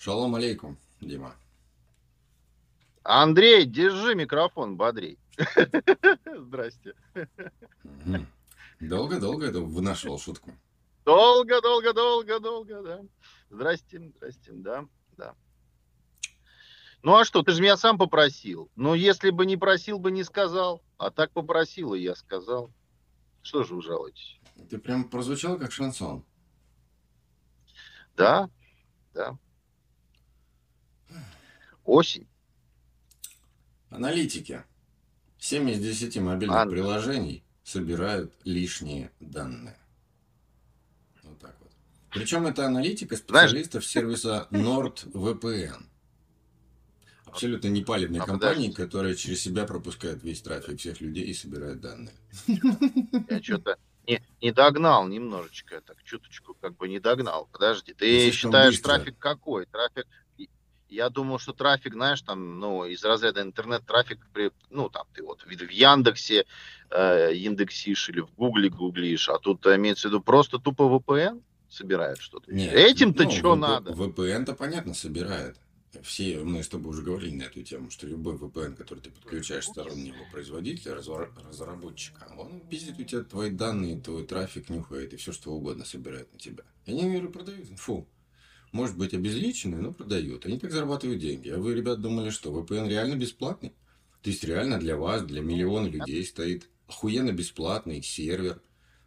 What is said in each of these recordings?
Шалом алейкум, Дима. Андрей, держи микрофон бодрей. Здрасте. Долго-долго это вынашивал шутку. Долго, долго, долго, долго, да. Здрасте, здрасте, да, да. Ну а что, ты же меня сам попросил. Ну, если бы не просил, бы не сказал. А так попросил, и я сказал. Что же вы жалуетесь? Ты прям прозвучал как шансон. Да, да. Осень. Аналитики. 7 из 10 мобильных Ан- приложений собирают лишние данные. Вот так вот. Причем это аналитика специалистов сервиса NordVPN. Абсолютно непалебной А, компании, подожди. которая через себя пропускает весь трафик всех людей и собирает данные. Я что-то не, не догнал немножечко, так чуточку как бы не догнал. Подожди, ты слишком считаешь трафик какой? Трафик, я думал, что трафик, знаешь, там, ну, из разряда интернет-трафик, при- ну, там, ты вот в Яндексе э, индексишь или в Гугле гуглишь, а тут имеется в виду просто тупо VPN собирает что-то. Этим-то ну, что надо? VPN-то понятно собирает. Все, мы с тобой уже говорили на эту тему, что любой VPN, который ты подключаешь стороннего производителя, разработчика, он пиздит у тебя твои данные, твой трафик нюхает и все что угодно собирает на тебя. И они говорю, продают инфу. Может быть обезличенные, но продают. Они так зарабатывают деньги. А вы, ребят, думали, что VPN реально бесплатный? То есть реально для вас, для миллиона людей стоит охуенно бесплатный сервер,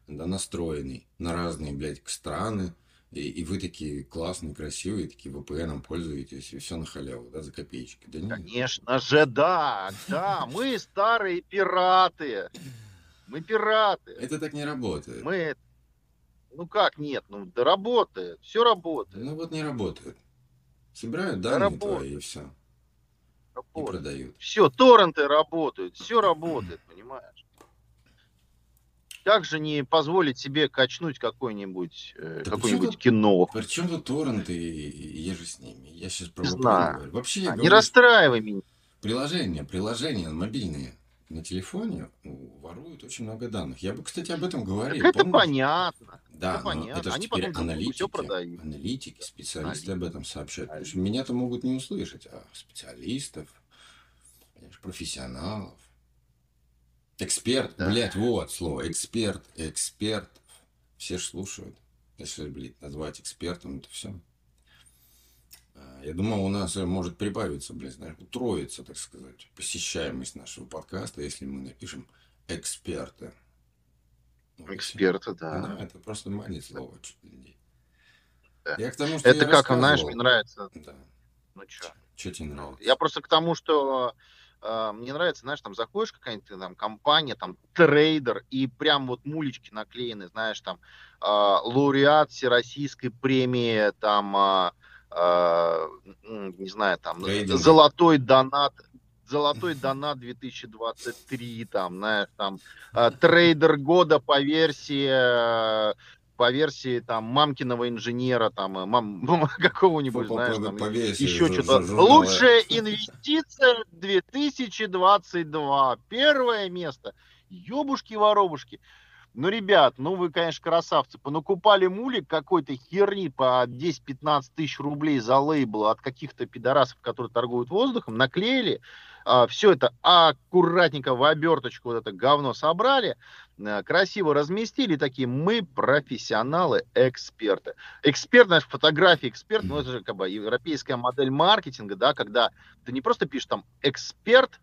да, настроенный на разные, блядь, страны, и, и вы такие классные, красивые, такие VPN пользуетесь, и все на халяву, да, за копеечки. Да нет. Конечно же, да, да, мы старые пираты. Мы пираты. Это так не работает. Мы, ну как нет, ну да работает, все работает, Ну вот не работает. Собирают Да данные работает. твои и все. И работает. продают. Все, торренты работают, все работает, понимаешь? Как же не позволить себе качнуть какое-нибудь э, Да какое-нибудь кино? Причем тут торренты и, и еже с ними? Я сейчас про Не говорю. Вообще я А, Не говорю, расстраивай меня. Приложения, приложения мобильные на телефоне ну, воруют очень много данных. Я бы, кстати, об этом говорил. Так это помнишь? понятно. Да, это но понятно. это же Они теперь потом аналитики, продают. аналитики, специалисты Аналитики. об этом сообщают. Потому что меня-то могут не услышать, а специалистов, профессионалов. Эксперт, Да. блядь, вот слово, эксперт, эксперт. Все ж слушают. Если, блядь, назвать экспертом, это все. Я думал, у нас э, может прибавиться, блядь, знаешь, утроится, так сказать, посещаемость нашего подкаста, если мы напишем эксперты. Вот. Эксперты, да. Да, это просто манит слово чуть людей. Да. Я к тому, что Это как, знаешь, рассказывал. мне нравится. Да. Ну что? Что тебе Ну, нравится? Я просто к тому, что э, мне нравится, знаешь, там заходишь какая-нибудь там компания, там трейдер, и прям вот мулечки наклеены, знаешь, там э, лауреат всероссийской премии, там, э, не знаю, там, Трейдинга. золотой донат, золотой донат 2023, там, знаешь, там, э, трейдер года по версии э, по версии там мамкиного инженера, там, мам, какого-нибудь, знаешь, там, еще что-то. Лучшая инвестиция 2022. Первое место. Ёбушки-воробушки. Ну, ребят, ну вы, конечно, красавцы. Понакупали мулик какой-то херни по 10-15 тысяч рублей за лейбл от каких-то пидорасов, которые торгуют воздухом, наклеили. все это аккуратненько в оберточку вот это говно собрали, э, красиво разместили, такие мы профессионалы, эксперты. Эксперт, знаешь, фотографии эксперт, ну это же как бы европейская модель маркетинга, да, когда ты не просто пишешь там эксперт,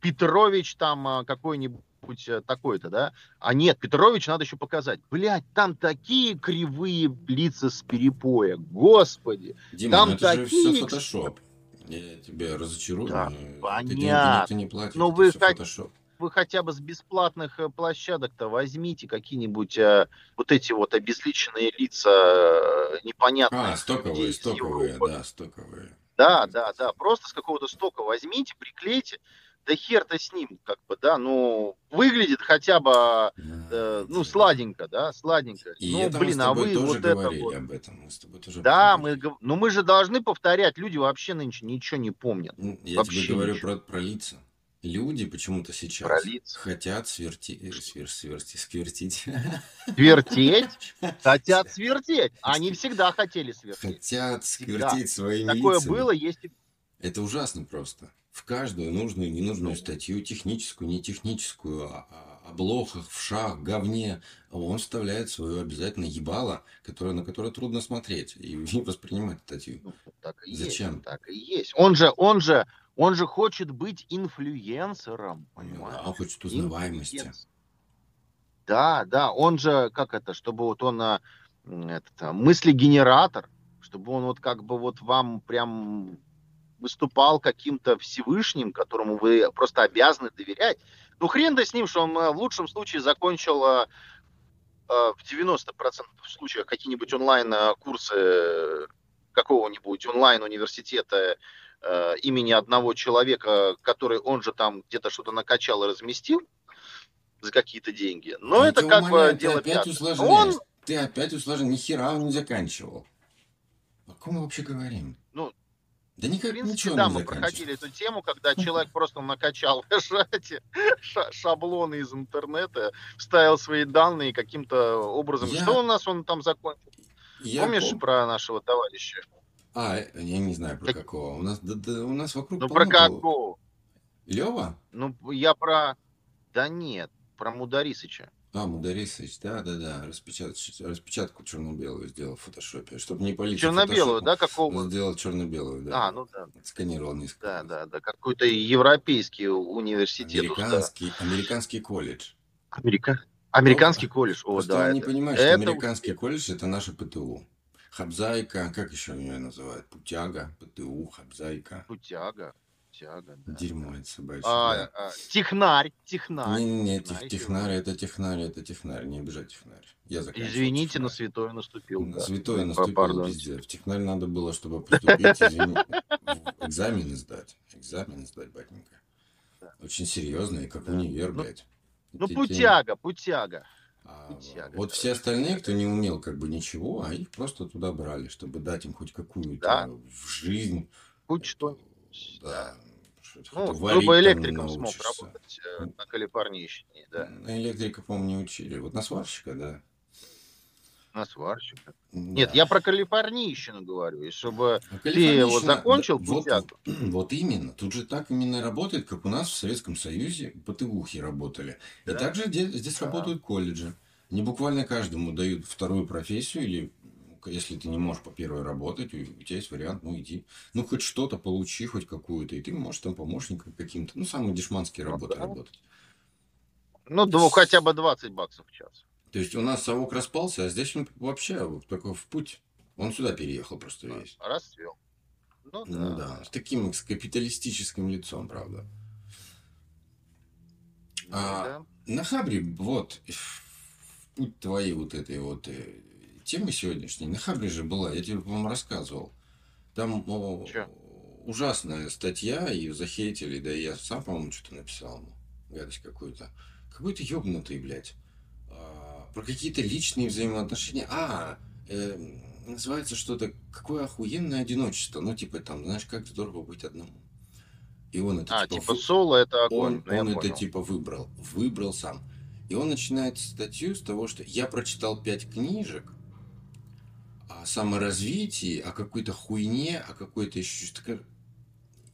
Петрович там а, какой-нибудь э, такой-то, да, а нет, Петрович надо еще показать. Блять, там такие кривые лица с перепоя, господи. Дима, там ну это же такие все фотошоп. Я тебя разочарую. Да, понятно. никто не платит. Но это вы хот- фотошоп. Вы хотя бы с бесплатных э, площадок-то возьмите какие-нибудь э, вот эти вот обезличенные лица непонятные. А, стоковые, стоковые, да, стоковые. Да, да, да. Просто с какого-то стока возьмите, приклейте. Да хер-то с ним, как бы, да, ну, выглядит хотя бы, э, ну, сладенько, да, сладенько. И ну, это блин, мы с а тобой вы тоже вот это говорили вот. об этом. Мы с тобой тоже Да, мы, гов- ну, мы же должны повторять. Люди вообще нынче ничего не помнят. Ну, Я вообще тебе говорю ничего. про, про лица. Люди почему-то сейчас Пролиться. хотят сверти... э, свер... сверти... сквертить. Свертеть? Хотят свертеть. Они всегда хотели свертеть. Хотят Всегда. сквертить своими Такое лицами. было, есть Это ужасно просто. В каждую нужную и ненужную статью, техническую, не техническую, о, о- о блохах, вшах, говне, он вставляет свое обязательно ебало, которое, на которое трудно смотреть и воспринимать статью. Ну, так и Зачем? есть. Так и есть. Он же, он же, он же хочет быть инфлюенсером, понимаешь? А он хочет узнаваемости. Да, да, он же, как это, чтобы вот он а, этот, а, мыслегенератор, чтобы он вот как бы вот вам прям выступал каким-то Всевышним, которому вы просто обязаны доверять. Ну, хрен да с ним, что он а, в лучшем случае закончил а, а, в 90% случаях какие-нибудь онлайн-курсы какого-нибудь онлайн-университета э, имени одного человека, который он же там где-то что-то накачал и разместил за какие-то деньги. Но Я это тебя как бы дело опять усложняешь. Он, Ты опять усложняешь. Ни хера он не заканчивал. О ком мы вообще говорим? Да в никак принципе, ничего да, мы проходили эту тему, когда человек просто накачал эти ша- шаблоны из интернета, вставил свои данные каким-то образом. Я- Что у нас он там закончил? Я Помнишь пом- про нашего товарища? А, я не знаю про Как- какого. У нас, да- да, у нас вокруг Ну, про какого? Лева? Ну, я про... Да нет, про Мударисыча. А, Мударисович, да, да, да. Распечат... Распечатку черно-белую сделал в фотошопе. Чтобы не полить. Черно-белую, да, какого? Сделал черно-белую, да. А, ну да. Сканировал несколько. Да, да, да. Какой-то европейский университет. Американский, американский колледж. Америка... Американский колледж. О, Просто да. он не это- понимает, что это американский колледж это наше ПТУ. Хабзайка, как еще ее называют? Путяга, ПТУ, Хабзайка. Путяга. Путяга, да. Дерьмо это собачье. А, да. а, технарь, технарь. Не-не-не, технарь, тех- технарь, это технарь, это технарь, не обижай технарь. Я Извините, на технарь. святое наступил. На да. святое наступил Пардон. везде. В технарь надо было, чтобы в экзамены сдать. Экзамены сдать, батенька. Очень серьезно, и как универ, Ну, блядь. Ну, путяга, путяга. А, вот все остальные, кто не умел как бы ничего, а их просто туда брали, чтобы дать им хоть какую-то Да. в жизнь. Хоть что Да. Ну, там электриком смог научишься. работать э, на Калифорнийщине, да. На электрика, по-моему, не учили. Вот на сварщика, да. На сварщика. Да. Нет, я про Калифорнийщину говорю. И чтобы А ты вот закончил вот, вот именно. Тут же так именно работает, как у нас в Советском Союзе ПТУхи работали. И Да. также де- здесь Да. работают колледжи. Не буквально каждому дают вторую профессию или если ты не можешь по первой работать, у тебя есть вариант, ну иди. Ну, хоть что-то получи, хоть какую-то, и ты можешь там помощником каким-то, ну, самые дешманские Ну, работы да. работать. Ну, дво- хотя бы 20 баксов в час. То есть у нас совок распался, а здесь он вообще вот такой в путь. Он сюда переехал просто весь. Расцвел. Ну, да. Ну да, с таким с капиталистическим лицом, правда. Ну, А, да. На Хабре, вот, путь твоей вот этой вот э, темы сегодняшней, на Хабре же была, я тебе, по-моему, рассказывал. Там о, ужасная статья, ее захейтили, да и я сам, по-моему, что-то написал, ну, гадость какую-то. Какой-то ёбнутый, блядь. А, про какие-то личные взаимоотношения. А, э, называется что-то «Какое охуенное одиночество». Ну, типа там, знаешь, как здорово быть одному. И он это А, типа, типа соло это огонь. он, он это понял. типа выбрал, выбрал сам. И он начинает статью с того, что я прочитал пять книжек о саморазвитии, о какой-то хуйне, о какой-то еще что-то.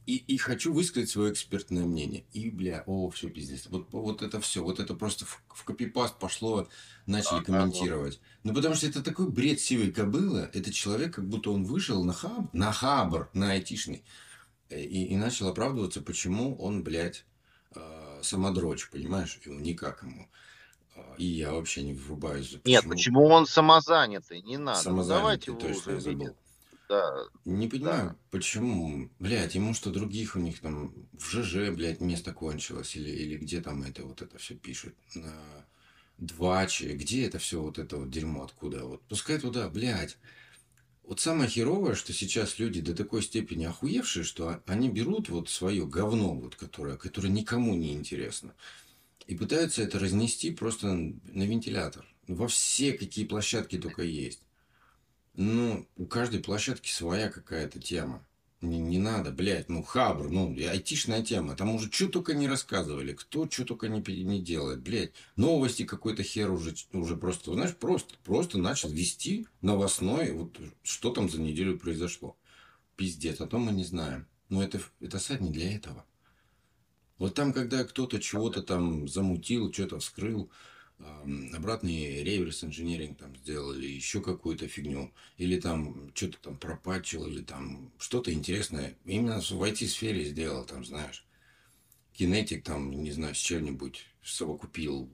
И, и хочу высказать свое экспертное мнение. И, бля, о, все, пиздец. Вот, вот это все, вот это просто в, в копипаст пошло, начали Ага, комментировать. Ну, потому что это такой бред сивой кобылы. Это человек, как будто он вышел на хаб, на хабр, на айтишный, э, и, и начал оправдываться, почему он, блядь, э, самодрочь, понимаешь? И он никак ему. Э, И я вообще не врубаюсь. Нет, почему он самозанятый? Не надо. Ну, Самозанятый, давайте вы точно, я забыл. Да, Не понимаю, почему, блядь, ему что других у них там в ЖЖ, блядь, место кончилось, или, или где там это вот это все пишут, на Дваче, где это все вот это вот дерьмо, откуда, вот, пускай туда, блядь. Вот самое херовое, что сейчас люди до такой степени охуевшие, что они берут вот свое говно, вот, которое, которое никому не интересно, и пытаются это разнести просто на вентилятор. Во все какие площадки только есть. Ну, у каждой площадки своя какая-то тема. Не, не надо, блядь, ну хабр, ну айтишная тема. Там уже что только не рассказывали, кто что только не, не делает, блядь. Новости какой-то хер уже, уже просто, знаешь, просто, просто начал вести новостной, вот что там за неделю произошло. Пиздец, а то мы не знаем. Но это, это сайт не для этого. Вот там, когда кто-то чего-то там замутил, что-то вскрыл, обратный реверс инженеринг там сделали, еще какую-то фигню, или там что-то там пропатчил, или там что-то интересное. Именно в IT-сфере сделал, там, знаешь, кинетик там, не знаю, с чем-нибудь совокупил.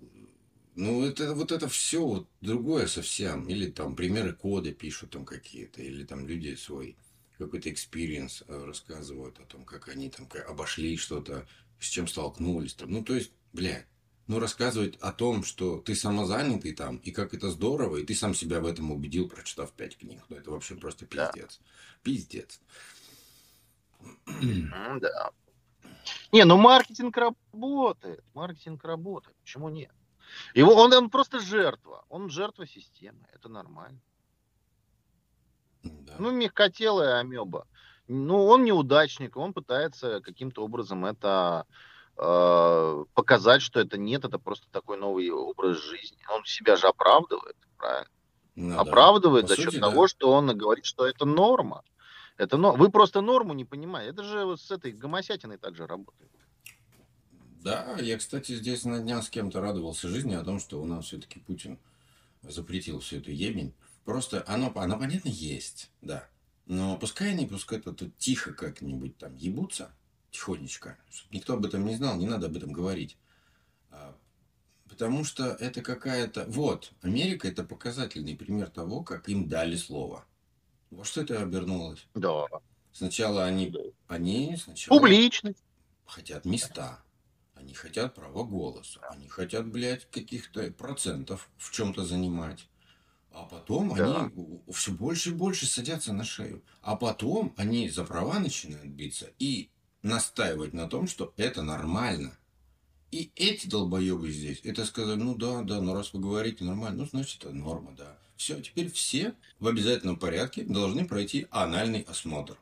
Ну, это вот это все вот другое совсем. Или там примеры кода пишут там какие-то, или там люди свой какой-то experience э, рассказывают о том, как они там обошли что-то, с чем столкнулись. Там. Ну, то есть, блядь, ну, рассказывать о том, что ты самозанятый там, и как это здорово, и ты сам себя в этом убедил, прочитав пять книг. Ну, это вообще просто пиздец. Да. Пиздец. Да. Не, ну маркетинг работает. Маркетинг работает. Почему нет? Его, он, он просто жертва. Он жертва системы. Это нормально. Да. Ну, мягкотелая амеба. Ну, он неудачник, он пытается каким-то образом это Э, показать, что это нет, это просто такой новый образ жизни. Он себя же оправдывает, правильно? Ну, оправдывает да. за счет сути, того, да. что он говорит, что это норма. Это но... Вы просто норму не понимаете. Это же вот с этой гомосятиной также работает. Да, я, кстати, здесь на днях с кем-то радовался жизни о том, что у нас все-таки Путин запретил всю эту ебень. Просто оно, оно понятно, есть, да. Но пускай они, пускай это тут тихо как-нибудь там ебутся, тихонечко, чтобы никто об этом не знал, не надо об этом говорить. А, потому что это какая-то... Вот, Америка это показательный пример того, как им дали слово. Во что это обернулось? Да. Сначала они... Они сначала... Публичность. Хотят места. Они хотят права голоса. Они хотят, блядь, каких-то процентов в чем-то занимать. А потом да. они все больше и больше садятся на шею. А потом они за права начинают биться. И настаивать на том, что это нормально. И эти долбоебы здесь, это сказали, ну да, да, но раз вы говорите нормально, ну значит это норма, да. Все, теперь все в обязательном порядке должны пройти анальный осмотр.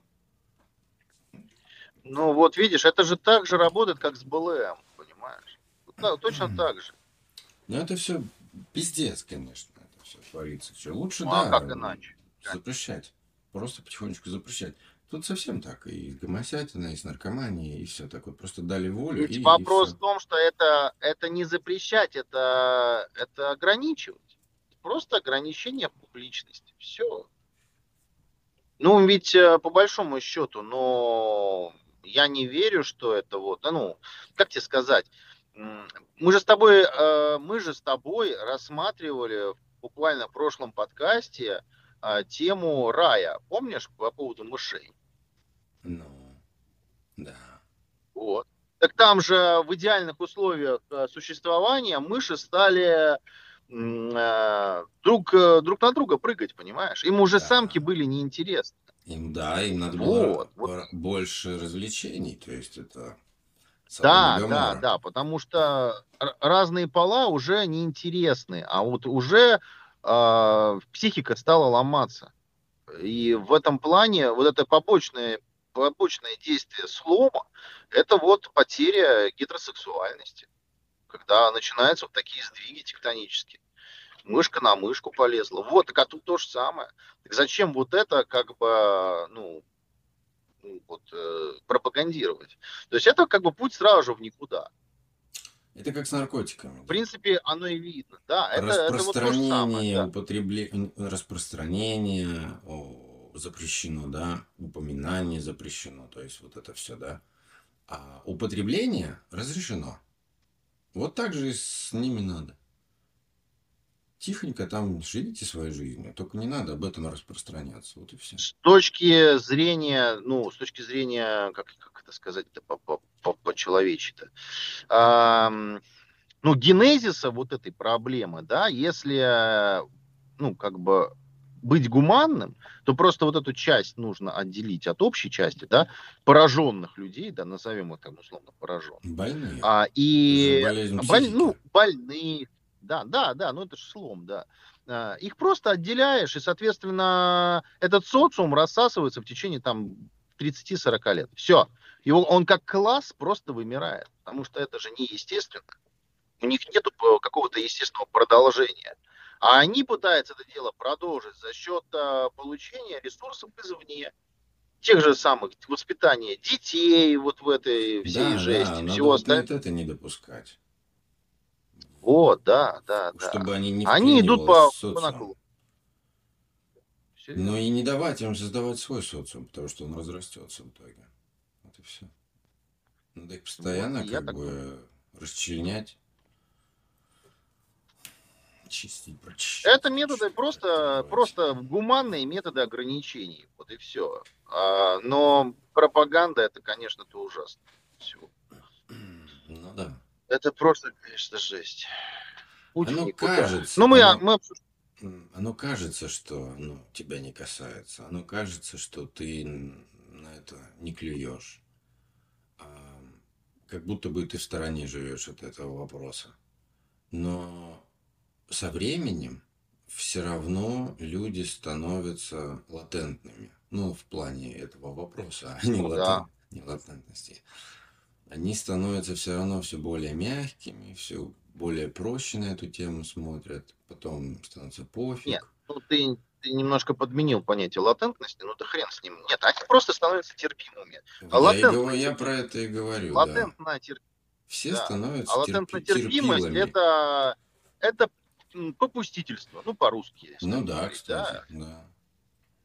Ну вот видишь, это же так же работает, как с БЛМ, понимаешь? Да, точно так же. Ну это все пиздец, конечно, творится. Все лучше, ну, да. А как иначе? Запрещать. Просто потихонечку запрещать. Тут совсем так. И с гомосятиной, и с наркоманией, и все такое. Просто дали волю. Ведь и, вопрос и в том, что это, это не запрещать, это, это ограничивать. Просто ограничение публичности. Все. Ну, ведь э, по большому счету, но я не верю, что это вот, ну, как тебе сказать, мы же с тобой, э, мы же с тобой рассматривали буквально в прошлом подкасте а, тему рая. Помнишь по поводу мышей? Ну, да. Вот. Так там же в идеальных условиях э, существования мыши стали э, друг, э, друг на друга прыгать, понимаешь? Им уже да. самки были неинтересны. Им, да, им надо было вот. больше развлечений, то есть это... Да, да, да, потому что разные пола уже неинтересны, а вот уже э, психика стала ломаться. И в этом плане вот это побочное, побочное действие слома, это вот потеря гетеросексуальности. Когда начинаются вот такие сдвиги тектонические. Мышка на мышку полезла. Вот, так а тут то же самое. Так зачем вот это как бы, ну, ну вот, э, пропагандировать? То есть это как бы путь сразу же в никуда. Это как с наркотиками. В принципе, оно и видно. Да, это, распространение, это вот самое, да. распространение о, запрещено, да, упоминание запрещено, то есть вот это все, да. А употребление разрешено. Вот так же и с ними надо. Тихонько там живите своей жизнью, только не надо об этом распространяться, вот и все. С точки зрения, ну, с точки зрения, как, как это сказать-то по, по, по-человечески. А, ну, генезиса вот этой проблемы, да, если, ну, как бы быть гуманным, то просто вот эту часть нужно отделить от общей части, да, пораженных людей, да, назовем их там условно пораженных. Больные. А, и боль, ну, больных, да, да, да, ну это же слом, да. А, их просто отделяешь, и, соответственно, этот социум рассасывается в течение там 30-40 лет. Все. И он, как класс просто вымирает, потому что это же неестественно. У них нет какого-то естественного продолжения. А они пытаются это дело продолжить за счет а, получения ресурсов извне. Тех же самых воспитания детей вот в этой всей Да, жести, да, всего остального. это не допускать. Вот, да, да, да. Чтобы они не Они идут по. Всё Но и не давать им создавать свой социум, потому что он разрастется в итоге. Вот и все. Надо их постоянно Вот, как так бы расчленять. Чистить, прочищать. Это методы чуть-чуть просто, просто гуманные методы ограничений. Вот и все. А, но пропаганда это, конечно, это ужасно. Всё. Это просто, конечно, жесть. Оно никуда. кажется, Ну, мы, оно- мы Оно кажется, что ну, тебя не касается. Оно кажется, что ты на это не клюешь. А, Как будто бы ты в стороне живешь от этого вопроса. Но со временем все равно люди становятся латентными. Ну, в плане этого вопроса, а не, Ну да. не латентности. Они становятся все равно все более мягкими, все более проще на эту тему смотрят, потом становится пофиг. Нет. ну, ты, ты немножко подменил понятие латентности, ну да хрен с ним. Нет, они просто становятся терпимыми. Я, и латентность- я про это и говорю, да. Латентная терпимость. Все да. становятся А латентная терпимость терпилами. это, это попустительство. Ну, по-русски. Ну да, говорить, да. кстати, да.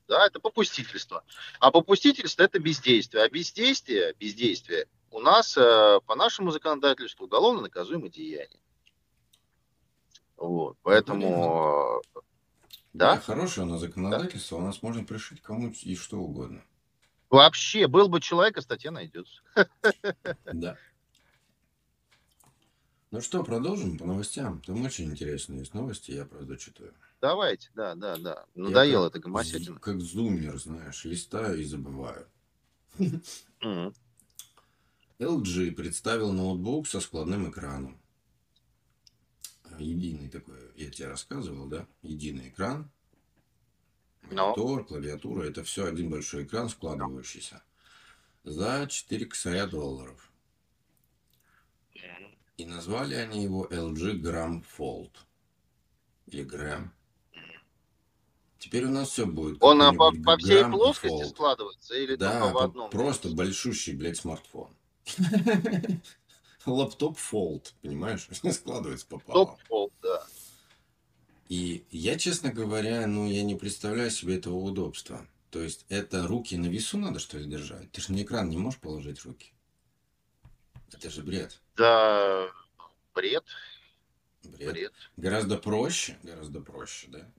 Да, это попустительство. А попустительство это бездействие. А бездействие, бездействие у нас э, по нашему законодательству уголовно наказуемое деяние. Вот, поэтому э, Да, Да? хорошее оно законодательство, у нас можно пришить кому и что угодно. вообще был бы человек, а статья найдется. Да. Ну что, продолжим по новостям. Там очень интересные есть новости, я правда читаю. Давайте, да, да, да. Я Надоело как это гомосятина. Как зумер, знаешь, листаю и забываю. LG представил ноутбук со складным экраном. Единый такой, я тебе рассказывал, да? Единый экран. Монитор, клавиатура, это все один большой экран, складывающийся. За 4 косаря долларов. И назвали они его LG Gram Fold. Или Gram. Теперь у нас все будет. Он а, по, по всей плоскости Fold. складывается или Да, только в одном? просто большущий, блядь, смартфон. Лаптоп Fold, понимаешь? Складывается пополам. Top Fold, да. И я, честно говоря, ну, я не представляю себе этого удобства. То есть, это руки на весу надо, что ли, держать? Ты же на экран не можешь положить руки. Это же бред. Да, бред, Бред. бред. Гораздо проще, гораздо проще, да?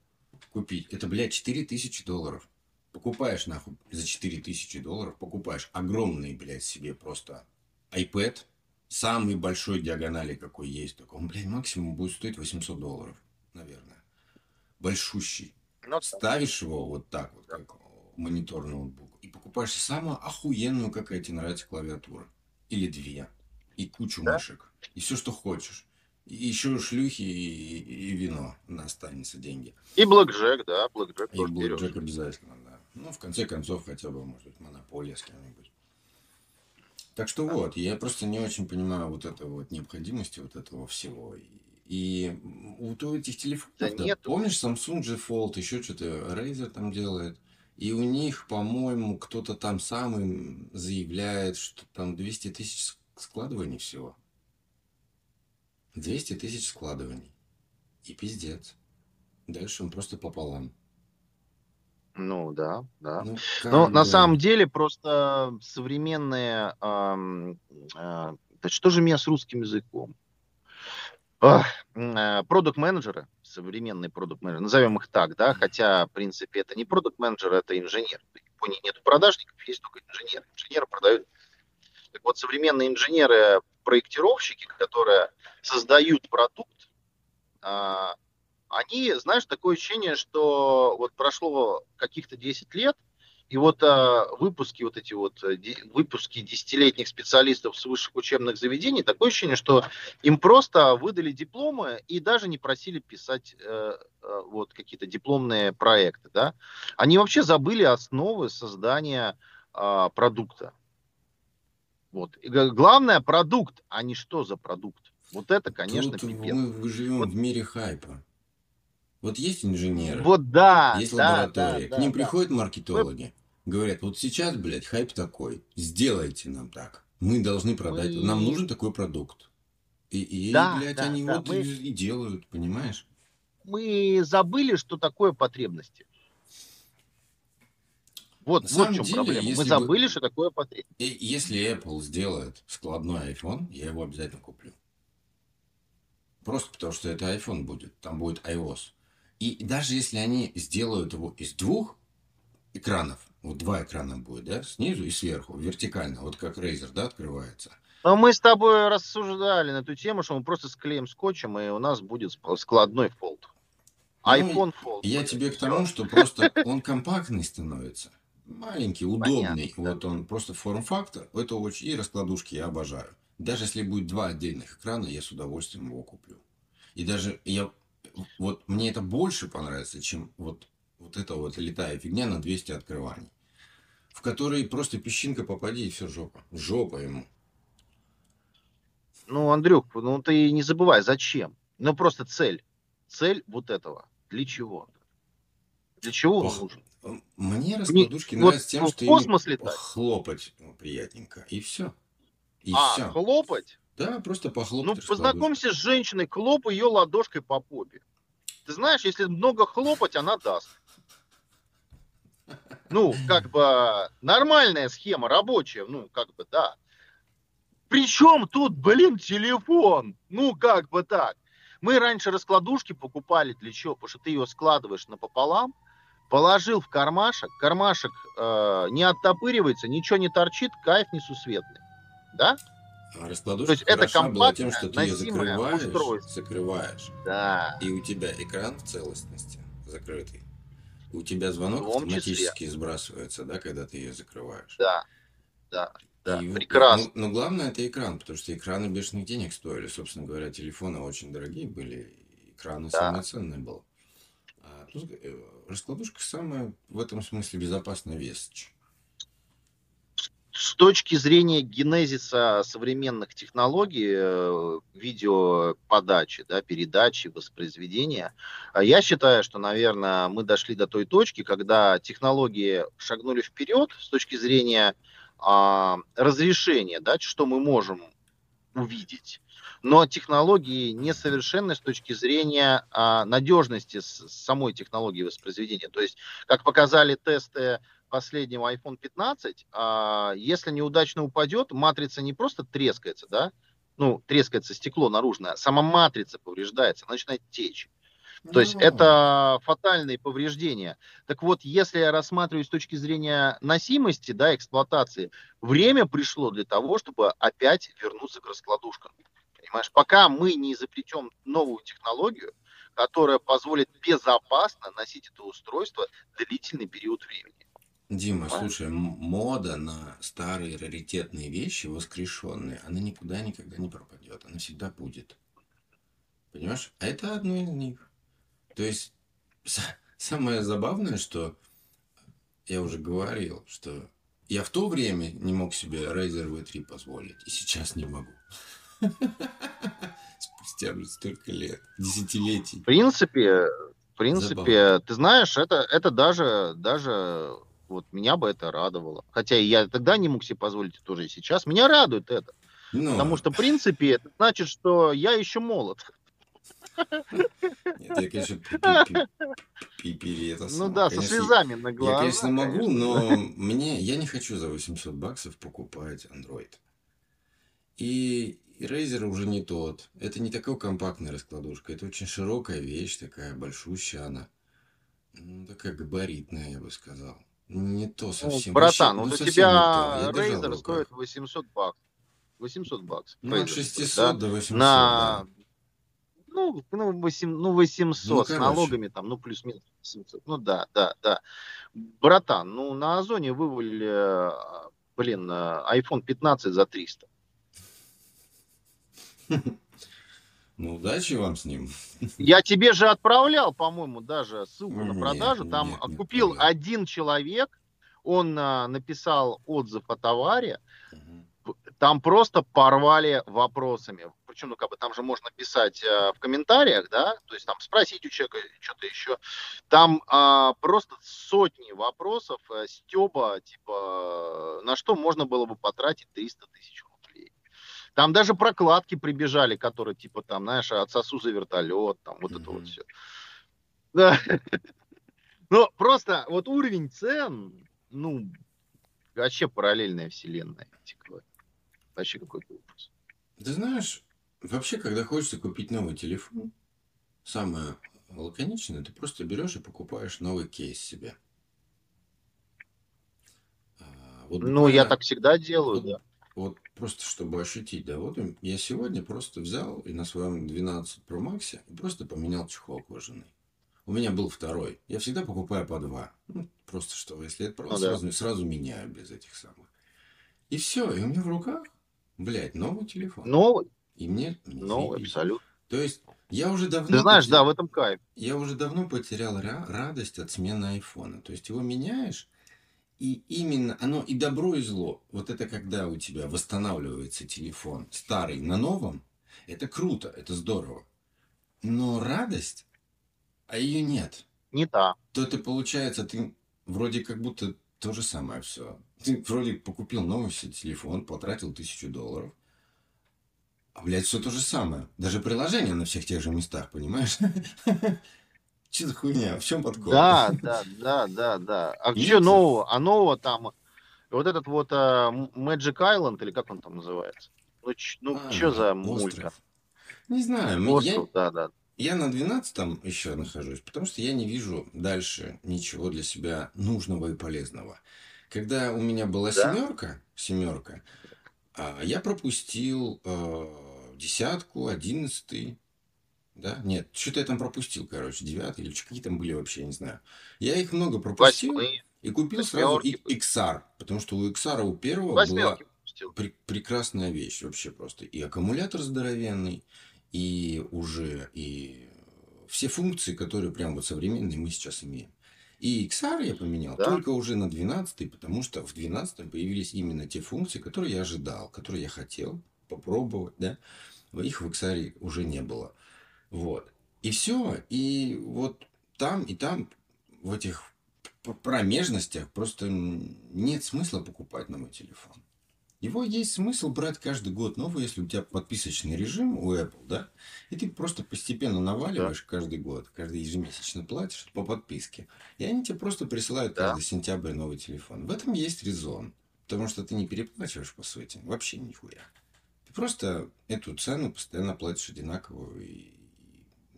Купить. Это, блядь, 4000 долларов. Покупаешь, нахуй, за 4000 долларов, покупаешь огромный, блядь, себе просто iPad, самый большой диагонали, какой есть. Такой, он, блядь, максимум будет стоить 800 долларов, наверное. Большущий. Ну, Ставишь его вот так вот, как монитор ноутбук, и покупаешь самую охуенную, какая тебе нравится клавиатура. Или две. И кучу Да. мышек. И все, что хочешь. И еще шлюхи и, и вино на останется деньги. И Блэкджек, да, Блэкджек И Блэкджек обязательно, да. Ну, в конце концов, хотя бы, может быть, монополия с кем-нибудь. Так что вот, я просто не очень понимаю вот этого вот необходимости вот этого всего. И, вот у этих телефонов, Да да, нету. помнишь, Samsung G Fold, еще что-то Razer там делает. И у них, по-моему, кто-то там сам им заявляет, что там 200 тысяч складываний всего. 200 тысяч складываний. И пиздец. Дальше он просто пополам. Ну, да, да. Ну, как на самом деле, просто современные... а, да что же меня с русским языком? Продукт-менеджеры, современные продукт-менеджеры, назовем их так, да, хотя, в принципе, это не продукт-менеджер, это инженер. В Японии нет продажников, есть только инженеры. Инженеры продают. Так вот, современные инженеры, проектировщики, которые создают продукт, а, они, знаешь, такое ощущение, что вот прошло каких-то 10 лет, и вот а, выпуски вот эти вот, э, де- выпуски десятилетних специалистов с высших учебных заведений, такое ощущение, что им просто выдали дипломы и даже не просили писать э, э, вот какие-то дипломные проекты, да. Они вообще забыли основы создания а, продукта. Вот. И главное продукт, а не что за продукт. Вот это, конечно, Тут пипец. мы, мы живем Вот. в мире хайпа. Вот есть инженеры, Вот да, есть да, лаборатория, да, к ним да, приходят маркетологи, говорят, вот сейчас, блядь, хайп такой, сделайте нам так. Мы должны продать, Мы- нам нужен такой продукт. И, и Да, блядь, да, они да, вот мы- и, делают, понимаешь? Мы забыли, что такое потребности. Вот, вот в чем деле, проблема. Мы если бы- забыли, что такое потребность. И если Apple сделает складной iPhone, я его обязательно куплю. Просто потому, что это iPhone будет, там будет iOS. И даже если они сделают его из двух экранов, вот два экрана будет, да, снизу и сверху, вертикально, вот как Razer, да, открывается. Но мы с тобой рассуждали на эту тему, что мы просто склеим скотчем, и у нас будет ск- складной фолд. Ну, iPhone фолд. Я будет. тебе к тому, что просто он компактный становится. Маленький, удобный. Понятно, да. Вот он просто форм-фактор. Это очень... И раскладушки я обожаю. Даже если будет два отдельных экрана, я с удовольствием его куплю. И даже я... Вот мне это больше понравится, чем вот, вот эта вот летая фигня на 200 открываний. В которой просто песчинка попади, и все, жопа. Жопа ему. Ну, Андрюх, ну ты не забывай, зачем? Ну, просто цель. Цель вот этого. Для чего? Для чего он Ох, нужен? Мне раскладушки вот нравятся тем, в что космос ими летать? хлопать ну, приятненько. И все. И а, все. хлопать? Да, просто похлопать. Ну, познакомься с женщиной, хлопай ее ладошкой по попе. Ты знаешь, если много хлопать, она даст. Ну, как бы нормальная схема, рабочая, ну, как бы, да. Причем тут, блин, телефон? Ну, как бы так. Мы раньше раскладушки покупали для чего? Потому что ты ее складываешь напополам, положил в кармашек, кармашек э, не оттопыривается, ничего не торчит, кайф несусветный. Да? А раскладушка То есть это была тем, что ты ее закрываешь, устройство. закрываешь, Да. и у тебя экран в целостности закрытый. У тебя звонок том числе. автоматически сбрасывается, да, когда ты ее закрываешь. Да, да, да, И прекрасно. Ну, но главное это экран, потому что экраны бешеных денег стоили. Собственно говоря, телефоны очень дорогие были, экраны Да. самые ценные был. А тут э, раскладушка самая в этом смысле безопасная вещь. С точки зрения генезиса современных технологий э, видеоподачи, да, передачи, воспроизведения, а я считаю, что, наверное, мы дошли до той точки, когда технологии шагнули вперед с точки зрения а, разрешения, да, что мы можем увидеть. Но технологии несовершенны с точки зрения а, надежности с- самой технологии воспроизведения. То есть, как показали тесты последнего iPhone 15, а, если неудачно упадет, матрица не просто трескается, да, ну, трескается стекло наружное, а сама матрица повреждается, она начинает течь. То есть Ну, это фатальные повреждения. Так вот, если я рассматриваю с точки зрения носимости, да, эксплуатации, время пришло для того, чтобы опять вернуться к раскладушкам. Понимаешь, пока мы не изобретем новую технологию, которая позволит безопасно носить это устройство длительный период времени. Дима, слушай, мода на старые раритетные вещи, воскрешенные, она никуда никогда не пропадет, она всегда будет. Понимаешь? А это одно из них. То есть самое забавное, что я уже говорил, что я в то время не мог себе Razer V3 позволить, и сейчас не могу. Спустя уже столько лет, десятилетий. В принципе, в принципе, ты знаешь, это, это даже, даже вот меня бы это радовало. Хотя и я тогда не мог себе позволить это тоже и сейчас. Меня радует это. Но, Потому что, в принципе, это значит, что я еще молод. Нет, я, конечно, пи- пи- пи- пи- это Ну да, со слезами на Я, глазах. конечно, могу, но мне я не хочу за 800 баксов покупать Android. И, и Razer уже не тот. Это не такая компактная раскладушка. Это очень широкая вещь, такая большущая она. Ну, такая габаритная, я бы сказал. Не то Ну, совсем. братан, Вообще, вот у совсем тебя Razer стоит 800 баксов. 800 баксов. Ну, от Razer 600 стоит, до да? 800, На... да. Ну, ну, 8, ну, 800 Ну, с налогами, там, ну, плюс-минус 700. Ну, да, да, да. Братан, ну, на Озоне вывалили, блин, э, iPhone 15 за 300. Ну, удачи вам с ним. Я тебе же отправлял, по-моему, даже ссылку на Нет, продажу. Там нет, не купил отправлял. один человек, он а, написал отзыв о товаре, Мгм. там просто порвали вопросами. Причем, ну, как бы там же можно писать э, в комментариях, да, то есть там спросить у человека что-то еще. Там а, просто сотни вопросов э, Стеба, типа, на что можно было бы потратить 300 тысяч рублей. Там даже прокладки прибежали, которые, типа, там, знаешь, отсосу за вертолет, там, вот это вот все. Да. Ну, просто вот уровень цен, ну, вообще параллельная вселенная. Вообще какой-то ужас. Ты знаешь, вообще, когда хочется купить новый телефон, самое лаконичное, ты просто берешь и покупаешь новый кейс себе. А, Вот Ну, я так всегда делаю, вот, да. Вот просто чтобы ощутить, да, вот я сегодня просто взял и на своем 12 Pro Max и просто поменял чехол кожаный. У меня был второй. Я всегда покупаю по два. Ну, просто что, если это просто Ну да. сразу, сразу меняю без этих самых. И все, и у меня в руках, блядь, новый телефон. Новый, И мне, новый, заебись. абсолютно. То есть я уже давно Ты знаешь, да, потерял- в этом кайф. я уже давно потерял ра- радость от смены айфона. То есть его меняешь, и именно оно и добро, и зло. Вот это когда у тебя восстанавливается телефон старый на новом, это круто, это здорово. Но радость, а ее нет. Не та. То это получается, ты вроде как будто то же самое все. Ты вроде покупил новый телефон, потратил тысячу долларов. А, блядь, все то же самое. Даже приложение на всех тех же местах, понимаешь? Че за хуйня? В чем подкоп? Да, да, да, да, да. А Нет что нового? А нового там, вот этот вот а, Magic Island, или как он там называется? Ну, ч- ну А, что за остров. Не знаю, м- я, Остров, да, да. я на 12 еще нахожусь, потому что я не вижу дальше ничего для себя нужного и полезного. Когда у меня была Да? семерка, семерка, а, я пропустил э, десятку, одиннадцатый, да? Нет, что-то я там пропустил, короче, девятый или какие там были вообще, я не знаю. Я их много пропустил Восьмые, и купил сразу и-. XR, потому что у XR у первого была восьмерки пустил. Пре- прекрасная вещь вообще просто. И аккумулятор здоровенный, и уже и все функции, которые прям вот современные мы сейчас имеем. И XR я поменял Да. только уже на 12, потому что в 12 появились именно те функции, которые я ожидал, которые я хотел попробовать, да. Их в XR уже не было. Вот. И все. И вот там и там, в этих промежностях, просто нет смысла покупать новый телефон. Его есть смысл брать каждый год новый, если у тебя подписочный режим у Apple, да? И ты просто постепенно наваливаешь каждый год, каждый ежемесячно платишь по подписке. И они тебе просто присылают Да. каждый сентябрь новый телефон. В этом есть резон. Потому что ты не переплачиваешь, по сути. Вообще нихуя. Ты просто эту цену постоянно платишь одинаковую. И,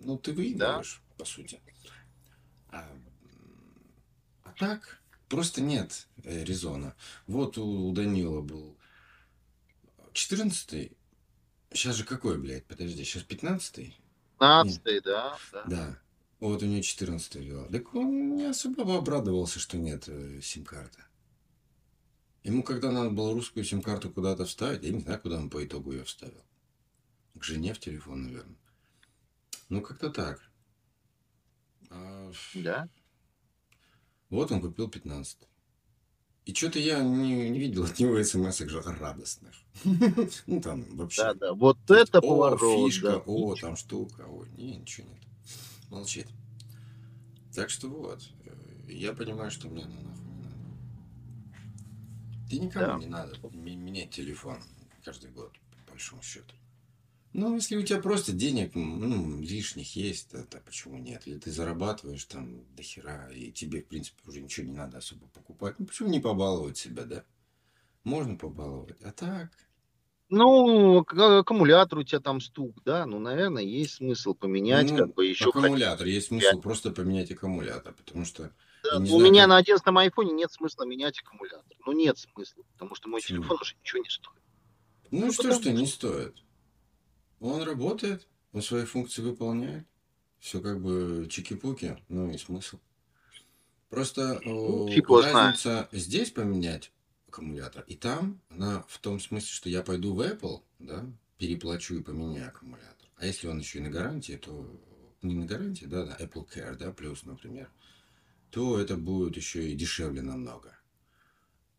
ну, ты выигрываешь, по сути. А, а так, просто нет э, резона. Вот у, Данила был 14 Сейчас же какой, блядь? Подожди, сейчас 15 15 да, да. Да. Вот у него 14 вела. Так он не особо обрадовался, что нет э, сим-карты. Ему, когда надо было русскую сим-карту куда-то вставить, я не знаю, куда он по итогу ее вставил. К жене в телефон, наверное. Ну, как-то так. А, Да. Вот он купил 15 И что-то я не, не видел от него смс радостных. Ну, там вообще. Да, да. Вот это О, поворот. фишка, да. о, там штука, ой, не, ничего нет. Молчит. Так что вот, э, я понимаю, что мне ну, нахуй не надо. Ты никому Да. не надо менять телефон каждый год, по большому счету. Ну, если у тебя просто денег ну, лишних есть, то, то почему нет? Или ты зарабатываешь там до хера, и тебе, в принципе, уже ничего не надо особо покупать. Ну, почему не побаловать себя, да? Можно побаловать. А так, Ну, к- аккумулятор у тебя там стук, да, ну, наверное, есть смысл поменять, Ну, как бы еще аккумулятор. Есть смысл просто поменять аккумулятор, потому что Да, не у знаю, меня как- на 11 айфоне нет смысла менять аккумулятор. Ну, нет смысла, потому что мой Почему? телефон уже ничего не стоит. Ну, Ну, что, потому что не стоит. Он работает, он свои функции выполняет. Все как бы чики-пуки, ну и смысл. Просто Ну, о, фиг знает. разница здесь поменять аккумулятор, и там она в том смысле, что я пойду в Apple, да, переплачу и поменяю аккумулятор. А если он еще и на гарантии, то не на гарантии, да, на Apple Care, да, плюс, например, то это будет еще и дешевле намного.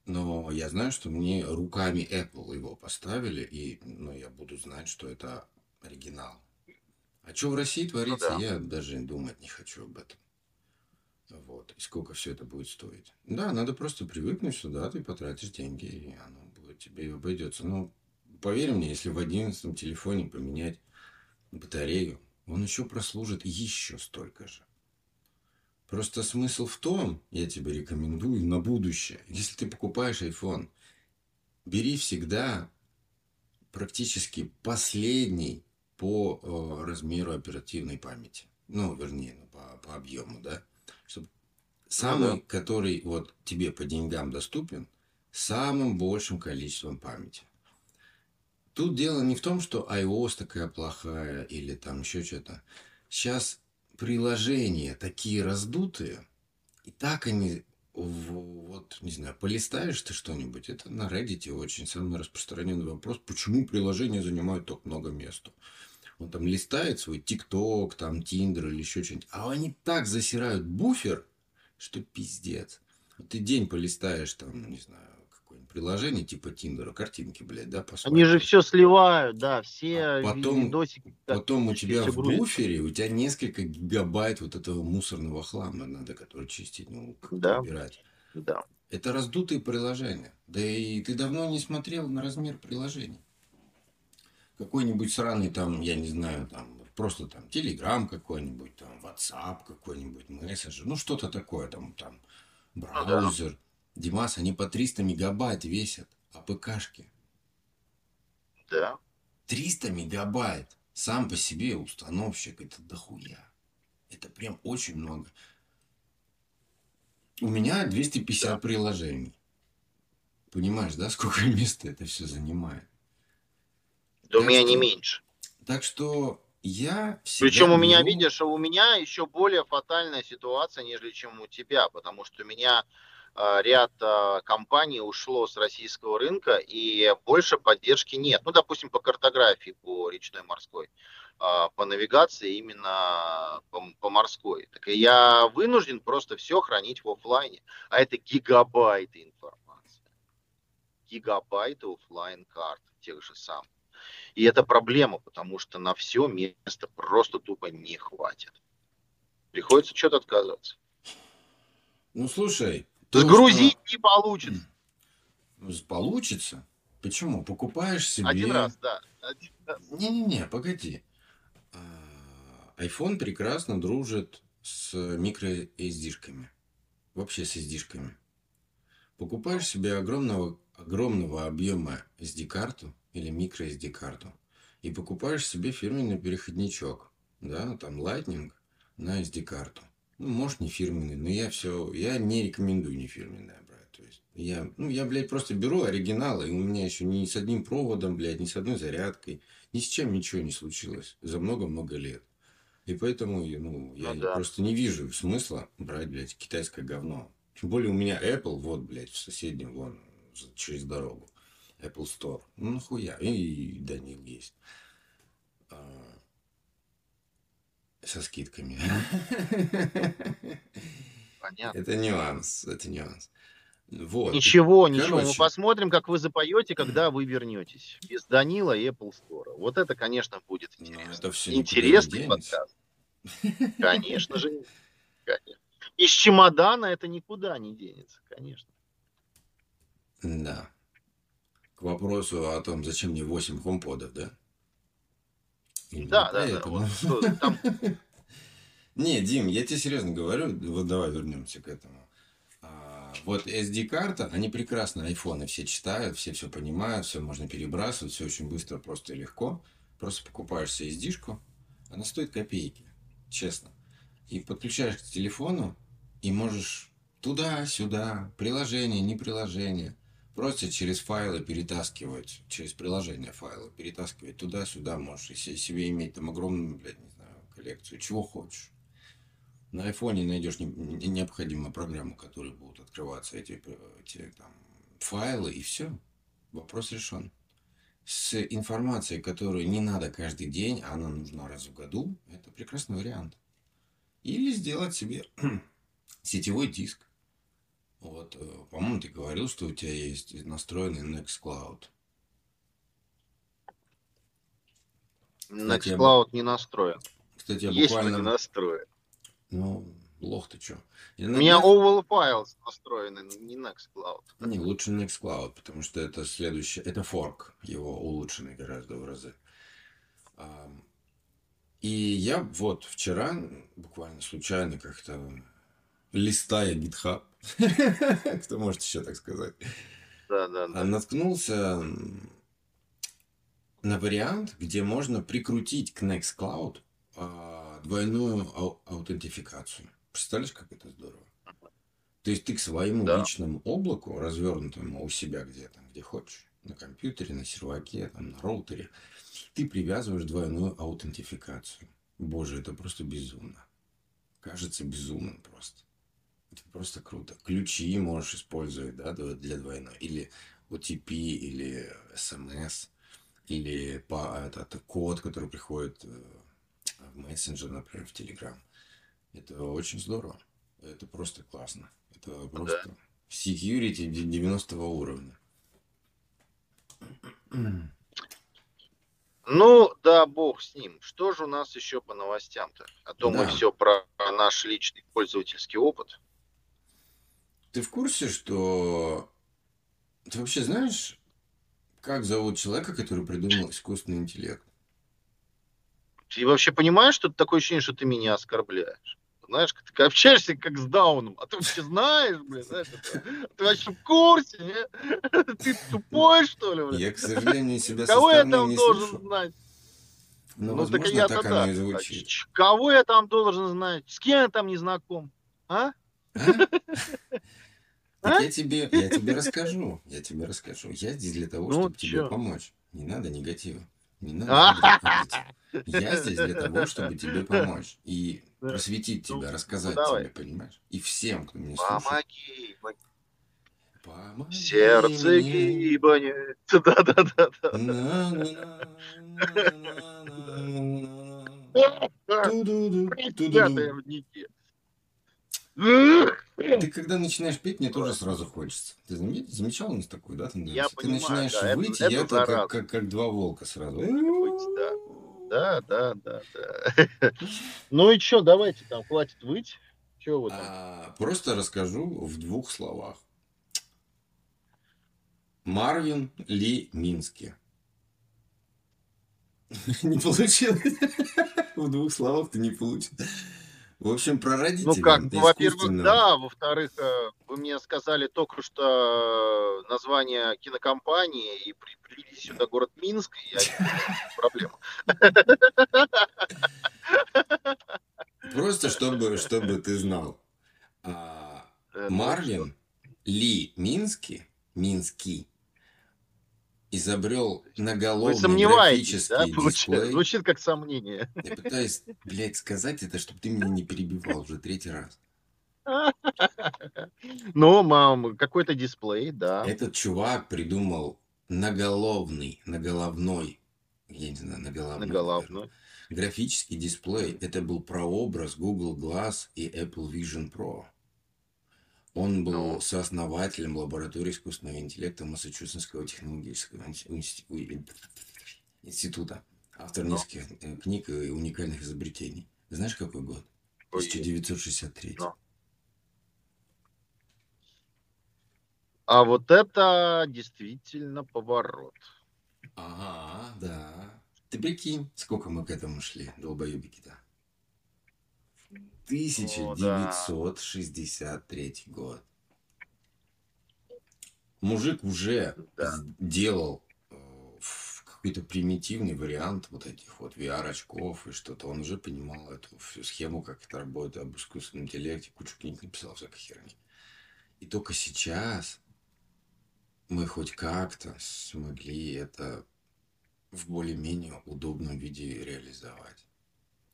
Но я знаю, что мне руками Apple его поставили, и ну, я буду знать, что это оригинал. А что в России творится, Ну да. я даже думать не хочу об этом. Вот. И сколько все это будет стоить. Да, надо просто привыкнуть, что да, ты потратишь деньги, и оно будет тебе обойдется. Ну, поверь мне, если в одиннадцатом телефоне поменять батарею, он еще прослужит еще столько же. Просто смысл в том, я тебе рекомендую на будущее, если ты покупаешь iPhone, бери всегда практически последний по э, размеру оперативной памяти. Ну, вернее, ну, по, по объему, да. Чтоб самый, который вот тебе по деньгам доступен, самым большим количеством памяти. Тут дело не в том, что iOS такая плохая или там еще что-то. Сейчас приложения такие раздутые, и так они вот, не знаю, полистаешь ты что-нибудь, это на Reddit очень самый распространенный вопрос, почему приложения занимают так много места. Он там листает свой ТикТок, там Тиндер или еще что-нибудь, а они так засирают буфер, что пиздец. Ты день полистаешь там, не знаю, приложение типа Тиндера, картинки, блядь, да, посмотришь. Они же все сливают, да, все А потом- видосики. да, Потом у тебя в грузится. буфере, у тебя несколько гигабайт вот этого мусорного хлама надо, который чистить, ну, Да. убирать. Да. Это раздутые приложения. Да и ты давно не смотрел на размер приложений. Какой-нибудь сраный там, я не знаю, там, просто там Telegram какой-нибудь, там, WhatsApp какой-нибудь, мессенджер, ну что-то такое, там, там, браузер. Димас, они по 300 мегабайт весят, а ПКшки Да. 300 мегабайт сам по себе установщик, это дохуя. Это прям очень много. У меня 250 Да. приложений. Понимаешь, да, сколько места это все занимает? Да у Так меня что- не меньше. Так что я всегда Причем у меня, видишь, у меня еще более фатальная ситуация, нежели чем у тебя, потому что у меня ряд э, компаний ушло с российского рынка и больше поддержки нет. Ну, допустим, по картографии, по речной морской, а, по навигации именно по, по морской. Так я вынужден просто все хранить в оффлайне, а это гигабайты информации. Гигабайты оффлайн карт тех же самых. И это проблема, потому что на все места просто тупо не хватит. Приходится что-то отказываться. Ну, слушай. Сгрузить не получится. Ну, Получится. Почему? Покупаешь себе... Один раз, да. Не-не-не, погоди. А, iPhone прекрасно дружит с микро SD-шками. Вообще с SD-шками. Покупаешь себе огромного, огромного объема SD-карту или микро SD-карту и покупаешь себе фирменный переходничок, да, там Lightning на SD-карту. Ну, может, не фирменный, но я все, я не рекомендую не фирменное брать. То есть я, ну, я, блядь, просто беру оригиналы, и у меня еще ни с одним проводом, блядь, ни с одной зарядкой, ни с чем ничего не случилось за много-много лет. И поэтому, ну, я Ну да. просто не вижу смысла брать, блядь, китайское говно. Тем более у меня Apple, вот, блядь, в соседнем, вон, через дорогу. Apple Store. Ну, нахуя. И, и Данил есть. А, со скидками. Понятно. Это нюанс, это нюанс. Вот. Ничего, ничего. Мы Короче. посмотрим, как вы запоете, когда вы вернетесь. Без Данила и Apple Store. Вот это, конечно, будет Ну, интересно. это не Интересный подкаст. Конечно же. конечно. Из чемодана это никуда не денется, конечно. Да. К вопросу о том, зачем мне 8 хомподов, да? Да, да, да. Вот что там Не, Дим, я тебе серьезно говорю, вот давай вернемся к этому. А, Вот SD-карта, они прекрасно, айфоны все читают, все все понимают, все можно перебрасывать, все очень быстро, просто и легко. Просто покупаешь себе SD-шку, она стоит копейки, честно. И подключаешь к телефону, и можешь туда-сюда, приложение, не приложение, просто через файлы перетаскивать, через приложение файлы перетаскивать туда-сюда можешь, и се- себе иметь там огромную, блядь, не знаю, коллекцию, чего хочешь. На айфоне найдешь не- не- необходимую программу, которой будут открываться эти, эти там, файлы, и все. Вопрос решен. С информацией, которую не надо каждый день, а она нужна раз в году, это прекрасный вариант. Или сделать себе сетевой диск. Вот, э, по-моему, ты говорил, что у тебя есть настроенный Nextcloud. Кстати, я Nextcloud не настроен. Кстати, я Есть, но не буквально... настроен. Ну, лох ты чё. Я У меня Oval Files настроены, не Nextcloud. Не, лучше Nextcloud, потому что это следующее, это форк, его улучшенный гораздо в разы. И я вот вчера буквально случайно как-то листая GitHub, кто может еще так сказать, Да, да, да. наткнулся на вариант, где можно прикрутить к Nextcloud а, двойную ау- аутентификацию. Представляешь, как это здорово? То есть ты к своему Да. личному облаку, развернутому у себя где-то, где хочешь, на компьютере, на серваке, там, на роутере, ты привязываешь двойную аутентификацию. Боже, это просто безумно. Кажется безумным просто. Это просто круто. Ключи можешь использовать, да, для двойной. Или OTP, или SMS, или по, этот код, который приходит э, в мессенджер, например, в Telegram. Это очень здорово. Это просто классно. Это просто security де- 90 уровня. Ну, да, бог с ним. Что же у нас еще по новостям-то? А то мы Да. все про наш личный пользовательский опыт. Ты в курсе, что... Ты вообще знаешь, как зовут человека, который придумал искусственный интеллект? Ты вообще понимаешь, что это такое ощущение, что ты меня оскорбляешь? Знаешь, ты общаешься как с Дауном, а ты вообще знаешь, блин, знаешь, это- ты вообще в курсе, не? Ты тупой, что ли, блин? Я, к сожалению, себя Кого я там не должен слышу. знать? Ну, так и возможно, так да. оно и А звучит. Кого я там должен знать? С кем я там не знаком? А? Так А? я тебе, я тебе расскажу. Я тебе расскажу. Я здесь для того, Ну, чтобы тебе чё? помочь. Не надо негатива. Не надо негатива. Я здесь для того, чтобы тебе помочь. И просветить Ну, тебя, рассказать ну, тебе, понимаешь? И всем, кто меня слушает. Помоги, Помоги сердце гибанет. Пятые ту-ду-ду. в нике. Ты когда начинаешь петь, мне тоже сразу хочется. Ты заме- замечал у нас такую, да, тенденцию? Я Ты понимаю, начинаешь да, выть, это и это зараза. как, как, как два волка сразу. Да. Да, да, да. Ну и что, давайте там, хватит выть. Че вы там? А, просто расскажу в двух словах. Марвин Ли Мински. Не получилось. В двух словах ты не получил. В общем, про родителей. Ну как, ну, во-первых, да, во-вторых, э, вы мне сказали только что э, название кинокомпании и при- привели сюда город Минск, и я проблему. Просто чтобы, чтобы ты знал. А, Э, ну, Марвин Ли Мински, Минский, изобрел Вы наголовный сомневаетесь, да, дисплей. Звучит как сомнение. Я пытаюсь, блядь, сказать это, чтобы ты меня не перебивал уже третий раз. Ну, мам, какой-то дисплей, да. Этот чувак придумал наголовный, наголовной, я не знаю, наголовной, На головную. графический дисплей. Это был прообраз Google Glass и Apple Vision Pro. Он был Ну. сооснователем лаборатории искусственного интеллекта Массачусетского технологического инс- инс- института. Автор Ну. нескольких э, книг и уникальных изобретений. Знаешь, какой год? Ой, 1963. Ну. А вот это действительно поворот. Ага, да. Ты прикинь, сколько мы к этому шли, долбоебики-то. 1963 год. Мужик уже Да. делал э, какой-то примитивный вариант вот этих вот VR-очков и что-то. Он уже понимал эту всю схему, как это работает, об искусственном интеллекте, кучу книг написал всякой херни. И только сейчас мы хоть как-то смогли это в более-менее удобном виде реализовать.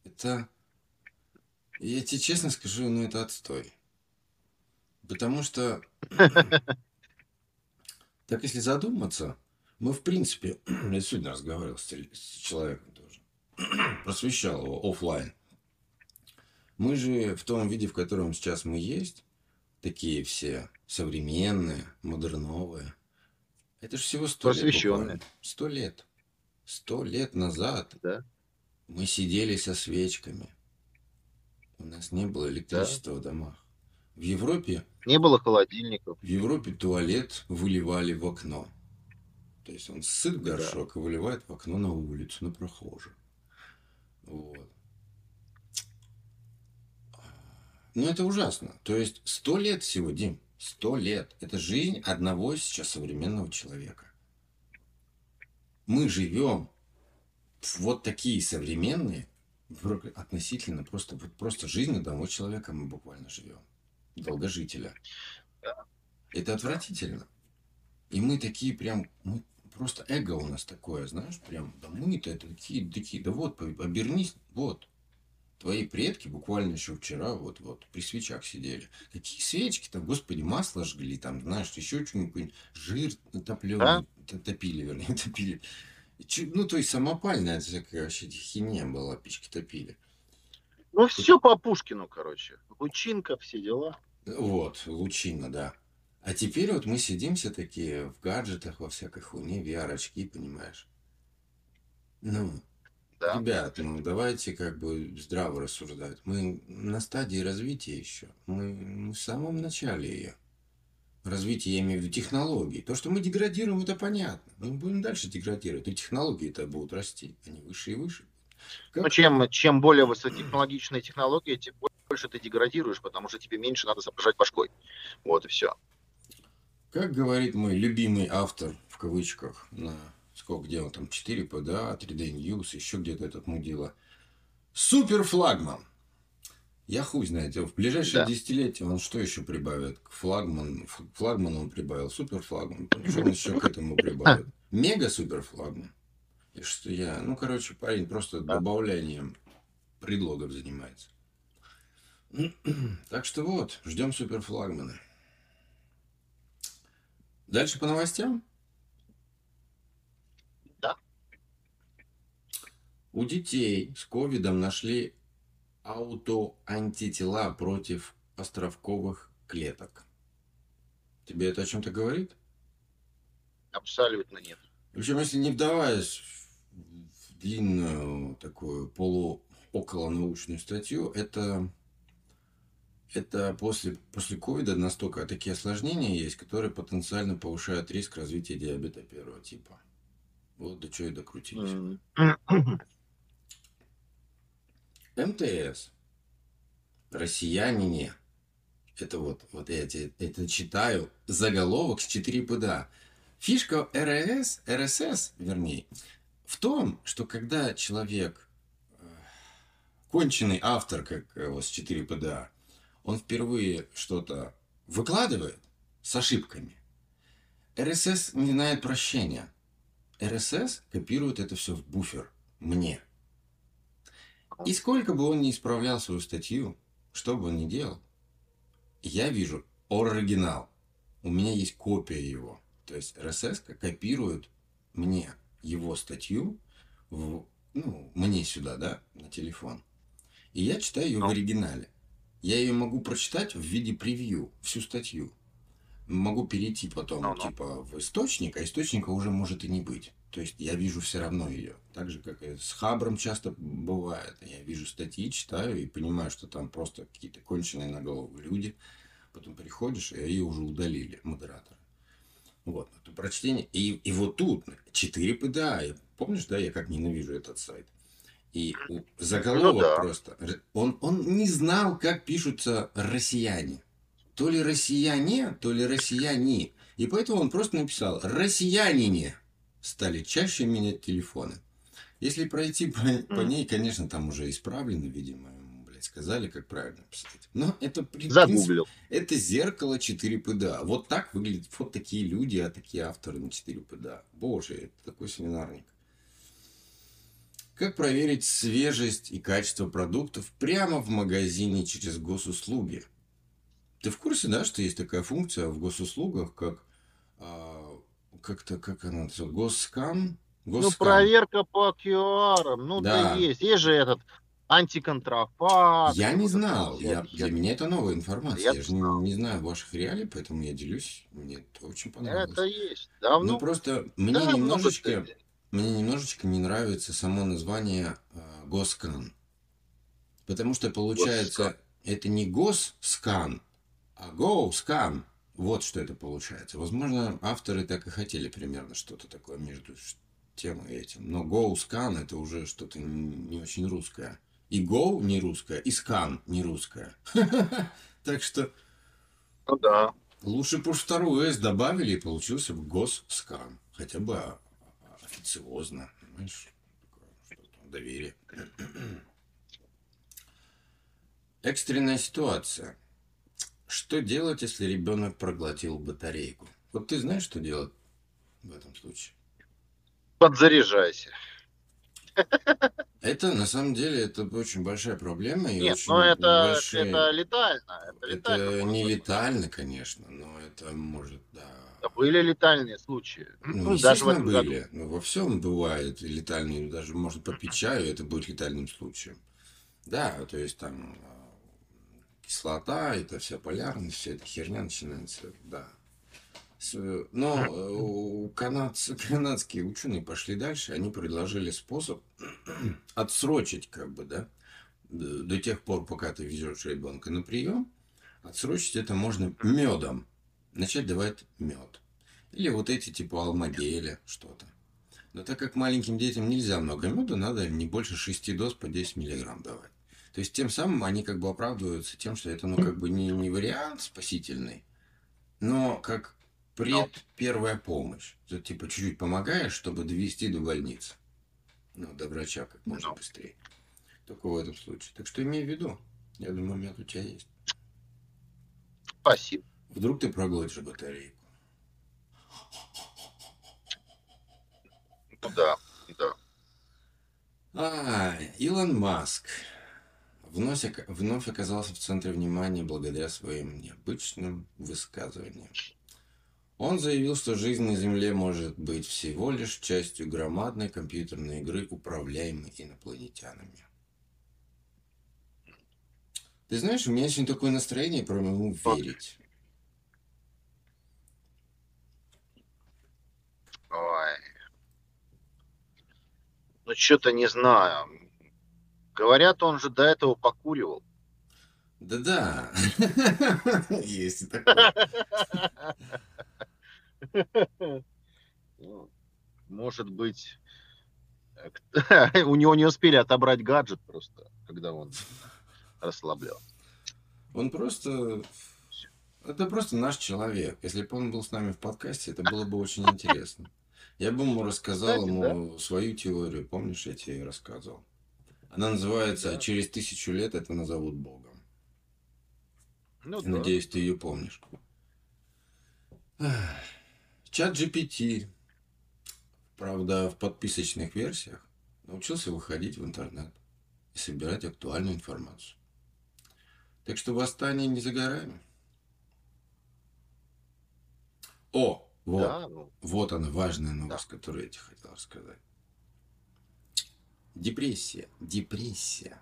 Это, я тебе честно скажу, ну это отстой. Потому что, так если задуматься, мы в принципе, я сегодня разговаривал с, с человеком тоже, просвещал его оффлайн. Мы же в том виде, в котором сейчас мы есть, такие все современное, модерновое. Это же всего сто лет. Сто лет. Сто лет назад Да. мы сидели со свечками. У нас не было электричества в домах. В Европе, Не было холодильников. в Европе туалет выливали в окно. То есть он сыт в горшок и выливает в окно на улицу, на прохожих. Вот. Ну, это ужасно. То есть сто лет всего, Дим, сто лет. Это жизнь одного сейчас современного человека. Мы живем вот такие современные, относительно просто, вот просто жизнь одного человека мы буквально живем. Долгожителя. Это отвратительно. И мы такие прям, мы просто эго у нас такое, знаешь, прям, да мы-то это такие, такие, да вот, обернись, вот. Твои предки буквально еще вчера вот, вот при свечах сидели. Какие свечки там, господи, масло жгли, там, знаешь, еще что-нибудь, жир топленый, топили, вернее, топили. Ну, то есть самопальная всякая вообще химия была, печки топили. Ну, все по Пушкину, короче. Лучинка, все дела. Вот, лучина, да. А теперь вот мы сидим все такие в гаджетах, во всякой хуйне, VR-очки, понимаешь? Ну, Да. ребят, ну давайте как бы здраво рассуждать. Мы на стадии развития еще. Мы в самом начале ее. Развитие, я имею в виду технологий. То, что мы деградируем, это понятно. Мы будем дальше деградировать. И технологии-то будут расти. Они выше и выше. Как- Ну, чем, чем более высокотехнологичная технология, тем больше ты деградируешь, потому что тебе меньше надо соображать башкой. Вот и все. Как говорит мой любимый автор, в кавычках, на сколько, где он там, 4 ПДА, 3D News, еще где-то этот мудила. Супер флагман. Я хуй знает, в ближайшее Да. десятилетие он что еще прибавит? К флагман, флагман он прибавил, супер флагман. Что он еще к этому прибавит? Мега супер флагман. И что я, ну, короче, парень просто Да. добавлением предлогов занимается. Так что вот, ждем супер флагмана. Дальше по новостям? Да. У детей с ковидом нашли аутоантитела против островковых клеток. Тебе это о чем-то говорит? Абсолютно нет. Причем, если не вдаваясь в в длинную такую полу около научную статью, это, это после, после ковида настолько такие осложнения есть, которые потенциально повышают риск развития диабета первого типа. Вот до чего и докрутились. МТС. Россиянине. Это вот, вот я тебе это читаю. Заголовок с 4 ПДА. Фишка РС, РСС, вернее, в том, что когда человек, э, конченый автор, как его с 4 ПДА, он впервые что-то выкладывает с ошибками, РСС не знает прощения. РСС копирует это все в буфер мне. И сколько бы он ни исправлял свою статью, что бы он ни делал, я вижу оригинал. У меня есть копия его. То есть RSS копирует мне его статью, в, ну, мне сюда, да, на телефон. И я читаю ее в Ну. оригинале. Я ее могу прочитать в виде превью, всю статью. Могу перейти потом, Ну-ну. типа, в источник, а источника уже может и не быть. То есть я вижу все равно ее. Так же, как и с Хабром часто бывает. Я вижу статьи, читаю и понимаю, что там просто какие-то конченые на голову люди. Потом приходишь, и ее уже удалили, модераторы. Вот, это прочтение. И, и вот тут 4 ПДА. Помнишь, да, я как ненавижу этот сайт. И заголовок Ну да. просто. Он, он не знал, как пишутся россияне. То ли россияне, то ли россияне. И поэтому он просто написал «Россиянине» стали чаще менять телефоны. Если пройти по, по ней, конечно, там уже исправлено, видимо, ему, блядь, сказали, как правильно писать. Но это, при- принципе, это зеркало 4 ПДА. Вот так выглядят вот такие люди, а такие авторы на 4 ПДА. Боже, это такой семинарник. Как проверить свежесть и качество продуктов прямо в магазине через госуслуги? Ты в курсе, да, что есть такая функция в госуслугах, как а, как-то, как она называется, госскан? Ну, Госскан. проверка по QR. Ну, Да. да есть. Есть же этот антиконтрафакт. Я не знал. Я, для меня это новая информация. Я Я, же не, не знаю ваших реалий, поэтому я делюсь. Мне это очень понравилось. Это есть. Давно. Ну просто мне Да, немножечко, мне немножечко не нравится само название э, Госкан. Потому что получается, это не Госкан, а Гоускан. Вот что это получается. Возможно, авторы так и хотели примерно что-то такое между тем и этим. Но Гоускан это уже что-то не очень русское. И Go не русское, и Скан не русское. Так что Ну да. Лучше бы уж вторую S добавили, и получился бы Госкан. Хотя бы а, а, официозно. Понимаешь? Доверие. Экстренная ситуация. Что делать, если ребенок проглотил батарейку? Вот ты знаешь, что делать в этом случае? Подзаряжайся. Это на самом деле это очень большая проблема и Нет, очень ну это, большие- это летально. Это, летально Это не быть. летально, конечно, но это может, да, Да были летальные случаи. Ну, даже в этом году. были. Ну, во всем бывает летальные, даже можно попить чаю, это будет летальным случаем. Да, то есть там э, кислота, это вся полярность, вся эта херня начинается, да. Но э, у канадцы, канадские ученые пошли дальше, они предложили способ отсрочить, как бы, да, до до тех пор, пока ты везешь ребенка на прием, отсрочить это можно медом. Начать давать мед. Или вот эти типа алмагеля, что-то. Но так как маленьким детям нельзя много меда, надо не больше 6 доз по 10 миллиграмм давать. То есть тем самым они как бы оправдываются тем, что это ну как бы не, не вариант спасительный, но как пред первая помощь. Ты типа чуть-чуть помогаешь, чтобы довести до больницы. Ну, до врача как можно Ну. быстрее. Только в этом случае. Так что имей в виду. Я думаю, мед у тебя есть. Спасибо. Вдруг ты проглотишь батарейку. Ну да, да. А, Илон Маск вновь, вновь оказался в центре внимания благодаря своим необычным высказываниям. Он заявил, что жизнь на Земле может быть всего лишь частью громадной компьютерной игры, управляемой инопланетянами. Ты знаешь, у меня сегодня такое настроение, прям ему верить. Ой. Ну, что-то не знаю. Говорят, он же до этого покуривал. Да-да, есть и такое. Ну, Может быть, э, у него не успели отобрать гаджет просто, когда он расслаблял. Он просто... Это просто наш человек. Если бы он был с нами в подкасте, это было бы очень интересно. Я бы ему рассказал Кстати, ему свою теорию. Помнишь, я тебе рассказывал? Она называется Да. «Через тысячу лет это назовут Богом». Ну, да. Надеюсь, ты ее помнишь. Чат GPT, правда, в подписочных версиях научился выходить в интернет и собирать актуальную информацию. Так что восстание не за горами. О, вот, Да, ну, вот она, важная новость, которую я тебе хотел рассказать. Депрессия. Депрессия.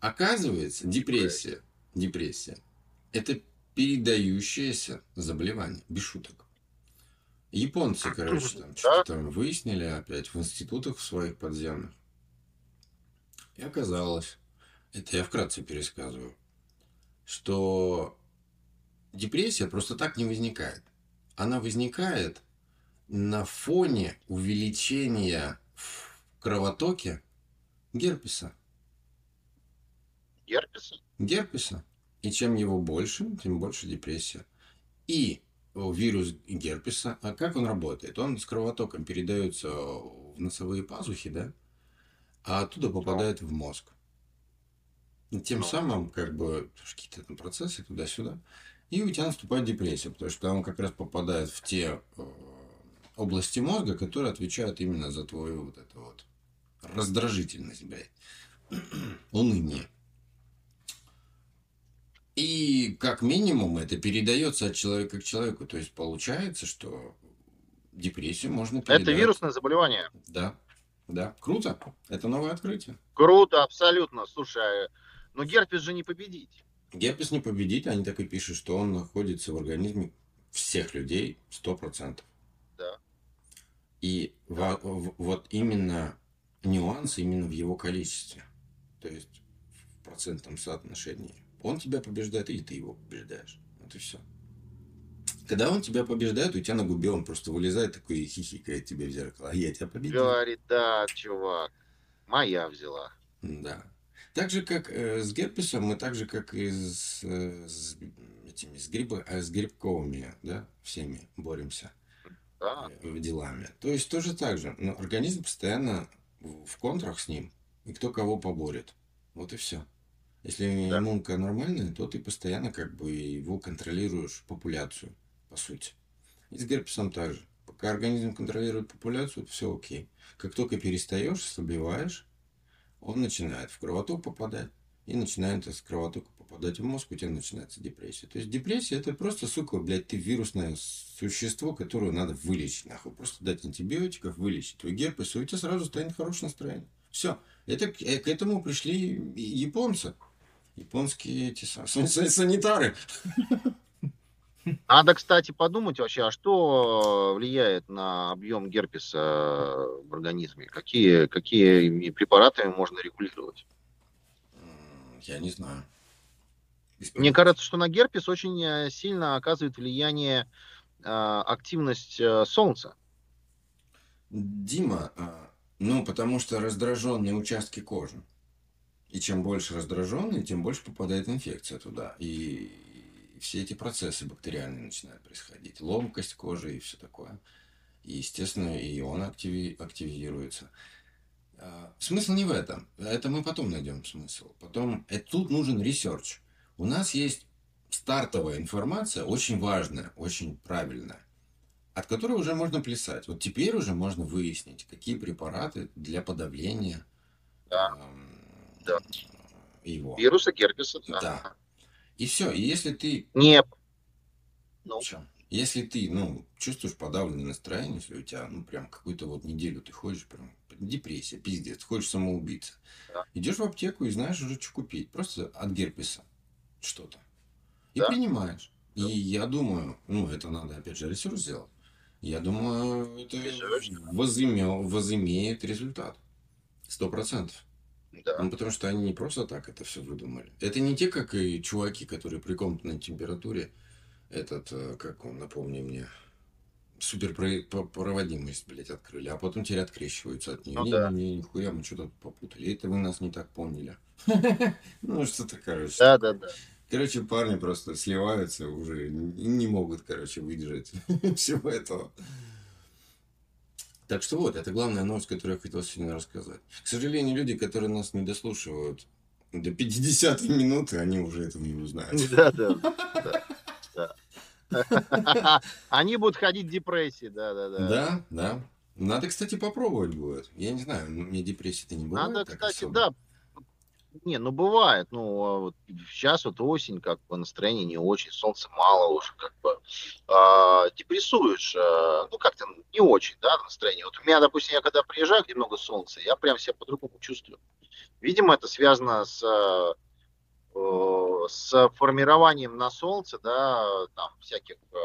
Оказывается, депрессия. Депрессия. Это передающееся заболевание. Без шуток. Японцы, короче, там что-то там выяснили опять в институтах своих подземных. И оказалось, это я вкратце пересказываю, что депрессия просто так не возникает. Она возникает на фоне увеличения кровотоке герпеса. герпеса. Герпеса. И чем его больше, тем больше депрессия. И вирус герпеса, а как он работает? Он с кровотоком передается в носовые пазухи, да? А оттуда попадает в мозг. И тем Ну. самым, как бы, какие-то там процессы туда-сюда. И у тебя наступает депрессия, потому что он как раз попадает в те э, области мозга, которые отвечают именно за твою вот эту вот раздражительность, блядь. Уныние. И как минимум это передается от человека к человеку. То есть получается, что депрессию можно передать. Это вирусное заболевание. Да. Да, круто. Это новое открытие. Круто, абсолютно. Слушай, а, но герпес же не победить. Герпес не победить, они так и пишут, что он находится в организме всех людей 100%. Да. И во- в- вот именно нюанс именно в его количестве. То есть в процентном соотношении. Он тебя побеждает, или ты его побеждаешь. Вот и все. Когда он тебя побеждает, у тебя на губе он просто вылезает такой и хихикает тебе в зеркало. А я тебя победил. Говорит, да, чувак, моя взяла. Да. Так же, как э, с герпесом, мы так же, как и с, э, с этими, с, грибы, э, с грибковыми, да, всеми боремся Да, э, делами. То есть тоже так же. Но организм постоянно в контрах с ним, и кто кого поборет. Вот и все. Если Да. иммунка нормальная, то ты постоянно как бы его контролируешь популяцию, по сути. И с герпесом так же. Пока организм контролирует популяцию, все окей. Как только перестаешь, ослабеваешь, он начинает в кровоток попадать. И начинает из кровотока попадать в мозг, у тебя начинается депрессия. То есть депрессия это просто, сука, блядь, ты вирусное существо, которое надо вылечить, нахуй. Просто дать антибиотиков, вылечить твой герпес, и у тебя сразу станет хорошее настроение. Все. Это, к э, к этому пришли японцы. Японские эти са- са- са- санитары. Надо, кстати, подумать вообще, а что влияет на объем герпеса в организме? Какие, какие препараты можно регулировать? Я не знаю. Мне кажется, что на герпес очень э, сильно оказывает влияние э, активность э, солнца. Дима, а, ну, потому что раздраженные участки кожи. И чем больше раздраженные, тем больше попадает инфекция туда. И все эти процессы бактериальные начинают происходить. Ломкость кожи и все такое. И, естественно, и он активи- активизируется. А, Смысл не в этом. Это мы потом найдем смысл. Потом, это тут нужен research. У нас есть стартовая информация, очень важная, очень правильная от которой уже можно плясать. Вот теперь уже можно выяснить, какие препараты для подавления Да. эм, Да. его. Вируса герпеса, да. Да. И все. И если ты Не, ну, Чё? Если ты, ну, чувствуешь подавленное настроение, если у тебя, ну, прям какую-то вот неделю ты ходишь, прям депрессия, пиздец, хочешь самоубийца. Да. Идешь в аптеку и знаешь уже, что купить. Просто от герпеса что-то. И Да. принимаешь. Да. И я думаю, ну, это надо, опять же, ресурс сделать. Я думаю, это Ресерч. возыме- возымеет результат. Сто процентов. да. Ну, потому что они не просто так это все выдумали. Это не те, как и чуваки, которые при комнатной температуре этот, э, как он, напомни мне, суперпроводимость, блядь, открыли, а потом теперь открещиваются от нее. Ну не, да. не, нихуя, мы что-то попутали. Это вы нас не так поняли. Ну, что-то, короче. Да, да, да. Короче, парни просто сливаются уже, не могут, короче, выдержать всего этого. Так что вот, это главная новость, которую я хотел сегодня рассказать. К сожалению, люди, которые нас не дослушивают до 50 минуты, они уже этого не узнают. Да, да. Они будут ходить в депрессии, да, да, да. Да, да. Надо, кстати, попробовать будет. Я не знаю, мне депрессии-то не бывает. Надо, кстати, да. Не, ну бывает. Ну, а вот сейчас вот осень, как бы настроение не очень, солнца мало уже, как бы а, депрессуешь, а, ну как-то не очень, да, настроение. Вот у меня, допустим, я когда приезжаю, где много солнца, я прям себя по-другому чувствую. Видимо, это связано с, э, с формированием на солнце, да, там всяких э,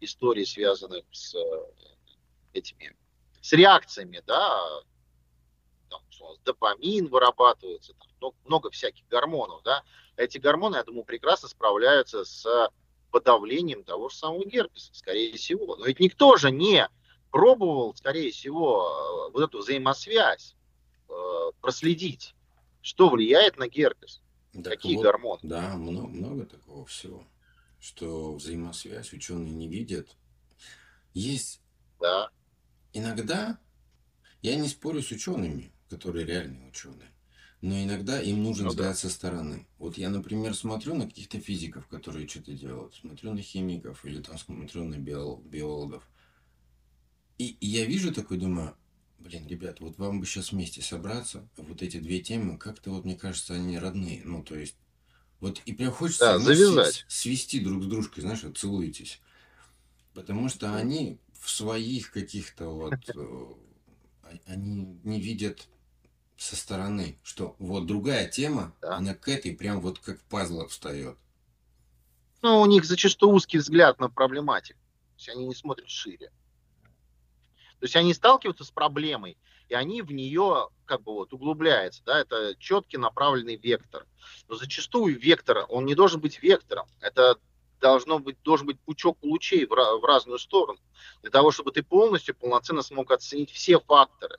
историй, связанных с э, этими, с реакциями, да, у нас допамин вырабатывается, там, много, много всяких гормонов, да. Эти гормоны, я думаю, прекрасно справляются с подавлением того же самого герпеса, скорее всего. Но ведь никто же не пробовал, скорее всего, вот эту взаимосвязь э, проследить, что влияет на герпес, Так какие вот, гормоны. Да, много, много такого всего, что взаимосвязь ученые не видят. Есть Да, иногда, я не спорю с учеными, которые реальные ученые, но иногда им нужен Ну да. взгляд со стороны. Вот я, например, смотрю на каких-то физиков, которые что-то делают, смотрю на химиков или там смотрю на биол- биологов. И, и я вижу такой, думаю, блин, ребят, вот вам бы сейчас вместе собраться, вот эти две темы, как-то вот, мне кажется, они родные. Ну, то есть, вот и прям хочется Да, ну, завязать. свести друг с дружкой, знаешь, вот целуетесь. Потому что они в своих каких-то вот э, они не видят со стороны, что вот другая тема, Да. она к этой прям вот как пазл встает. Ну, у них зачастую узкий взгляд на проблематику. То есть они не смотрят шире. То есть они сталкиваются с проблемой, и они в нее как бы вот углубляются. Да? Это четкий направленный вектор. Но зачастую вектор, он не должен быть вектором. Это должно быть, должен быть пучок лучей в, в разную сторону. Для того, чтобы ты полностью, полноценно смог оценить все факторы.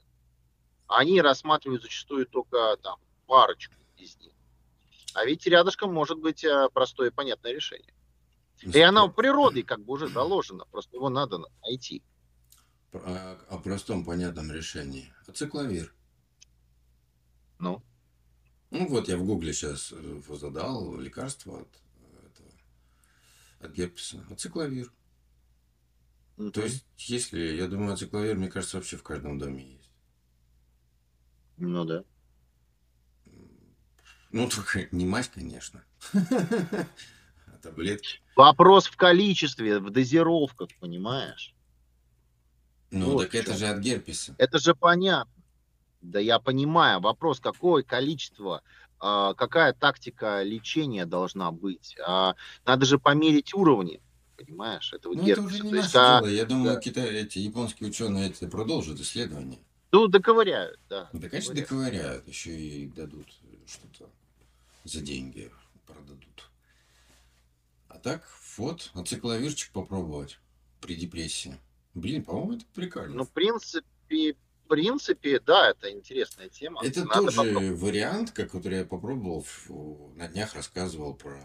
Они рассматривают зачастую только там парочку из них. А ведь рядышком может быть э, простое и понятное решение. И оно природой как бы уже заложено, просто его надо найти. О, о простом понятном решении. Ацикловир. Ну, Ну вот я в гугле сейчас задал лекарство от этого, от герпеса. Ацикловир. То есть, если, я думаю, ацикловир, мне кажется, вообще в каждом доме. Ну да. Ну, только не мазь, конечно. А таблетки. Вопрос в количестве, в дозировках, понимаешь? Ну, Вот так в это же от герпеса. Это же понятно. Да я понимаю. Вопрос, какое количество, а, какая тактика лечения должна быть. А, надо же померить уровни, понимаешь, этого Ну, это герпеса. уже не есть, наше а, дело. Я думаю, да. китай, эти японские ученые эти продолжат исследования. Ну, доковыряют, да. Да, конечно, доковыряют. Еще и дадут что-то за деньги продадут. А так, вот, ацикловирчик попробовать при депрессии. Блин, по-моему, это прикольно. Ну, в принципе, в принципе, да, это интересная тема. это Надо тоже попробовать. вариант, как который я попробовал, на днях рассказывал про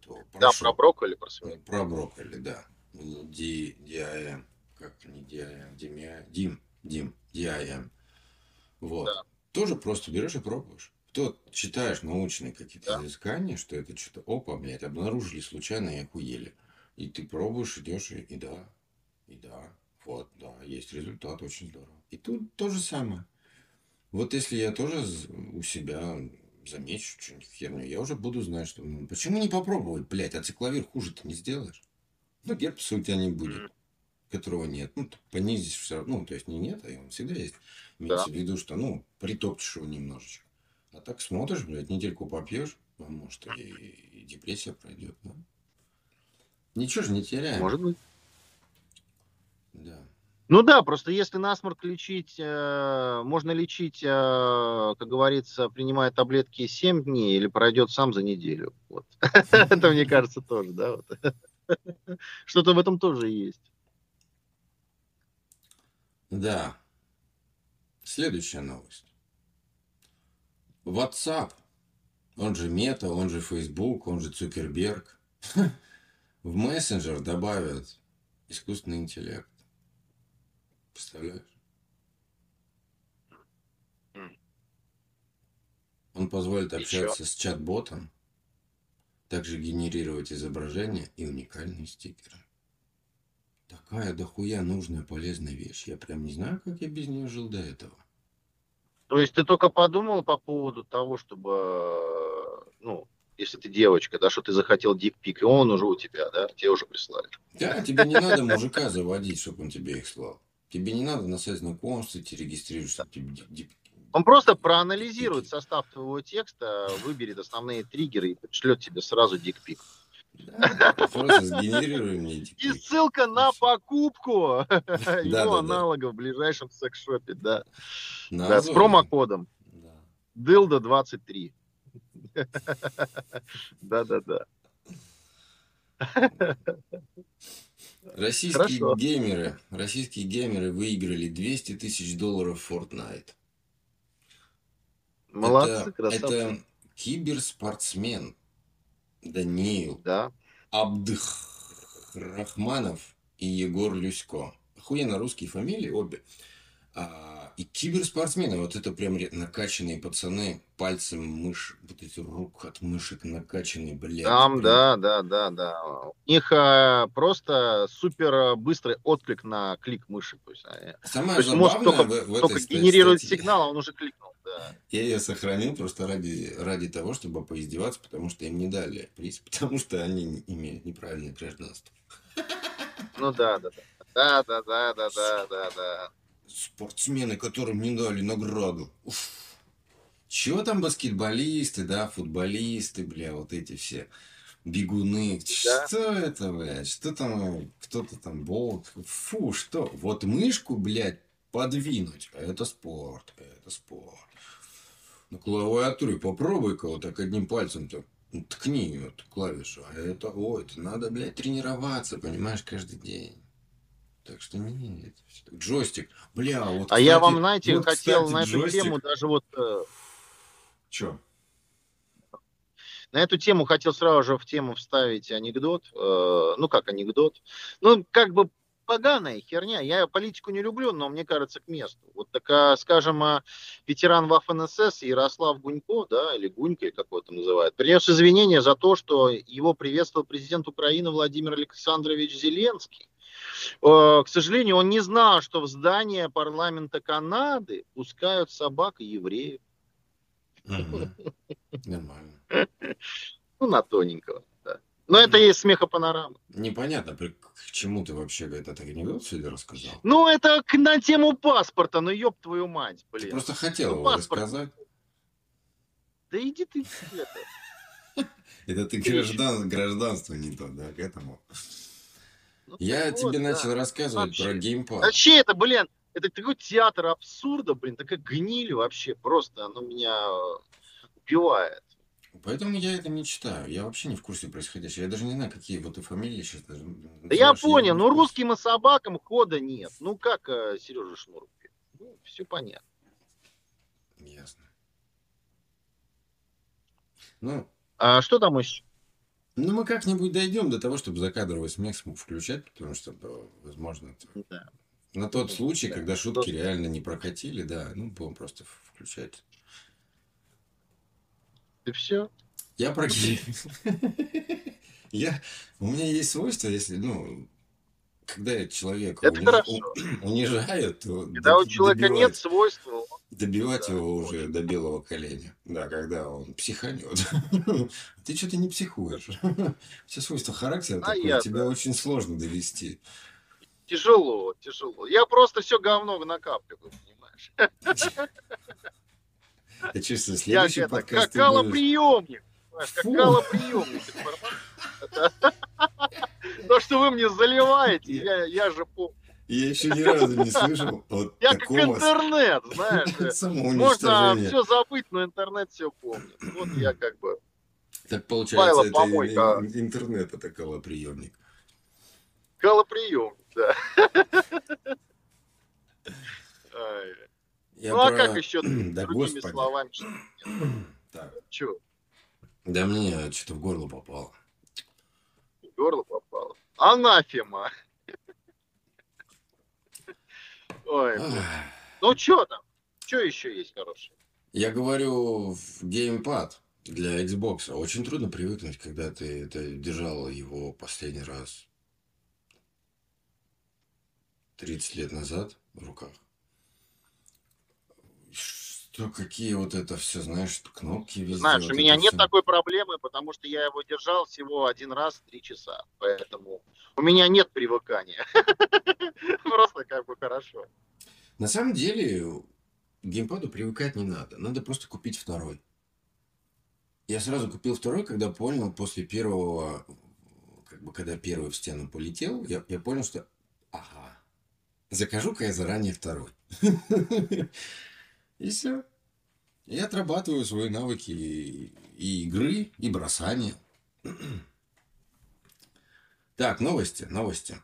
этого Да, порошок. про брокколи, про свой. Про брокколи, да. Ди, DIM. Как не? Димя- Дим. Дим. DIM. Вот. Да. Тоже просто берешь и пробуешь. Кто читаешь научные какие-то Да. изыскания, что это что-то, опа, блядь, обнаружили случайно и охуели. И ты пробуешь, идешь, и, и да, и да, вот, да, есть результат, очень здорово. И тут то же самое. Вот если я тоже у себя замечу что-нибудь херню, я уже буду знать, что ну, почему не попробовать, блядь, ацикловир хуже ты не сделаешь. Ну, герпеса у тебя не будет. Которого нет. Ну, понизишь все равно, ну, то есть не нет, а он всегда есть. Имеется Да. в виду, что, ну, притопчешь его немножечко. А так смотришь, блядь, недельку попьешь, а может и, и депрессия пройдет, да? Ничего же не теряем. Может быть. Да. Ну да, просто если насморк лечить, э, можно лечить, э, как говорится, принимая таблетки 7 дней или пройдет сам за неделю. Вот. Это, мне кажется, тоже, да. Что-то в этом тоже есть. Да. Следующая новость. WhatsApp, он же Мета, он же Facebook, он же Цукерберг, в мессенджер добавят искусственный интеллект. Представляешь? М. Он позволит общаться с чат-ботом, также генерировать изображения и уникальные стикеры. Такая дохуя нужная полезная вещь. Я прям не знаю, как я без нее жил до этого. То есть ты только подумал по поводу того, чтобы, ну, если ты девочка, да, что ты захотел дикпик, и он уже у тебя, да, тебе уже прислали. Да, тебе не надо мужика заводить, чтобы он тебе их слал. Тебе не надо на сайт знакомств идти регистрировать, чтобы тебе дип- Он просто проанализирует состав твоего текста, выберет основные триггеры и пришлет тебе сразу дикпик. Да, просто сгенерируй мне И ссылка на покупку его аналога в ближайшем секс-шопе, да. Да, с промокодом Да. Дылда23. Да-да-да. Российские Хорошо. геймеры, российские геймеры выиграли 200 тысяч долларов в Fortnite. Молодцы, это, красавцы. это киберспортсмен Даниил Да. Абдхрахманов и Егор Люсько. Охуенно русские фамилии обе. А, и киберспортсмены, вот это прям накачанные пацаны, пальцем мышь, вот эти рук от мышек накачанные, блядь. Там, прям. да, да, да, да. У них а, просто супер быстрый отклик на клик мыши. То есть, они- Самое то есть мозг только, в, в только генерирует статье- сигнал, а он уже кликнул. Да. Я ее сохранил просто ради, ради того, чтобы поиздеваться, потому что им не дали приз, потому что они имеют неправильное гражданство. Ну да, да, да. Да, да, да, да, да, да, да. спортсмены, которым не дали награду. Уф. Чего там баскетболисты, да, футболисты, бля, вот эти все бегуны. Да. Что это, блядь? Что там, кто-то там, болт? Фу, что? Вот мышку, блядь, подвинуть. Это спорт, это спорт. На клавиатуре попробуй-ка вот так одним пальцем-то ткни вот клавишу. А это, ой, это надо, блядь, тренироваться, понимаешь, каждый день. Так что нет, джойстик, бля, вот. А я кстати, вам, знаете, вот, хотел кстати, на эту джойстик. тему даже вот э, Чё? На эту тему хотел сразу же в тему вставить анекдот. Э, ну, как анекдот? Ну, как бы поганая херня. Я политику не люблю, но мне кажется, к месту. Вот такая, скажем, а, ветеран ВАФ-НСС Ярослав Гунько, да, или Гунька, как его там называют, принес извинения за то, что его приветствовал президент Украины Владимир Александрович Зеленский. Э, К сожалению, он не знал, что в здание парламента Канады пускают собак и евреев. Нормально. Ну, на тоненького. Но это есть смехопанорама. Непонятно, к чему ты вообще этот анекдот сегодня рассказал. Ну, это к- на тему паспорта, ну ёб твою мать, Ты блин. просто хотел Ну, его паспорт. рассказать. Да иди ты это. Это ты граждан, гражданство не то, да, к этому. Ну, Я тебе да. начал рассказывать Вообще. про геймпад. Вообще это, блин, это такой театр абсурда, блин, такая гниль вообще, просто оно меня э, убивает. Поэтому я это не читаю. Я вообще не в курсе происходящего. Я даже не знаю, какие вот и фамилии сейчас даже. Да я называешь, понял, не ну русским и собакам хода нет. Ну как Сережа Шнуров? Ну, все понятно. Ясно. Ну, А что там еще? ну, мы как-нибудь дойдем до того, чтобы закадровый смех смог включать, потому что, э, возможно, это- Да. на тот случай, Да. когда шутки реально не прокатили, да, ну, будем просто включать. И все. Я про Я... У меня есть свойство, если, ну, когда человека Это хорошо. унижают, то Когда у человека добивать- нет свойств, он- добивать Да, его уже до белого коленя. Да, когда он психанет. Ты что-то не психуешь. Все свойства характера А такое, я, тебя да. очень сложно довести. тяжело, тяжело. Я просто все говно накапливаю, понимаешь? Я чувствую, Я следующий это, подкаст как ты будешь... калоприемник. понимаешь, Как Фу. калоприемник. информация. То, что вы мне заливаете, я, я же помню. Я еще ни разу не слышал вот Я как интернет, знаешь. э, Можно все забыть, но интернет все помнит. Вот я как бы... Так получается, Файло это помойка. ин- интернет это колоприемник. Калоприемник, да. Я Ну а про- как еще Да другими господи. словами? что- Так, Че, да мне что-то в горло попало. в горло попало? Анафема. Ой, ну что там? Что еще есть хорошее? Я говорю, в геймпад для Xbox очень трудно привыкнуть, когда ты это держал его последний раз 30 лет назад в руках. Что, какие вот это все, знаешь, кнопки везде. Знаешь, вот у меня нет всё. такой проблемы, потому что я его держал всего один раз три часа. Поэтому у меня нет привыкания. Просто как бы хорошо. На самом деле, геймпаду привыкать не надо. Надо просто купить второй. Я сразу купил второй, когда понял после первого, как бы когда первый в стену полетел, я, я понял, что ага, закажу-ка я заранее второй. И все. И отрабатываю свои навыки и, игры, и бросания. Так, новости, новости.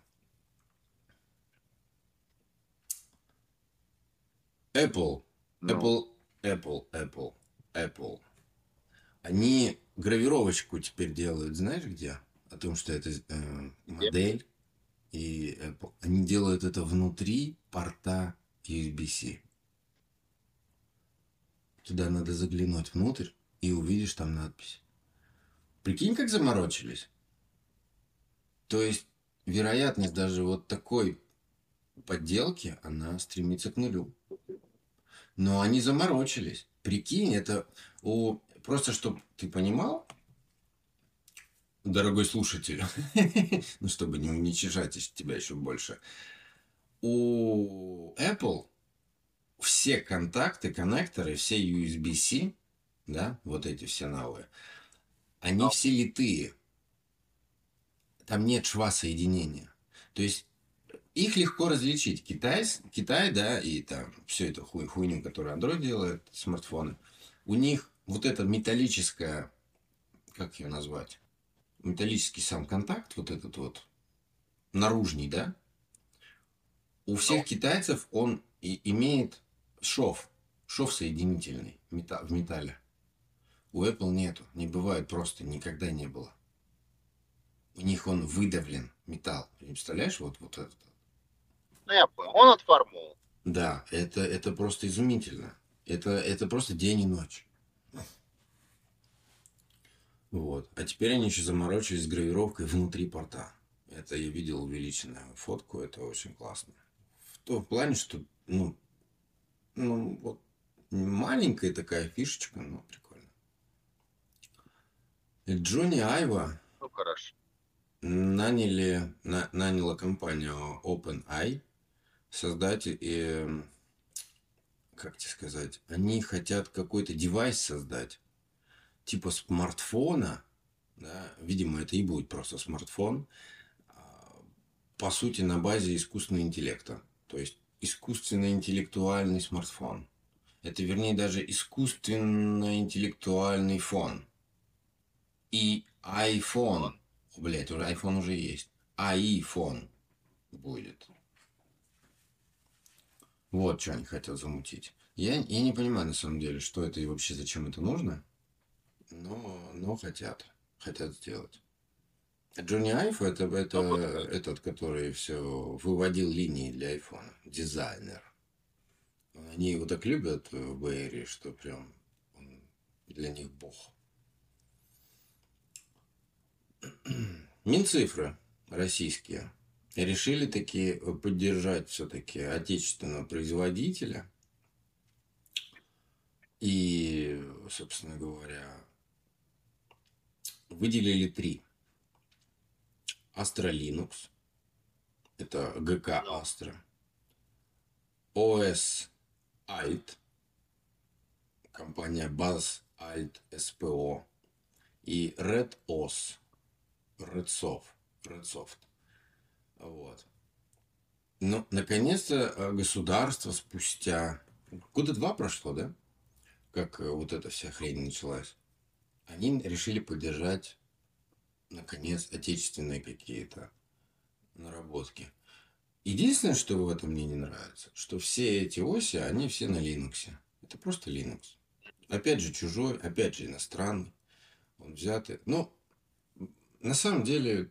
Apple Ну, Apple, Apple, Apple, Apple. Они гравировочку теперь делают, знаешь где? О том, что это э, модель и Apple. Они делают это внутри порта USB-C. Туда надо заглянуть внутрь и увидишь там надпись. Прикинь, как заморочились. То есть вероятность даже вот такой подделки, она стремится к нулю. Но они заморочились. Прикинь, это у... Просто, чтобы ты понимал, дорогой слушатель, ну, чтобы не уничижать тебя еще больше, у Apple все контакты, коннекторы, все USB-C, да, вот эти все новые, они все литые. Там нет шва соединения. То есть их легко различить. Китай, Китай, да, и там все это хуй, хуйню, которую Android делает, смартфоны, у них вот эта металлическая, как ее назвать, металлический сам контакт, вот этот вот, наружный, да, у всех китайцев он и имеет шов, шов соединительный в металле. У Apple нету, не бывает просто, никогда не было. У них он выдавлен, металл. Представляешь, вот, вот этот. Ну, я понял, он отформован. Да, это, это просто изумительно. Это, это просто день и ночь. Вот. А теперь они еще заморочились с гравировкой внутри порта. Это я видел увеличенную фотку, это очень классно. В том плане, что, ну, ну, вот маленькая такая фишечка, но прикольно. Джонни Айва ну, хорошо. наняли, на, наняла компанию OpenAI создатель, и, как тебе сказать, они хотят какой-то девайс создать, типа смартфона, да, видимо, это и будет просто смартфон, а, по сути, на базе искусственного интеллекта. То есть искусственно-интеллектуальный смартфон. Это, вернее, даже искусственно-интеллектуальный фон. И iPhone. Блять, уже iPhone уже есть. iPhone будет. Вот что они хотят замутить. Я, я не понимаю, на самом деле, что это и вообще зачем это нужно. Но, но хотят. Хотят сделать. Джонни Айф это, это этот, который все выводил линии для айфона. Дизайнер. Они его так любят в Бэйре, что прям он для них бог. Минцифры российские решили таки поддержать все-таки отечественного производителя. И, собственно говоря, выделили три Astra Linux. Это ГК Astra. OS Alt. Компания Buzz Alt SPO. И Red OS. Redsoft. Redsoft. Вот. Ну, наконец-то э, государство спустя... Года два прошло, да? Как э, вот эта вся хрень началась. Они решили поддержать наконец, отечественные какие-то наработки. Единственное, что в этом мне не нравится, что все эти оси, они все на Linux. Это просто Linux. Опять же чужой, опять же иностранный. Он взятый. Но на самом деле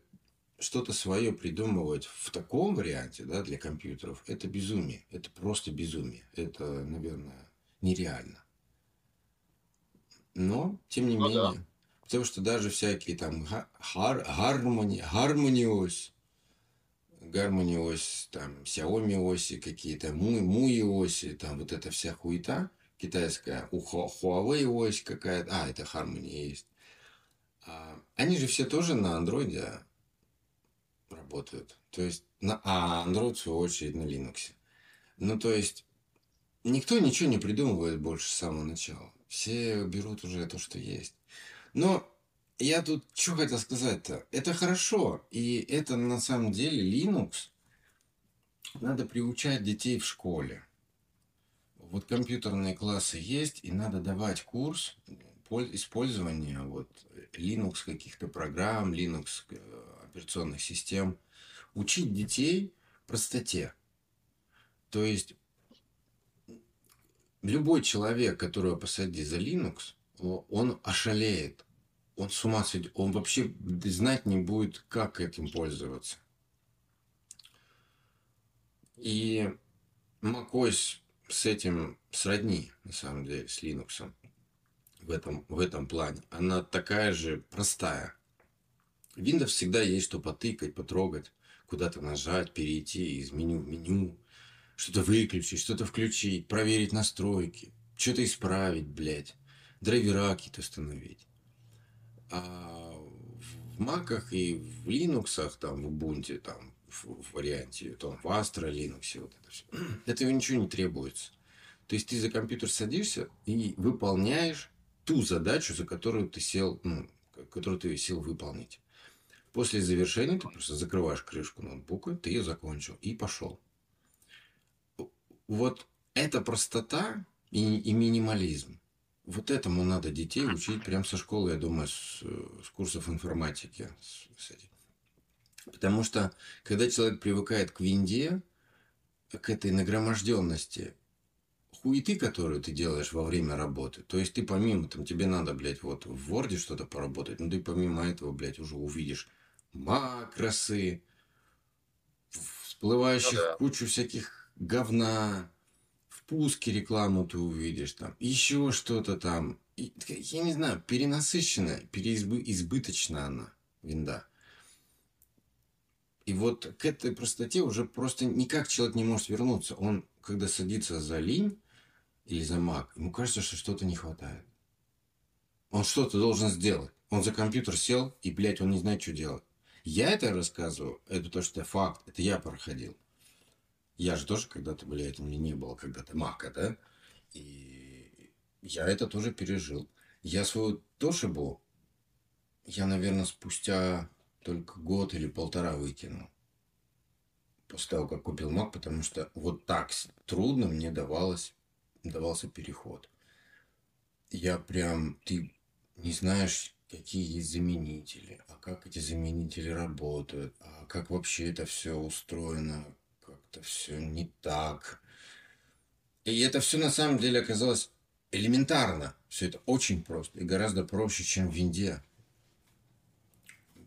что-то свое придумывать в таком варианте да, для компьютеров, это безумие. Это просто безумие. Это, наверное, нереально. Но, тем не ну, менее, да. Потому что даже всякие там гар, гармони, гармониос, гармониос, там, Xiaomi оси какие-то, муи, муи оси, там вот эта вся хуета китайская, у Huawei ось какая-то, а, это Harmony есть. А, они же все тоже на андроиде работают. То есть, на, а Android, в свою очередь, на Linux. Ну, то есть, никто ничего не придумывает больше с самого начала. Все берут уже то, что есть. Но я тут что хотел сказать-то? Это хорошо, и это на самом деле Linux. Надо приучать детей в школе. Вот компьютерные классы есть, и надо давать курс использования вот Linux каких-то программ, Linux э, операционных систем. Учить детей простоте. То есть любой человек, которого посадить за Linux, он ошалеет. Он с ума сойдет. Он вообще знать не будет, как этим пользоваться. И macOS с этим сродни, на самом деле, с Linux в этом, в этом плане. Она такая же простая. Windows всегда есть что потыкать, потрогать, куда-то нажать, перейти из меню в меню, что-то выключить, что-то включить, проверить настройки, что-то исправить, блядь драйвера какие-то установить. А в маках и в Linux, там, в Ubuntu, там, в, варианте, там, в Astra Linux, вот это все. Этого ничего не требуется. То есть ты за компьютер садишься и выполняешь ту задачу, за которую ты сел, ну, которую ты сел выполнить. После завершения ты просто закрываешь крышку ноутбука, ты ее закончил и пошел. Вот эта простота и, и минимализм. Вот этому надо детей учить прямо со школы, я думаю, с, с курсов информатики. С. Потому что, когда человек привыкает к винде, к этой нагроможденности хуеты, которую ты делаешь во время работы, то есть ты помимо, там, тебе надо, блядь, вот в Word что-то поработать, но ты помимо этого, блядь, уже увидишь макросы, всплывающих ну, да. кучу всяких говна, в пуске рекламу ты увидишь, там, еще что-то там. И, я не знаю, перенасыщенная, переизбыточна она, винда. И вот к этой простоте уже просто никак человек не может вернуться. Он, когда садится за линь или за маг, ему кажется, что что-то не хватает. Он что-то должен сделать. Он за компьютер сел, и, блядь, он не знает, что делать. Я это рассказываю, это то, что факт, это я проходил. Я же тоже когда-то, блядь, мне не было когда-то мака, да? И я это тоже пережил. Я свою Тошибу, я, наверное, спустя только год или полтора выкинул. После того, как купил Mac, потому что вот так трудно мне давалось, давался переход. Я прям, ты не знаешь, какие есть заменители, а как эти заменители работают, а как вообще это все устроено, как-то все не так. И это все на самом деле оказалось элементарно. Все это очень просто и гораздо проще, чем в винде.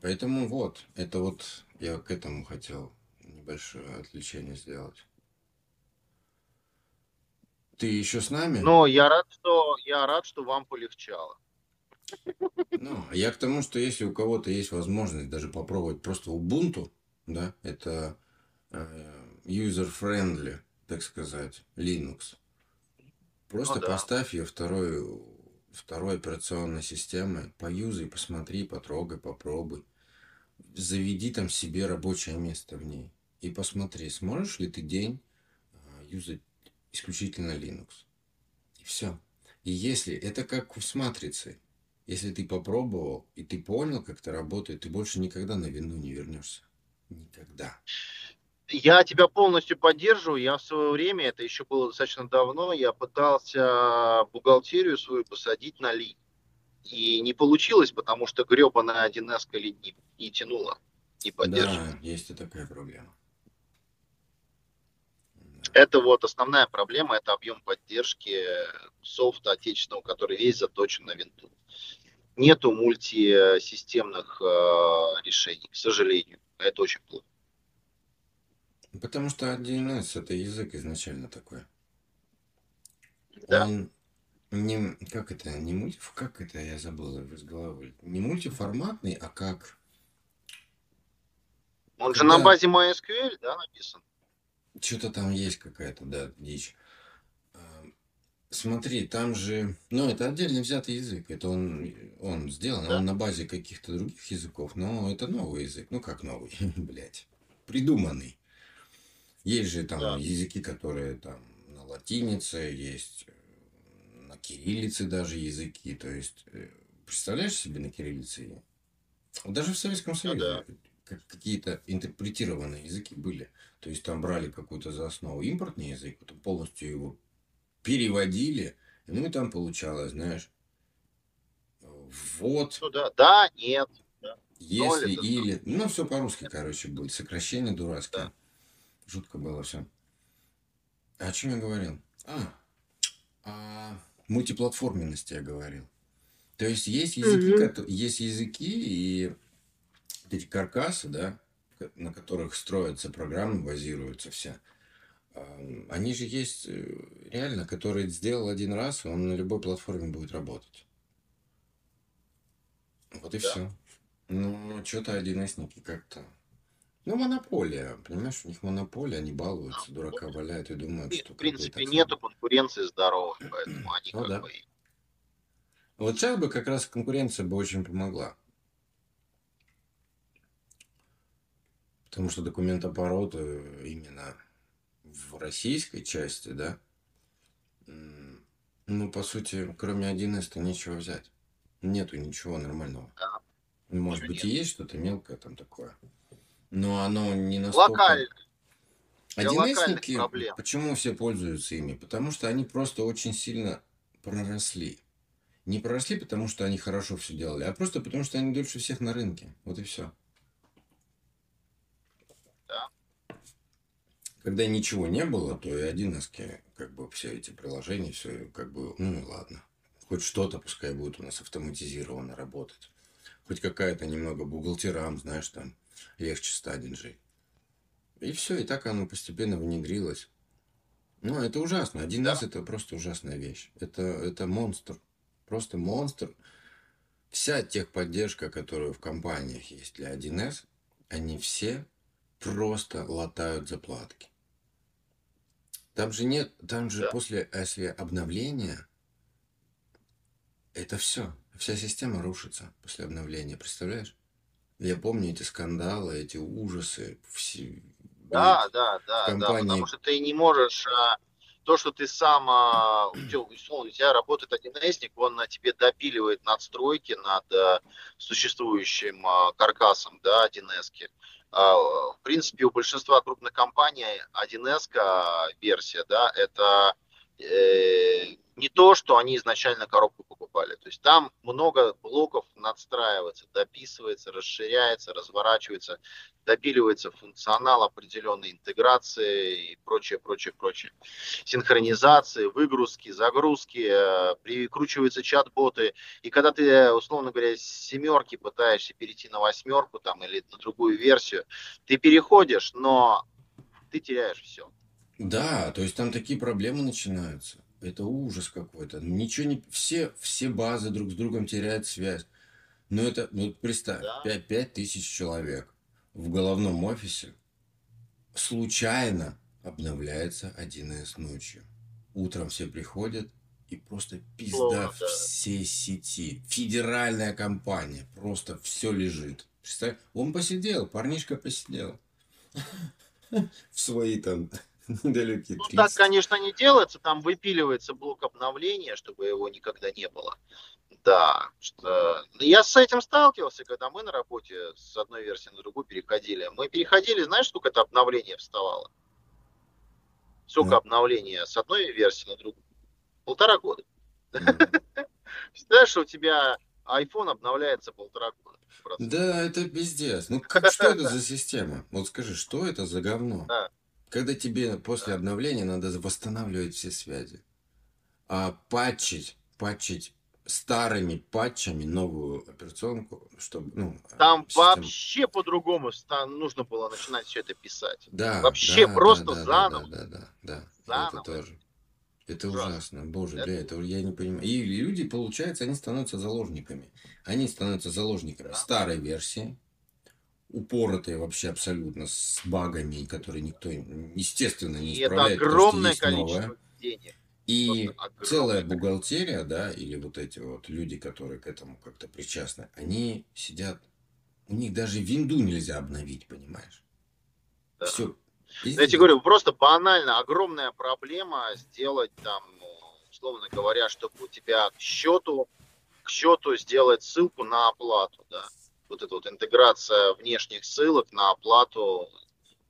Поэтому вот, это вот я к этому хотел небольшое отвлечение сделать. Ты еще с нами? Ну, я рад, что я рад, что вам полегчало. Ну, а я к тому, что если у кого-то есть возможность даже попробовать просто Ubuntu, да, это э, user-friendly, так сказать, Linux. Просто ну, да. поставь ее второй, второй операционной системой, поюзай, посмотри, потрогай, попробуй заведи там себе рабочее место в ней и посмотри, сможешь ли ты день а, юзать исключительно Linux. И все. И если это как с матрицей, если ты попробовал и ты понял, как это работает, ты больше никогда на вину не вернешься. Никогда. Я тебя полностью поддерживаю. Я в свое время, это еще было достаточно давно, я пытался бухгалтерию свою посадить на Ли. И не получилось, потому что гребаная 1С или не, не тянула, не поддерживала. Да, есть и такая проблема. Это вот основная проблема, это объем поддержки софта отечественного, который весь заточен на винту. Нету мультисистемных э, решений, к сожалению. Это очень плохо. Потому что 1С это язык изначально такой. Да. Он не, как это, не мульти, как это, я забыл из головы, не мультиформатный, а как... Он же на базе MySQL, да, написан? Что-то там есть какая-то, да, дичь. Смотри, там же, ну, это отдельно взятый язык, это он, он сделан, да? он на базе каких-то других языков, но это новый язык, ну, как новый, блядь, придуманный. Есть же там да. языки, которые там на латинице, есть кириллицы даже языки. То есть, э, представляешь себе на кириллице? Даже в Советском Союзе ну, да. какие-то интерпретированные языки были. То есть там брали какую-то за основу импортный язык, потом полностью его переводили, ну и там получалось, знаешь, вот. Ну да, да, нет. Да. Если, или. Ну, все по-русски, короче, будет. Сокращение дурацкое. Да. Жутко было все. А о чем я говорил? А, а мультиплатформенности я говорил. То есть есть языки, mm-hmm. есть языки и эти каркасы, да, на которых строятся программы, базируются все. Они же есть э, реально, которые сделал один раз, и он на любой платформе будет работать. Вот и да. все. Ну, что-то 1С как-то ну, монополия, понимаешь, у них монополия, они балуются, дурака валяют и думают, что... В принципе, нету конкуренции здоровой, поэтому они ну, как да. бы... Вот сейчас бы как раз конкуренция бы очень помогла. Потому что документооборот именно в российской части, да, Ну, по сути, кроме 1С-то нечего взять. Нету ничего нормального. Да, Может ничего быть, и нет. есть что-то мелкое там такое. Но оно не настолько... Локально, для локальных 1С-ники, проблем. почему все пользуются ими? Потому что они просто очень сильно проросли. Не проросли, потому что они хорошо все делали, а просто потому что они дольше всех на рынке. Вот и все. Да. Когда ничего не было, то и 1С, как бы все эти приложения, все как бы, ну и ладно. Хоть что-то пускай будет у нас автоматизированно работать. Хоть какая-то немного бухгалтерам, знаешь, там легче стать жить. И все, и так оно постепенно внедрилось. Ну, это ужасно. 1С Да. это просто ужасная вещь. Это, это монстр. Просто монстр. Вся техподдержка, которая в компаниях есть для 1С, они все просто латают заплатки. Там же нет, там же Да. после, если обновления, это все. Вся система рушится после обновления, представляешь? Я помню эти скандалы, эти ужасы. Все, Да, да, да, да, компании- потому что ты не можешь а, то, что ты сам, а, у тебя, работает один СНИК, он на тебе допиливает надстройки над а, существующим каркасом, да, 1С. В принципе, у большинства крупных компаний 1С версия, да, это э, не то, что они изначально коробку покупали. То есть там много блоков надстраивается, дописывается, расширяется, разворачивается, допиливается функционал определенной интеграции и прочее, прочее, прочее. Синхронизации, выгрузки, загрузки, э, прикручиваются чат-боты. И когда ты, условно говоря, с семерки пытаешься перейти на восьмерку там, или на другую версию, ты переходишь, но ты теряешь все. Да, то есть там такие проблемы начинаются. Это ужас какой-то. Ничего не... Все, все базы друг с другом теряют связь. Но это, ну представь, Да. 5, 5 тысяч человек в головном офисе случайно обновляется 1С ночью. Утром все приходят и просто пизда Словно, да. всей сети. Федеральная компания. Просто все лежит. Представь, он посидел, парнишка посидел. В свои там недалекие Ну, 30. так, конечно, не делается. Там выпиливается блок обновления, чтобы его никогда не было. Да, что... ну, я с этим сталкивался, когда мы на работе с одной версии на другую переходили. Мы переходили, знаешь, сколько это обновление вставало? Сколько Ну. обновления с одной версии на другую? Полтора года. Мгм. Представляешь, что у тебя iPhone обновляется полтора года. Просто. Да, это пиздец. Ну, как, что это за система? Вот скажи, что это за говно? Да. Когда тебе после обновления надо восстанавливать все связи. А патчить, патчить старыми патчами новую операционку, чтобы, ну... Там система- вообще по-другому нужно было начинать все это писать. Да, вообще да, просто да, да, заново. Да, да, да, да. Заново. Это тоже. Это Ужасно. ужасно. Боже, Это- бля, это я не понимаю. И люди, получается, они становятся заложниками. Они становятся заложниками Да. старой версии, упоротые вообще абсолютно с багами, которые никто, естественно, не И это исправляет, что огромное количество новое. денег. И целая бухгалтерия, да, или вот эти вот люди, которые к этому как-то причастны, они сидят, у них даже винду нельзя обновить, понимаешь? Да. Все. Я тебе говорю, просто банально огромная проблема сделать там, условно говоря, чтобы у тебя к счету, к счету сделать ссылку на оплату, да. Вот эта вот интеграция внешних ссылок на оплату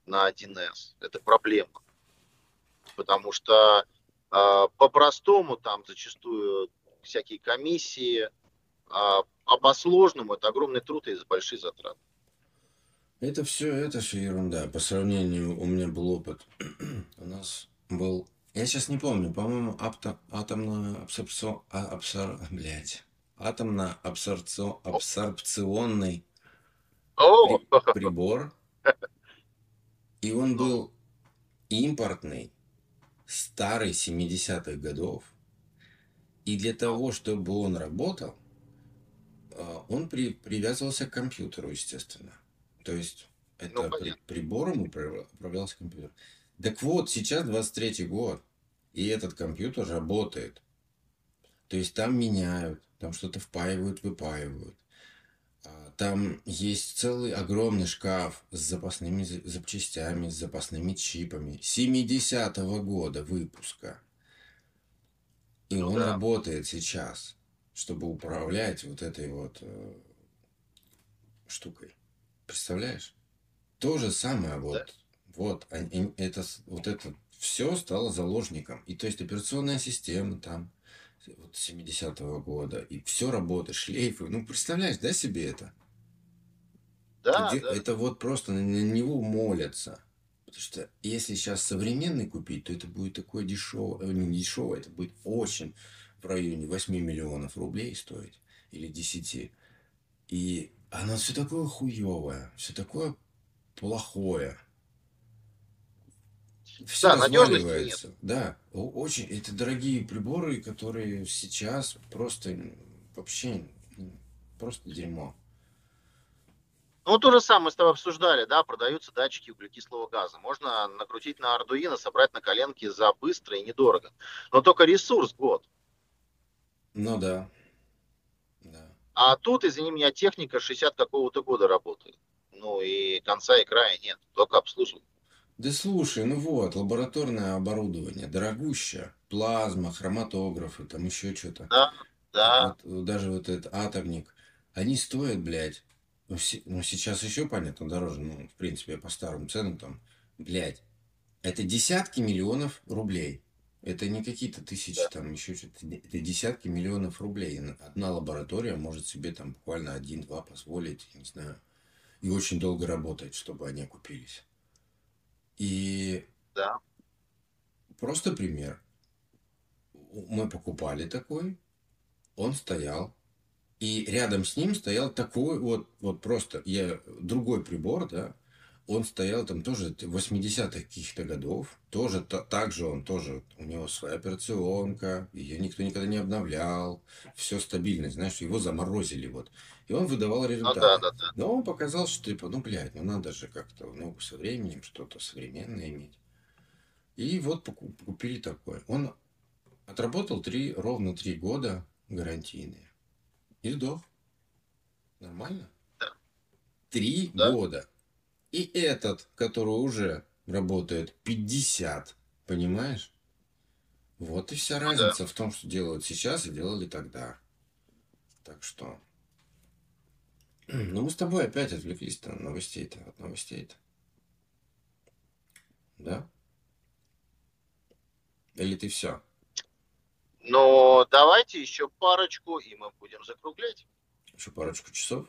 на 1С. Это проблема. Потому что э, по-простому там зачастую всякие комиссии, а, а по-сложному это огромный труд и большие затраты. Это все, это все ерунда. По сравнению, у меня был опыт. У нас был, я сейчас не помню, по-моему, апто, атомно абсорбцион, а, абсор, блядь, атомно абсорбцион, абсорбционный О, при- прибор. И он был импортный, старый 70-х годов. И для того, чтобы он работал, а, он при, привязывался к компьютеру, естественно. То есть это Ну, при- прибором управля- управлялся компьютер. Так вот, сейчас 23 год, и этот компьютер работает. То есть там меняют, там что-то впаивают, выпаивают. А, Там есть целый огромный шкаф с запасными за- запчастями, с запасными чипами 70-го года выпуска. И Ну он да. работает сейчас, чтобы управлять вот этой вот э, штукой. Представляешь? То же самое вот. Вот, они- это, вот это все стало заложником. И то есть операционная система там вот 70-го года, и все работает, шлейфы. Ну, представляешь, да, себе это? Да, Где- да. Это вот просто на, на него молятся. Потому что если сейчас современный купить, то это будет такое дешевое, э, не дешевое, это будет очень в районе 8 миллионов рублей стоить. Или 10. И оно все такое хуевое, все такое плохое. Все Да, надежности разваливается. Да, очень. Это дорогие приборы, которые сейчас просто вообще просто дерьмо. Ну, то же самое мы с тобой обсуждали, да, продаются датчики углекислого газа. Можно накрутить на Ардуино, собрать на коленке за быстро и недорого. Но только ресурс год. Ну да. Да. А тут, извини меня, техника 60 какого-то года работает. Ну и конца и края нет, только обслуживание. Да слушай, ну вот, лабораторное оборудование, дорогущее, плазма, хроматографы, там еще что-то. Да, да, Вот, даже вот этот атомник, они стоят, блядь, ну, се- ну, сейчас еще, понятно, дороже, ну, в принципе, по старым ценам там, блядь, это десятки миллионов рублей. Это не какие-то тысячи, Да. там, еще что-то. Это десятки миллионов рублей. Одна лаборатория может себе там буквально один-два позволить, я не знаю, и очень долго работать, чтобы они окупились. И да. Просто пример. Мы покупали такой, он стоял, и рядом с ним стоял такой вот, вот просто, я, другой прибор, да, он стоял там тоже 80-х каких-то годов, тоже та- так же он тоже, у него своя операционка, ее никто никогда не обновлял, все стабильно, знаешь, его заморозили вот, и он выдавал Ну результаты. да, да, да. Но он показал, что типа, ну, блядь, ну надо же как-то ну, со временем что-то современное иметь. И вот купили такой. Он отработал три, ровно три года гарантийные. И сдох. Нормально? Да. Три Да. года. И этот, который уже работает 50, понимаешь? Вот и вся Ну да. разница в том, что делают сейчас и делали тогда. Так что... Ну, мы с тобой опять отвлеклись-то от новостей-то, от новостей-то. Да? Или ты все? Но давайте еще парочку, и мы будем закруглять. Еще парочку часов?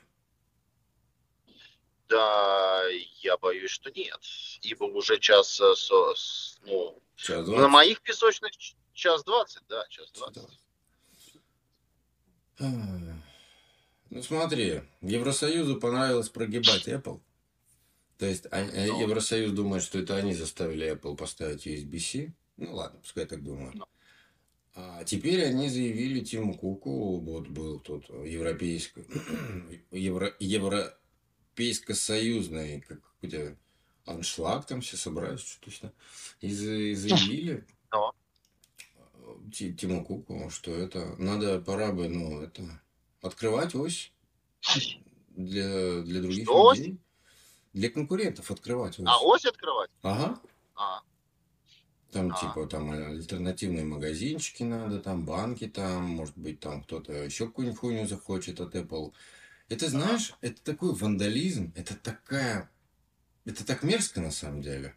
Да, я боюсь, что нет. Ибо уже час, э, с- ну, Час на двадцать? моих песочных час двадцать, да, час двадцать. Ну смотри, Евросоюзу понравилось прогибать Apple. То есть а- а Ну. Евросоюз думает, что это они заставили Apple поставить USB-C. Ну ладно, пускай так думают. Ну. А теперь они заявили Тиму Куку, вот был тут европейский, евро, европейско-союзный как, какой-то аншлаг, там все собрались, что точно, и за- и заявили. Ти- Тиму Куку, что это надо, пора бы, ну, это открывать ось для, для других Что ось? людей. Для конкурентов открывать ось. А ось открывать? Ага. А, Там А. типа там альтернативные магазинчики надо, там банки там, может быть там кто-то еще какую-нибудь хуйню захочет от Apple. Это знаешь, это такой вандализм, это такая, это так мерзко на самом деле.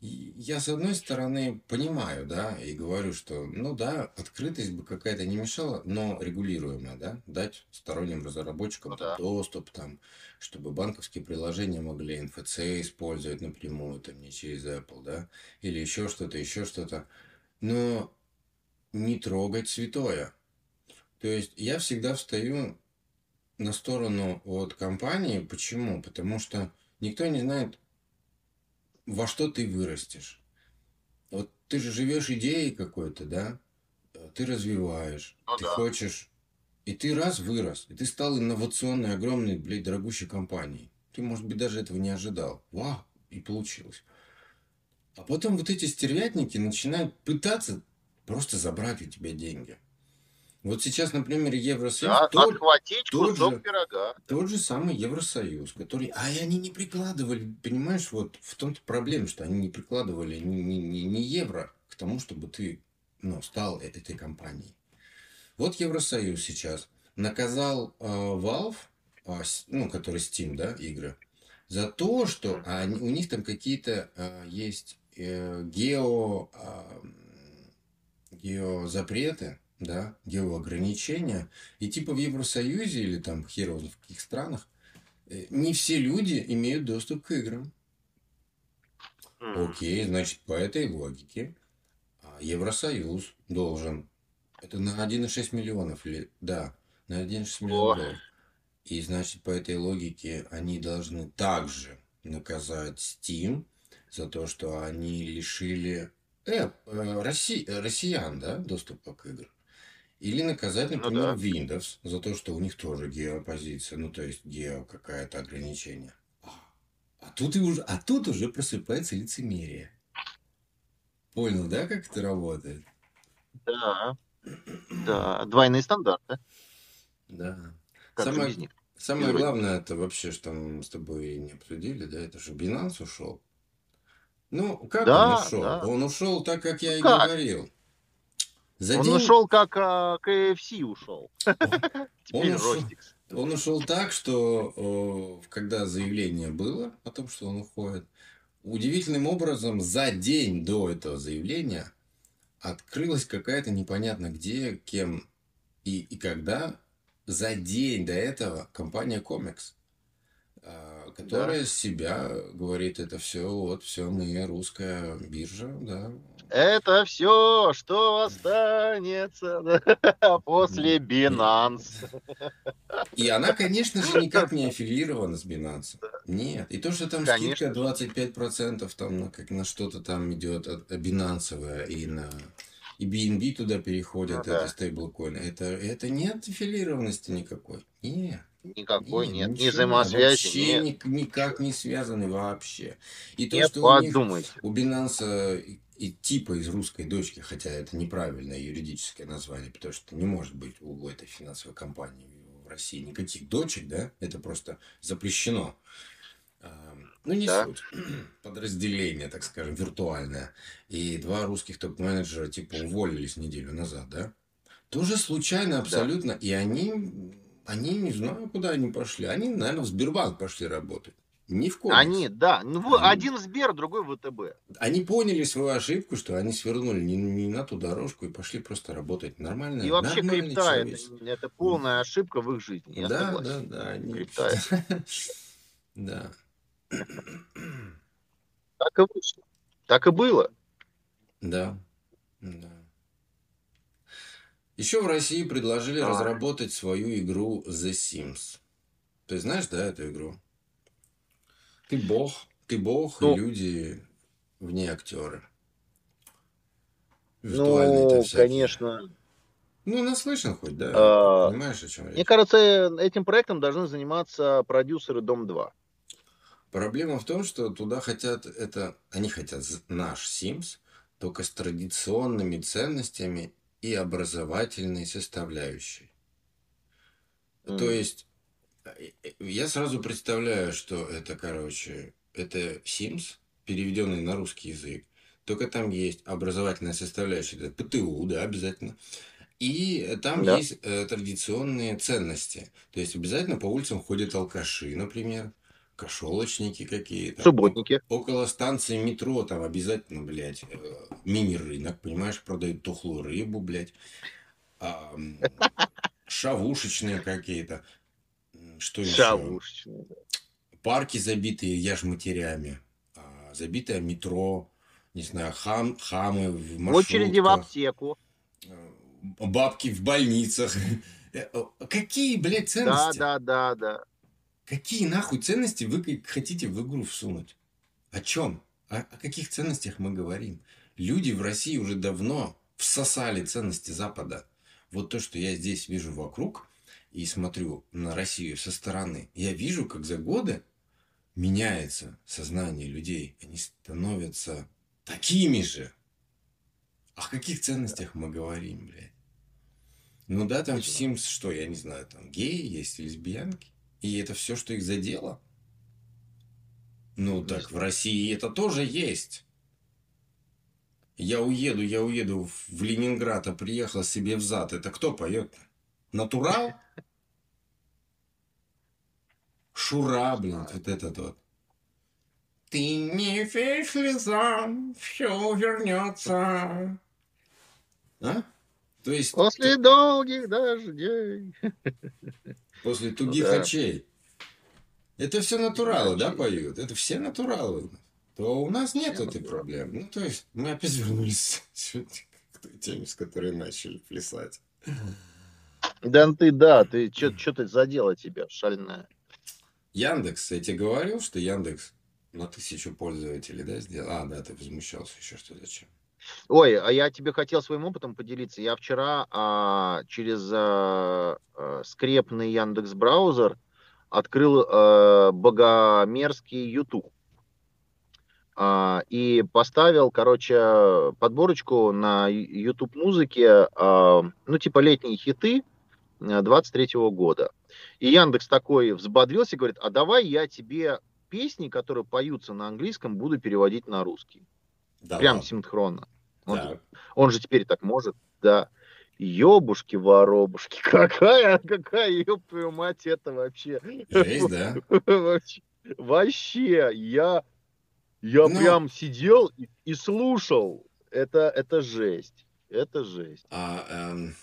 Я с одной стороны понимаю, да, и говорю, что, ну да, открытость бы какая-то не мешала, но регулируемая, да, дать сторонним разработчикам Ну да. доступ, там, чтобы банковские приложения могли NFC использовать напрямую, там, не через Apple, да, или еще что-то, еще что-то. Но не трогать святое. То есть я всегда встаю на сторону вот компании. Почему? Потому что никто не знает, во что ты вырастешь. Вот ты же живешь идеей какой-то, да? Ты развиваешь, Ну ты да. хочешь, и ты раз вырос, и ты стал инновационной, огромной, блядь, дорогущей компанией. Ты, может быть, даже этого не ожидал. Вау, и получилось. А потом вот эти стервятники начинают пытаться просто забрать у тебя деньги. Вот сейчас на примере Евросоюз да, тот, отхватить тот кусок же- пирога. тот же самый Евросоюз, который... А они не прикладывали, понимаешь, вот в том-то проблема, что они не прикладывали ни, ни- ни- ни евро к тому, чтобы ты ну, стал э- этой компанией. Вот Евросоюз сейчас наказал э, Valve, э, ну, который Steam, да, игры, за то, что они, у них там какие-то э, есть э, гео, э, геозапреты, да, геоограничения, и типа в Евросоюзе или там хер в каких странах э, не все люди имеют доступ к играм. Окей, значит, по этой логике а, Евросоюз должен, это на 1,6 миллионов, или, да, на 1,6 миллионов долларов. И значит, по этой логике они должны также наказать Steam за то, что они лишили э, э, Росси- э, россиян да, доступа к играм. Или наказать, Ну например, да. Windows за то, что у них тоже геопозиция, ну то есть гео какая-то ограничение. А, а тут, и уже, а тут уже просыпается лицемерие. Понял, да, как это работает? Да. Да. Двойные стандарты. Да. Как Самое, без них? самое главное, это вообще, что мы с тобой не обсудили, да, это же Binance ушел. Ну, как Да, он ушел? да. Он ушел так, как я и Как? говорил. За Он день- ушел, как а, KFC ушел. Теперь. Ростикс. Он ушел так, что когда заявление было о том, что он уходит, удивительным образом за день до этого заявления открылась какая-то непонятно где, кем и, и когда за день до этого компания Комикс, э, которая с себя говорит, это все, вот все мы русская биржа, да. Это все, что останется да, после Binance. И она, конечно же, никак не аффилирована с Binance. Нет. И то, что там Конечно скидка 25% там на, как, на что-то там идет от, Binance и на и BNB туда переходят, Ну да. это стейблкоины. Это, это нет аффилированности никакой. Нет. Никакой нет, ни ничего, взаимосвязи Вообще нет. ни- никак не связаны вообще. И то, Не что у них подумайте. у Binance и, типа из русской дочки, хотя это неправильное юридическое название, потому что не может быть у этой финансовой компании в России никаких дочек, да, это просто запрещено. Ну, не Да. суть. Подразделение, так скажем, виртуальное. И два русских топ-менеджера типа уволились неделю назад, да? Тоже случайно абсолютно. И они, они не знаю, куда они пошли. Они, наверное, в Сбербанк пошли работать. Не в комикс. Они, да. Ну, Они- один Сбер, другой ВТБ. Они поняли свою ошибку, что они свернули не, не на ту дорожку и пошли просто работать нормально. И вообще крипта это, это полная ошибка в их жизни. Я да, согласен. да, да, они- Крипта Да. Так и вышло. Так и было. Да. Да. Еще в России предложили разработать свою игру The Sims. Ты знаешь, да, эту игру? Ты бог. Ты бог, Ну. и люди в ней актеры. Ну, конечно. Ну, наслышан хоть, да? А, Понимаешь, о чем речь? Мне кажется, этим проектом должны заниматься продюсеры Дом 2. Проблема в том, что туда хотят это, они хотят наш Sims, только с традиционными ценностями и образовательной составляющей. То Мгм. есть я сразу представляю, что это, короче, это Sims, переведенный на русский язык. Только там есть образовательная составляющая, это ПТУ, да, обязательно. И там Да. есть э, традиционные ценности. То есть обязательно по улицам ходят алкаши, например, кошелочники какие-то. Субботники. Около станции метро там обязательно, блядь, э, мини-рынок, понимаешь, продают тухлую рыбу, блядь. М, шавушечные какие-то. Что еще? Шавушечные. да. Парки забитые яжматерями. а, Забитое метро. Не знаю, хам, хамы в Очереди в аптеку. э, Бабки в больницах. Э, Какие, блядь, Да, ценности? да, да, да. Какие нахуй ценности вы хотите в игру всунуть? О чем? О, о каких ценностях мы говорим? Люди в России уже давно всосали ценности Запада. Вот то, что я здесь вижу вокруг и смотрю на Россию со стороны, я вижу, как за годы меняется сознание людей. Они становятся такими же. О каких ценностях мы говорим, блядь? Ну да, там в Sims что, я не знаю, там геи есть, лесбиянки. И это все, что их задело? Ну Не так в. России это тоже есть. Я уеду, я уеду в Ленинград, а приехал себе взад. Это кто поет? Натурал? Шура, блин, вот этот вот. Ты не верь слезам, все вернется. А? То есть... После долгих дождей. После тугих да. очей. Это все натуралы, да, поют? Это все натуралы. То у нас нет Все этой проблемы. Ну, то есть, мы опять вернулись к той теме, с которой начали плясать. Да ты, да, ты что ты задела тебя, шальная. Яндекс, я тебе говорил, что Яндекс на тысячу пользователей, да, сделал? А, да, ты возмущался еще, что зачем. Ой, а я тебе хотел своим опытом поделиться. Я вчера а, через а, а, скрепный Яндекс браузер открыл а, богомерзкий YouTube. А, и поставил, короче, подборочку на YouTube музыке, а, ну, типа летние хиты 23 года. И Яндекс такой взбодрился и говорит, а давай я тебе песни, которые поются на английском, буду переводить на русский. Да Прям ладно. синхронно. Он, Так. он же теперь так может, да. Ёбушки, воробушки, какая, какая, ёб твою мать, это вообще. Жесть, да? Вообще, вообще, я, я Ну. прям сидел и, и слушал. Это, это жесть. Это жесть. А эм,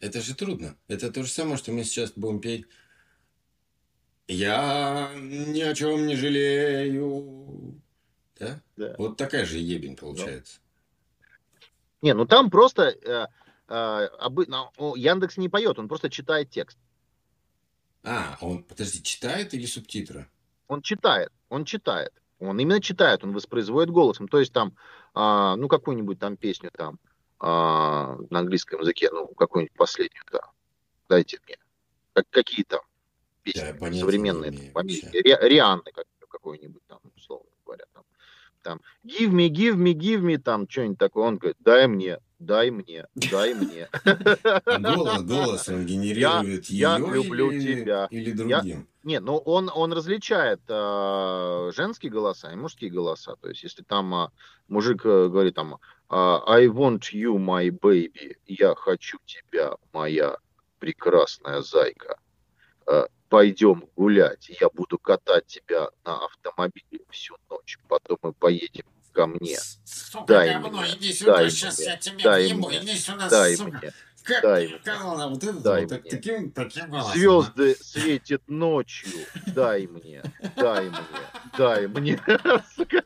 это же трудно. Это то же самое, что мы сейчас будем петь. Я ни о чем не жалею. Да? Да. Вот такая же ебень получается. Не, ну там просто э, э, обы- ну, Яндекс не поет, он просто читает текст. А, он, подожди, читает или субтитры? Он читает, он читает. Он именно читает, он воспроизводит голосом. То есть там, а, ну, какую-нибудь там песню там а, на английском языке, ну, какую-нибудь последнюю там. Дайте мне. Как, какие там песни Да, современные там. Ри- Рианны как, какой-нибудь там, условно говоря. Там, там give me, give me, give me, там что-нибудь такое. Он говорит, дай мне, дай мне, дай мне. Голос, голос он генерирует я ее люблю или, тебя. или Я- другим. Не, ну он, он различает а, женские голоса и мужские голоса. То есть, если там а, мужик э, говорит там а, I want you, my baby, я хочу тебя, моя прекрасная зайка, А, пойдем гулять, я буду катать тебя на автомобиле всю ночь, потом мы поедем ко мне, Сука, Дай говно, мне, иди сюда, дай сейчас мне, я тебе дай въебу, мне, иди сюда, дай сука. мне. Как дай ты мне, вот это дай вот, мне. таким, таким голосом. Звезды светят ночью. Дай мне, дай мне, дай мне.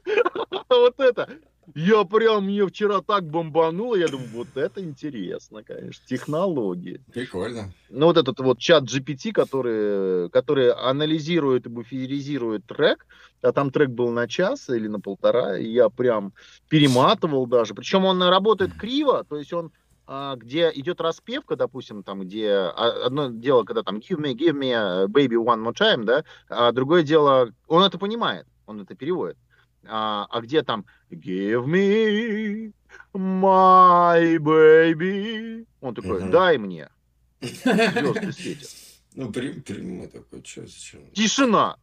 Вот это. Я прям, мне вчера так бомбануло, я думаю, вот это интересно, конечно, технологии. Прикольно. Ну, вот этот вот чат GPT, который, который анализирует и буферизирует трек, а там трек был на час или на полтора, и я прям перематывал даже. Причем он работает криво, то есть он где идет распевка, допустим, там, где а, одно дело, когда там give me, give me uh, baby one more time, да, а другое дело, он это понимает, он это переводит. А, а где там give me my baby, он такой, Мгм. дай мне, звезды светят. Ну, при, при- такой, что, зачем? Тишина.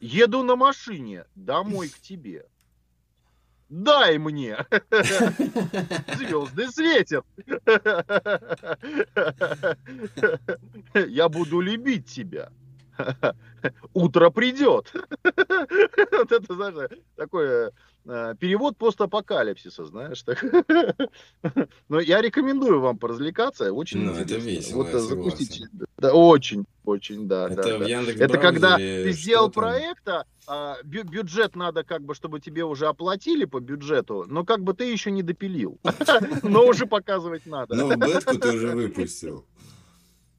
Еду на машине домой к тебе. Дай мне. Звезды светят. Я буду любить тебя. Утро придет. Вот это, знаешь, такой э, перевод постапокалипсиса, знаешь. так. Но я рекомендую вам поразвлекаться. Очень Ну, это весело, Вот э, запустите. Да, очень, очень, да. Это да, в да. Это когда ты сделал что там? проекта, а, бю- бюджет надо как бы, чтобы тебе уже оплатили по бюджету, но как бы ты еще не допилил. Но уже показывать надо. Ну, бетку ты уже выпустил.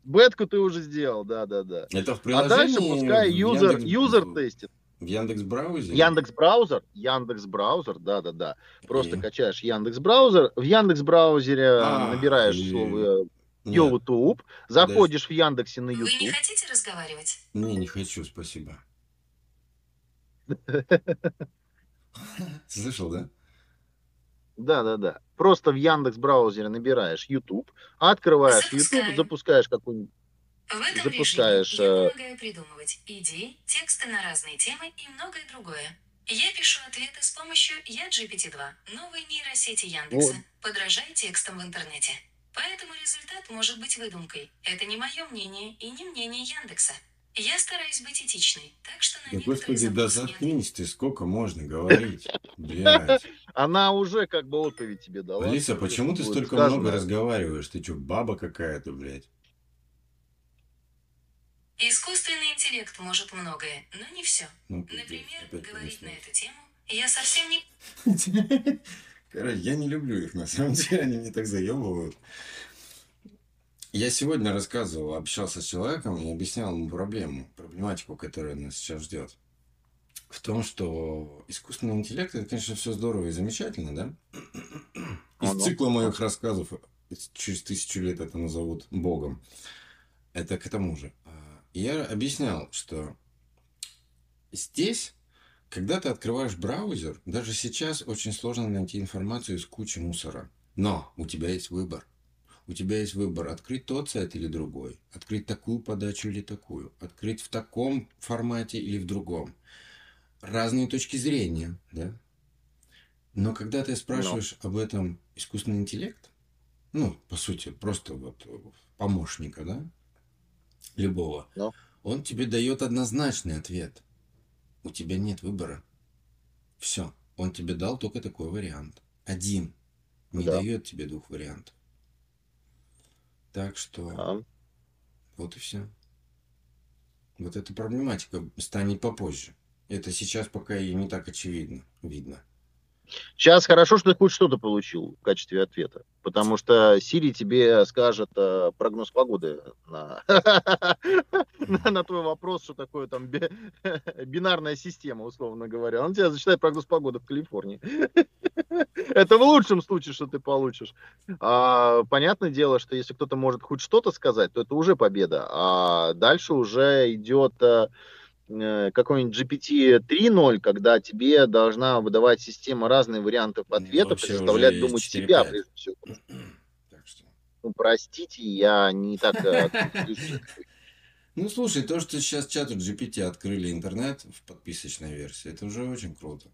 Бетку ты уже сделал, да, да, да. Это в А приложении? дальше пускай юзер, Яндекс- юзер тестит. В Яндекс браузере? Яндекс браузер, Яндекс браузер, да, да, да. Просто И? качаешь Яндекс браузер, в Яндекс браузере А, набираешь и- слово Нет, YouTube, заходишь в Яндексе на Вы не YouTube. хотите разговаривать? не, не хочу, спасибо. Слышал, да? Да, да, да. Просто в Яндекс браузере набираешь YouTube, открываешь. YouTube, запускаешь какую-нибудь В этом Запускаешь, режиме я э, помогаю придумывать идеи, тексты на разные темы и многое другое. Я пишу ответы с помощью YaGPT-2, новой нейросети Яндекса. Вот. Подражай текстам в интернете. Поэтому результат может быть выдумкой. Это не мое мнение и не мнение Яндекса. Я стараюсь быть этичной, так что на Да господи, да заткнись ты, сколько можно говорить, блядь. Она уже как бы отповедь тебе дала. Алиса, почему ты столько сказано. много разговариваешь? Ты что, баба какая-то, блядь? Искусственный интеллект может многое, но не все. Ну, Например, говорить на эту тему я совсем не Короче, я не люблю их, на самом деле, они мне так заебывают. Я сегодня рассказывал, общался с человеком и объяснял ему проблему, проблематику, которая нас сейчас ждет. В том, что искусственный интеллект, это, конечно, все здорово и замечательно, да? Из цикла моих рассказов через тысячу лет это назовут Богом. Это к тому же. А, Я объяснял, что здесь, когда ты открываешь браузер, даже сейчас очень сложно найти информацию из кучи мусора. Но у тебя есть выбор. У тебя есть выбор открыть тот сайт или другой, открыть такую подачу или такую, открыть в таком формате или в другом. Разные точки зрения, да? Но когда ты спрашиваешь об этом искусственный интеллект, ну, по сути, просто вот помощника, да, любого, Ну. он тебе дает однозначный ответ. У тебя нет выбора. Все. Он тебе дал только такой вариант. Один. Не Да. дает тебе двух вариантов. Так что А, вот и все. Вот эта проблематика станет попозже. Это сейчас пока и не так очевидно. Видно. Сейчас хорошо, что ты хоть что-то получил в качестве ответа, потому что Сири тебе скажет э, прогноз погоды на, на, твой вопрос, что такое там би- бинарная система, условно говоря. Он тебе зачитает прогноз погоды в Калифорнии. Это в лучшем случае, что ты получишь. А, понятное дело, что если кто-то может хоть что-то сказать, то это уже победа. А дальше уже идет э, какой-нибудь GPT 3.0, когда тебе должна выдавать система разные варианты Ну, ответов заставлять уже думать 4.5. себя прежде всего. Так что. Ну, простите, я не так... э. Ну, слушай, то, что сейчас чату GPT открыли интернет в подписочной версии, это уже очень круто.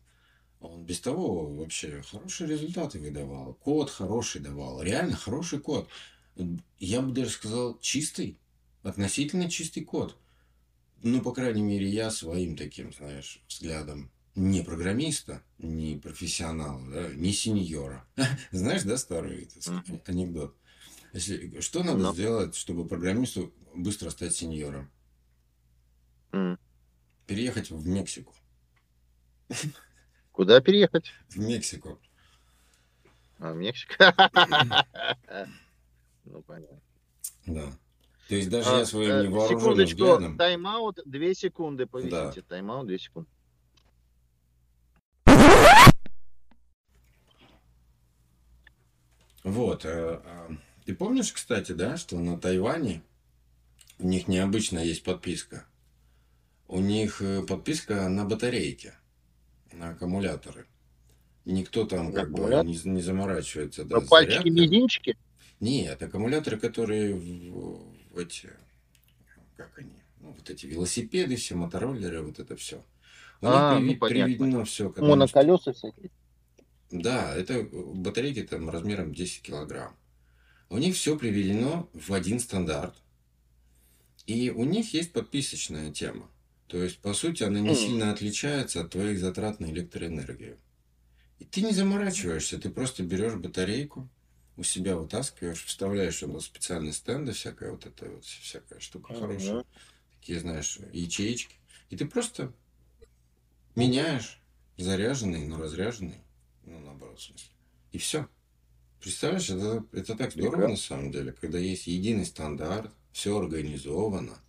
Он без того вообще хорошие результаты выдавал. Код хороший давал. Реально хороший код. Я бы даже сказал, чистый. Относительно чистый код. Ну, по крайней мере, я своим таким, знаешь, взглядом не программиста, не профессионала, да, не сеньора. Знаешь, да, старый этот анекдот? Если, что надо Ну. сделать, чтобы программисту быстро стать сеньором? М. Переехать в Мексику. Куда переехать? В Мексику. А, в Мексика. Ну, понятно. Да. То есть даже А, я своим э, невооруженным Секундочку, взглядом... тайм-аут, две секунды, повесите. Тайм-аут, две секунды. Вот. э, э, Ты помнишь, кстати, да, что на Тайване у них необычно есть подписка. У них подписка на батарейки, на аккумуляторы. Никто там как бы не, не заморачивается. Да, Ну, с Пальчики, зарядкой. мизинчики? Нет, аккумуляторы, которые в, в эти, как они, ну, вот эти велосипеды, все мотороллеры, вот это все. У А, них ну, приведено все. Моноколеса всякие. Да, это батарейки там размером 10 килограмм. У них все приведено в один стандарт. И у них есть подписочная тема. То есть, по сути, она не сильно отличается от твоих затрат на электроэнергию. И ты не заморачиваешься, ты просто берешь батарейку, у себя вытаскиваешь, вставляешь туда специальные стенды, всякая вот эта вот всякая штука Мгм. хорошая. Такие, знаешь, ячеечки. И ты просто меняешь заряженный на разряженный. Ну, наоборот, в смысле. И все. Представляешь, это, это так здорово Прекрасно. на самом деле, когда есть единый стандарт, все организовано.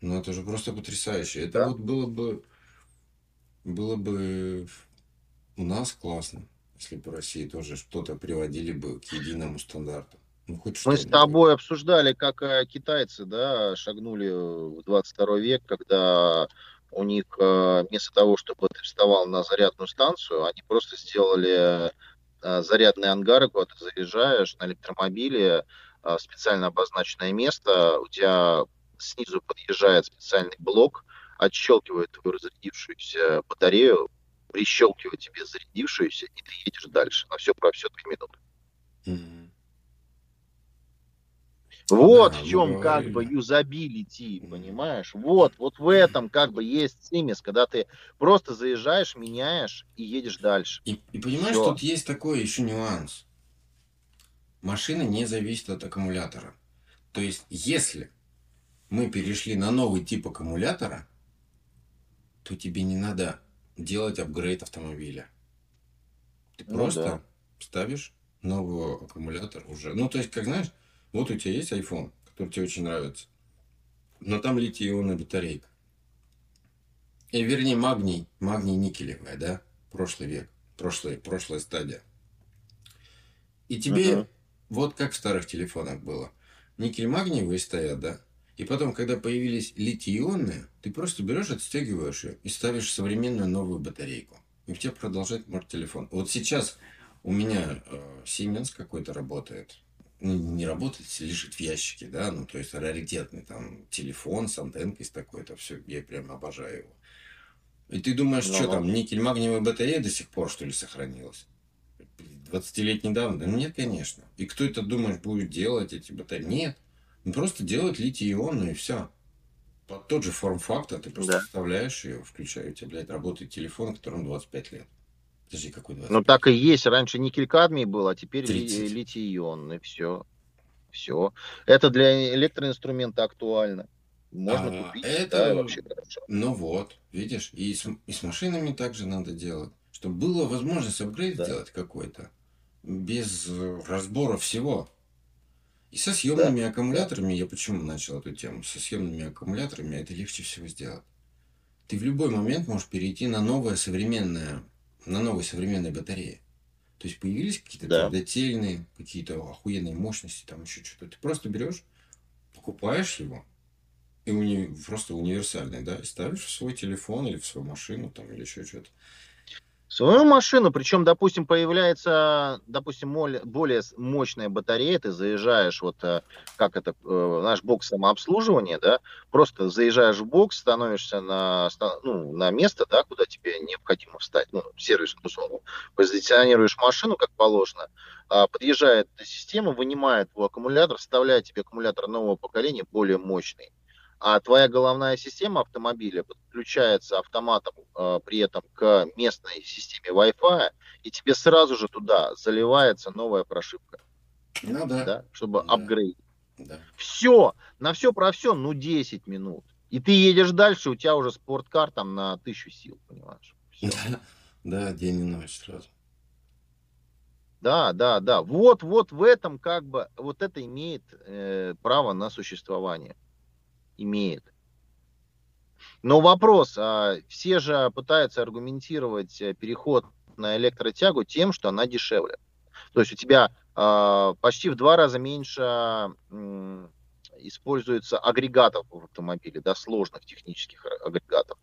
Ну, это же просто потрясающе. Это Да. вот было бы, было бы у нас классно, если бы в России тоже что-то приводили бы к единому стандарту. Ну, хоть Мы с тобой обсуждали, как э, китайцы, да, шагнули в 22 век, когда у них э, вместо того, чтобы ты вставал на зарядную станцию, они просто сделали э, зарядные ангары, куда ты заезжаешь на электромобиле, специально обозначенное место, у тебя снизу подъезжает специальный блок, отщелкивает твою разрядившуюся батарею, прищелкивает тебе зарядившуюся, и ты едешь дальше. На все про все три минуты. Мгм. Вот Да, в чем как бы юзабилити, понимаешь? Вот, вот в этом как бы есть цимис, когда ты просто заезжаешь, меняешь и едешь дальше. И, и понимаешь, Всё. тут есть такой еще нюанс. Машина не зависит от аккумулятора. То есть, если мы перешли на новый тип аккумулятора, то тебе не надо делать апгрейд автомобиля. Ты Ну просто да. ставишь новый аккумулятор уже. Ну, то есть, как знаешь, вот у тебя есть iPhone, который тебе очень нравится, но там литий-ионная батарейка. И, вернее, магний, магний никелевая, да? Прошлый век, прошлый, прошлая стадия. И тебе, Мгм. вот как в старых телефонах было, никель-магниевые стоят, да? И потом, когда появились литий-ионные, ты просто берешь, отстегиваешь ее и ставишь современную новую батарейку. И у тебя продолжает морт телефон. Вот сейчас у меня э, Siemens какой-то работает. Ну, не работает, лежит в ящике, да, ну, то есть раритетный там телефон с антенкой с такой-то, все, я прям обожаю его. И ты думаешь, что Ну. там, никель-магниевая батарея до сих пор, что ли, сохранилась? 20-летней давно? Да нет, конечно. И кто это, думаешь, будет делать эти батареи? Нет. Он просто делает литий-ионную и все. Под тот же форм-фактор ты просто Да. вставляешь ее, включаешь, у тебя, блядь, работает телефон, которому 25 лет. Подожди, какой 25? Ну так и есть. Раньше никель-кадмий был, а теперь ли- 30. литий-ионный. Все. Все. Это для электроинструмента актуально. Можно А, купить, это- да, вообще хорошо. Ну вот, видишь, и с, и с машинами также надо делать. Чтобы была возможность апгрейд Да. сделать какой-то. Без э, разбора всего. И со съемными аккумуляторами, я почему начал эту тему? Со съемными аккумуляторами это легче всего сделать. Ты в любой момент можешь перейти на новое современное, на новые современные батареи. То есть появились какие-то Да. твердотельные, какие-то охуенные мощности, там еще что-то. Ты просто берешь, покупаешь его, и уни- просто универсальный, да, и ставишь в свой телефон или в свою машину, там, или еще что-то. Свою машину, причем, допустим, появляется, допустим, более мощная батарея, ты заезжаешь, вот э, как это, э, наш бокс самообслуживания, да, просто заезжаешь в бокс, становишься на, ну, на место, да, куда тебе необходимо встать, ну, сервисную услугу, позиционируешь машину как положено, а, подъезжает система, вынимает твой аккумулятор, вставляет тебе аккумулятор нового поколения, более мощный, а твоя головная система автомобиля подключается автоматом э, при этом к местной системе Wi-Fi, и тебе сразу же туда заливается новая прошивка, Ну да, да, чтобы Да. апгрейд. да. Все, на все про все, ну 10 минут. И ты едешь дальше, у тебя уже спорткар там на тысячу сил, понимаешь? Да, да, день и ночь сразу. Да, да, да. Вот, вот в этом как бы, вот это имеет э, право на существование. Имеет. Но вопрос, а, все же пытаются аргументировать э, переход на электротягу тем, что она дешевле. То есть у тебя а, почти в два раза меньше м, используется агрегатов в автомобиле, да, сложных технических агрегатов.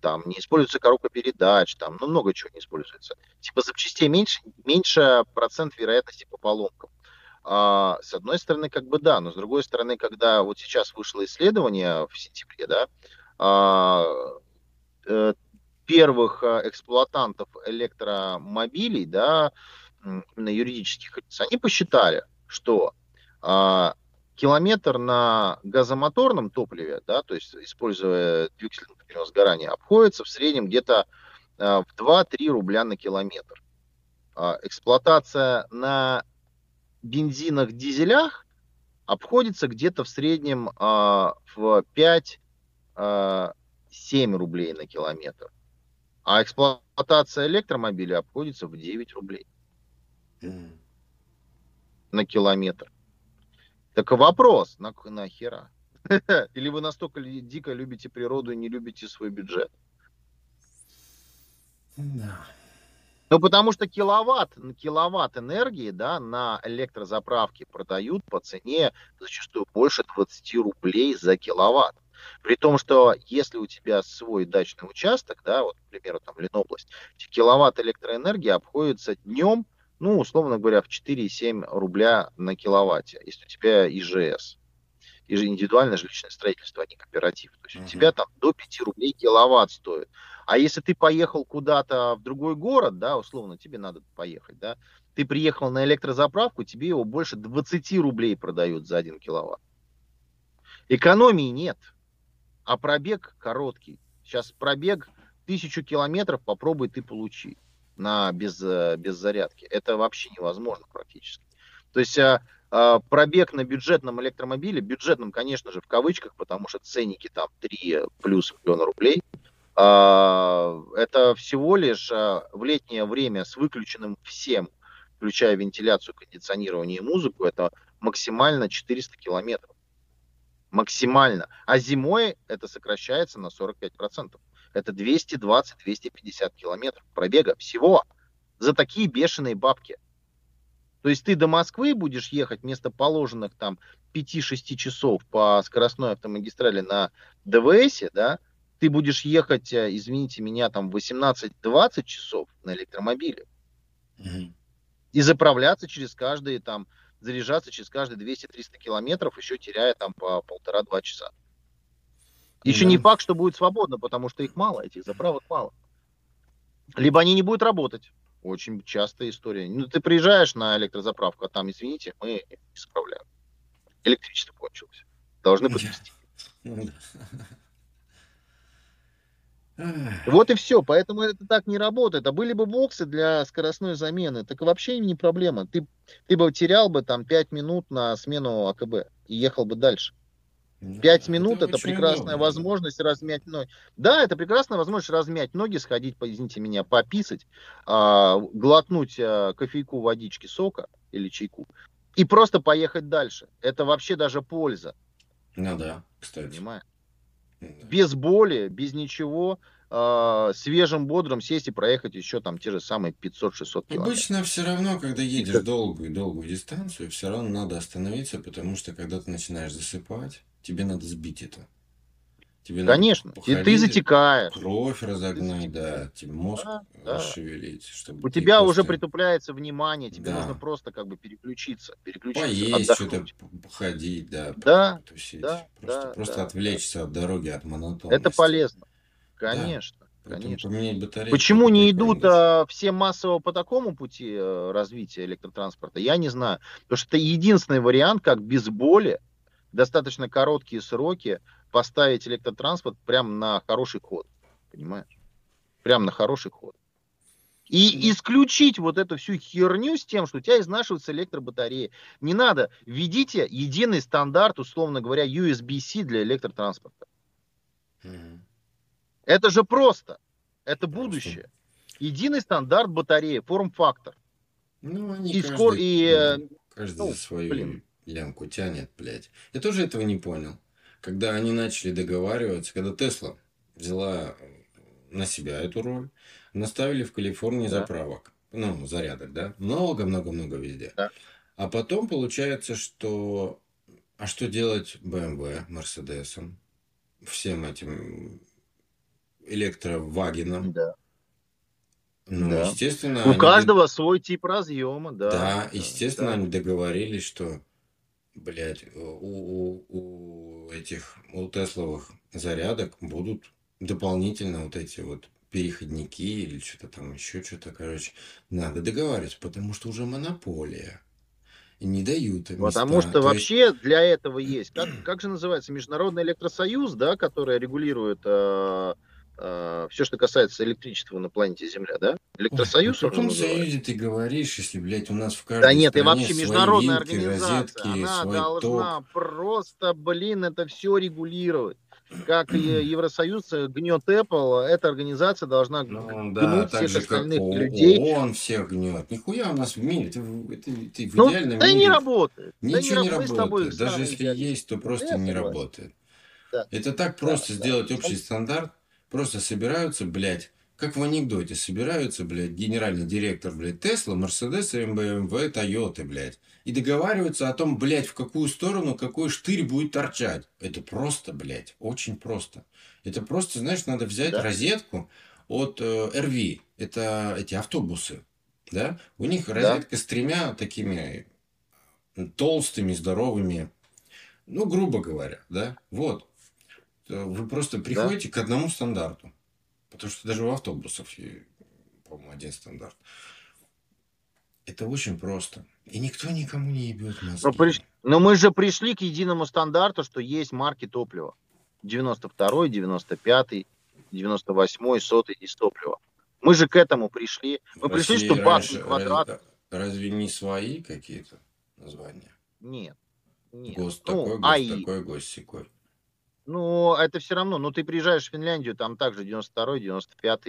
Там не используется коробка передач, там, ну, много чего не используется. Типа запчастей меньше, меньше процент вероятности по поломкам. А, с одной стороны, как бы да, но с другой стороны, когда вот сейчас вышло исследование в сентябре, да, а, э, первых э, эксплуатантов электромобилей, да, именно юридических лиц, они посчитали, что а, километр на газомоторном топливе, да, то есть используя двигатель внутреннего сгорания, обходится в среднем где-то а, в 2-3 рубля на километр. А, эксплуатация на бензинах, дизелях обходится где-то в среднем а, в 5-7 рублей на километр. А эксплуатация электромобиля обходится в 9 рублей М. на километр. Так вопрос, на, нахера? Или вы настолько дико любите природу и не любите свой бюджет? Да. Ну, потому что киловатт, киловатт энергии да, на электрозаправке продают по цене зачастую больше 20 рублей за киловатт. При том, что если у тебя свой дачный участок, да, вот, к примеру, там Ленобласть, киловатт электроэнергии обходится днем, ну, условно говоря, в 4,7 рубля на киловатте, если у тебя ИЖС. И же индивидуальное жилищное строительство, а не кооператив. То есть Мгм. у тебя там до 5 рублей киловатт стоит. А если ты поехал куда-то в другой город, да, условно, тебе надо поехать, да, ты приехал на электрозаправку, тебе его больше 20 рублей продают за 1 киловатт. Экономии нет, а пробег короткий. Сейчас пробег тысячу километров попробуй ты получи на, без, э, без зарядки. Это вообще невозможно практически. То есть а, пробег на бюджетном электромобиле, бюджетном, конечно же, в кавычках, потому что ценники там 3 плюс миллиона рублей, а, это всего лишь а, в летнее время с выключенным всем, включая вентиляцию, кондиционирование и музыку, это максимально 400 километров. Максимально. А зимой это сокращается на 45%. Это 220-250 километров пробега всего за такие бешеные бабки. То есть ты до Москвы будешь ехать вместо положенных там 5-6 часов по скоростной автомагистрали на ДВС, да, ты будешь ехать, э, извините меня, там 18-20 часов на электромобиле Мгм. и заправляться через каждые там, заряжаться через каждые 200-300 километров, еще теряя там по полтора-два часа. Еще Да. не факт, что будет свободно, потому что их мало, этих заправок мало. Либо они не будут работать. Очень частая история. Ну, ты приезжаешь на электрозаправку, а там, извините, мы не справляем. Электричество кончилось. Должны подвести. Ну. Вот и все. Поэтому это так не работает. А были бы боксы для скоростной замены, так вообще не проблема. Ты, ты бы терял бы там 5 минут на смену АКБ и ехал бы дальше. Пять минут это, очень прекрасная удобно, возможность размять ноги. Да, это прекрасная возможность размять ноги, сходить, по- извините меня, пописать, а, глотнуть а, кофейку, водички, сока или чайку и просто поехать дальше. Это вообще даже польза, Ну да, кстати. понимаешь? Да. Без боли, без ничего, а, свежим, бодрым сесть и проехать еще там те же самые 500-600 километров. Обычно все равно, когда едешь как- долгую-долгую дистанцию, все равно надо остановиться, потому что когда ты начинаешь засыпать, тебе надо сбить это. Тебе Конечно, и ты затекаешь. Кровь разогнать, да, тебе мозг Да, расшевелить, чтобы У тебя уже просто притупляется внимание, тебе Да. нужно просто как бы переключиться, переключиться, поесть, что-то походить, да, Да, потусить, да, просто, да, просто да, отвлечься от дороги, от монотонности. Это полезно. Конечно, Поэтому конечно. батарейку. Почему не идут а, все массово по такому пути э, развития электротранспорта, я не знаю. Потому что это единственный вариант, как без боли, достаточно короткие сроки поставить электротранспорт прям на хороший ход. Понимаешь? Прям на хороший ход. И исключить вот эту всю херню с тем, что у тебя изнашиваются электробатареи. Не надо. Введите единый стандарт, условно говоря, USB-C для электротранспорта. Мгм. Это же просто. Это будущее. Единый стандарт батареи, форм-фактор. Ну, они И каждый, скоро- и, э, каждый ну, за свою блин. лямку тянет, блядь. Я тоже этого не понял. Когда они начали договариваться, когда Тесла взяла э, на себя эту роль, наставили в Калифорнии Да. заправок, ну, зарядок, да, много-много-много везде. Да. А потом получается, что... А что делать BMW, Мерседесом, всем этим электровагенам? Да. Ну, Да. естественно, У каждого свой тип разъема, да. да, естественно, да. они договорились, что, блядь, у, у, у этих, у Тесловых зарядок будут дополнительно вот эти вот переходники или что-то там еще что-то, короче, надо договариваться, потому что уже монополия. И не дают им Потому места. что То есть- вообще для этого есть. Как, как же называется? Международный электросоюз, да, который регулирует все, что касается электричества на планете Земля, да? Электросоюз Ой, он О каком союзе ты говоришь, если, блядь, у нас в каждой Да нет, и вообще международная вилки, организация, розетки, она должна ток. просто, блин, это все регулировать. Как и Евросоюз э, гнет Apple, эта организация должна Ну гнуть да, всех же, как остальных О- людей. ООН всех гнет. Нихуя у нас в мире. Это, в- это- это в Ну, идеальном да и не мире работает. Да ничего не раб- мы с тобой работает. Даже если есть, то просто Я не работает. Да. Это так просто да. сделать общий стандарт. Просто собираются, блядь, как в анекдоте, собираются, блядь, генеральный директор, блядь, Тесла, Мерседес, МБМВ, Тойоты, блядь. И договариваются о том, блядь, в какую сторону какой штырь будет торчать. Это просто, блядь, очень просто. Это просто, знаешь, надо взять Да. розетку от э, RV. Это эти автобусы, да? У них Да. розетка с тремя такими толстыми, здоровыми Ну, грубо говоря, да, вот. То Вы просто приходите к одному стандарту. Потому что даже у автобусов, и, по-моему, один стандарт. Это очень просто. И никто никому не ебет мозги. Но, приш- но мы же пришли к единому стандарту, что есть марки топлива. 92, 95, 98, 100 из топлива. Мы же к этому пришли. Мы В пришли, что бак раньше не квадрат. Разве, разве не свои какие-то названия? Нет. Нет. Гост Ну, такой, гост АИ. такой, гост секой. Ну, это все равно. Ну, ты приезжаешь в Финляндию, там также 92, 95,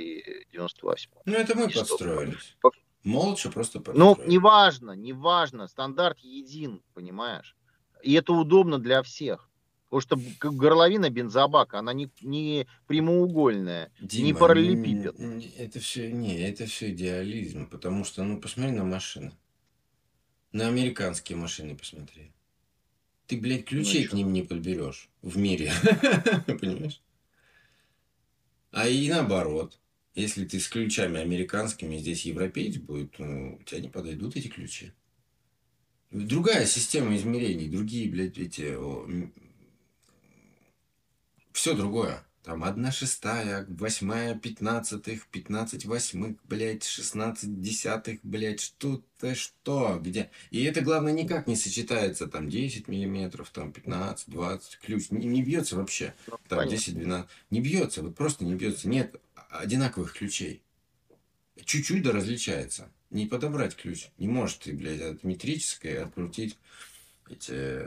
98. Ну, это мы подстроились. Молча просто Ну, подстроились. неважно, неважно. Стандарт един, понимаешь? И это удобно для всех. Потому что горловина бензобака, она не, не прямоугольная. Дима, параллелепипед. н- н- Это все, не, это все идеализм, потому что, ну, посмотри на машины. На американские машины посмотри. Ты, блядь, ключей Ну, к чё? ним не подберешь в мире. Понимаешь? А и наоборот. Если ты с ключами американскими, здесь европеец будет, ну, у тебя не подойдут эти ключи. Другая система измерений, другие, блядь, эти... Все другое. Там одна шестая, восьмая, пятнадцатых, пятнадцать восьмых, блядь, шестнадцать десятых, блядь, что-то, что, где. И это, главное, никак не сочетается, там, 10 миллиметров, там, 15, 20, ключ, не, не бьется вообще. Ну, Там понятно. 10-12. Не бьется, вот просто не бьется. Нет одинаковых ключей. Чуть-чуть да различается. Не подобрать ключ. Не можешь ты, блядь, от метрической открутить эти,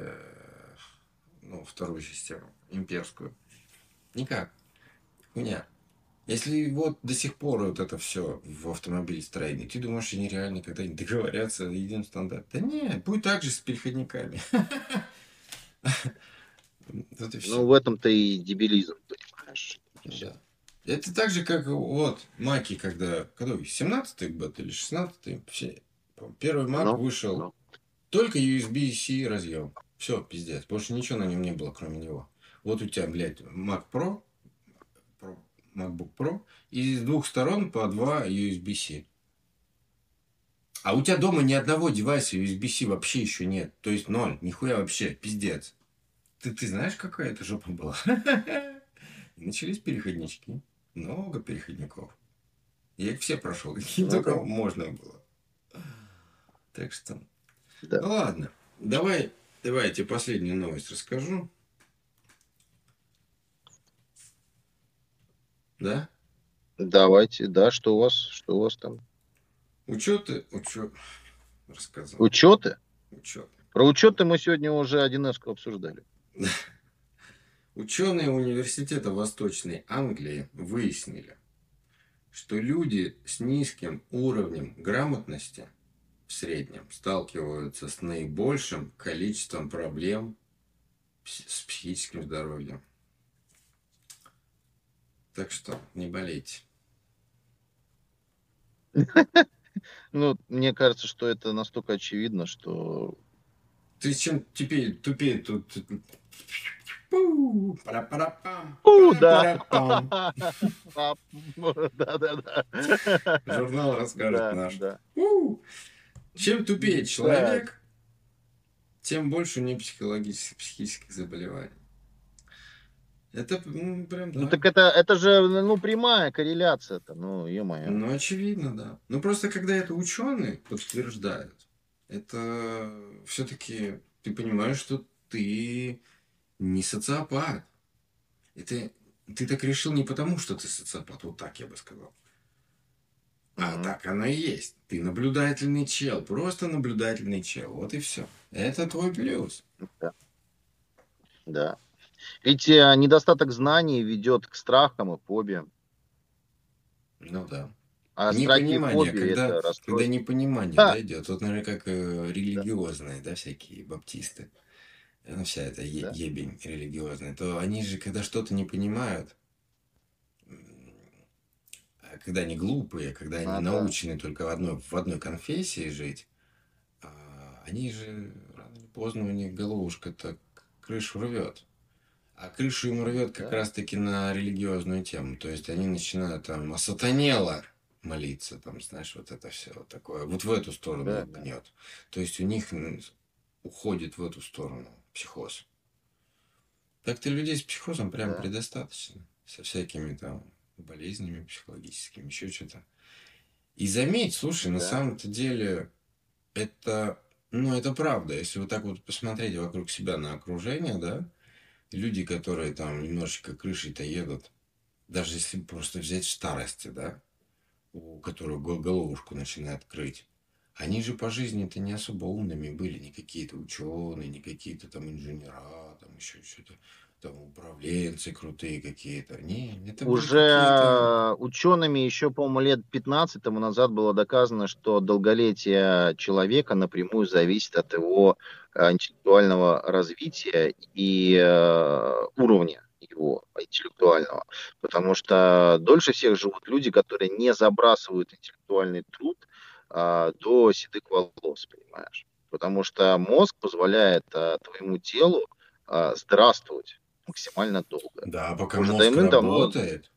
ну, вторую систему, имперскую. Никак. Хуйня. Если вот до сих пор вот это все в автомобилестроении, ты думаешь, они реально когда-нибудь договорятся о едином стандарте? Да нет, будет так же с переходниками. Ну, в этом-то и дебилизм, понимаешь? Да. Это так же, как вот Маки, когда, когда 17-й год или 16-й, все, первый Мак Ну, вышел, ну. только USB-C разъем. Все, пиздец. Больше ничего на нем не было, кроме него. Вот у тебя, блядь, Mac Pro, Pro MacBook Pro, и с двух сторон по два USB-C. А у тебя дома ни одного девайса USB-C вообще еще нет. То есть ноль. Нихуя вообще. Пиздец. Ты, ты знаешь, какая это жопа была? Начались переходнички. Много переходников. Я их все прошел. Какие Ну только да. можно было. Так что... Да. Ну ладно. Давай, давай я тебе последнюю новость расскажу. Да? Давайте, да, что у вас, что у вас там? Учеты, учет, рассказал. Учеты? Учет. Про учеты мы сегодня уже 1 обсуждали. Ученые университета Восточной Англии выяснили, что люди с низким уровнем грамотности в среднем сталкиваются с наибольшим количеством проблем с психическим здоровьем. Так что не болейте. Ну, мне кажется, что это настолько очевидно, что... Ты чем тупее, тупее тут... Пу, пара-пара-пам, да. Да-да-да. Журнал расскажет наш. Чем тупее человек, тем больше у него психологических, психических заболеваний. Это ну, прям Ну да. так это, это же, ну, прямая корреляция-то, ну, ё-моё. Ну, очевидно, да. Ну, просто когда это ученые подтверждают, это все-таки ты понимаешь, что ты не социопат. Это ты так решил не потому, что ты социопат, вот так я бы сказал. А Мгм. так оно и есть. Ты наблюдательный чел, просто наблюдательный чел. Вот и все. Это твой плюс. Да. Да. Ведь э, недостаток знаний ведет к страхам и фобиям. Ну да. А непонимание, когда, это когда непонимание Да. дойдет. Вот, наверное, как э, религиозные, да, всякие баптисты. Ну, вся эта е- Да. ебень религиозная. То они же, когда что-то не понимают, а когда они глупые, когда они А, да. научены только в одной, в одной конфессии жить, а, они же рано или поздно у них головушка-то крышу рвет. А крышу им рвет как Да. раз-таки на религиозную тему. То есть они начинают там осатанело молиться, там, знаешь, вот это все вот такое. Вот в эту сторону Да, их да. гнет. То есть у них уходит в эту сторону психоз. Так-то людей с психозом прям Да. предостаточно. Со всякими там болезнями психологическими, еще что-то. И заметь, слушай, на Да. самом-то деле это, ну, это правда. Если вот так вот посмотреть вокруг себя на окружение, да, люди, которые там немножечко крышей-то едут, даже если просто взять старости, да, у которых гол- головушку начинает крыть, они же по жизни-то не особо умными были, не какие-то ученые, не какие-то там инженера, там еще что-то, там управленцы крутые какие-то. Не, это Уже учеными еще, по-моему, лет 15 тому назад было доказано, что долголетие человека напрямую зависит от его э, интеллектуального развития и э, уровня его интеллектуального. Потому что дольше всех живут люди, которые не забрасывают интеллектуальный труд а, до седых волос, понимаешь? Потому что мозг позволяет а, твоему телу а, здравствовать максимально долго. Да, пока Уже мозг давным-давно- работает,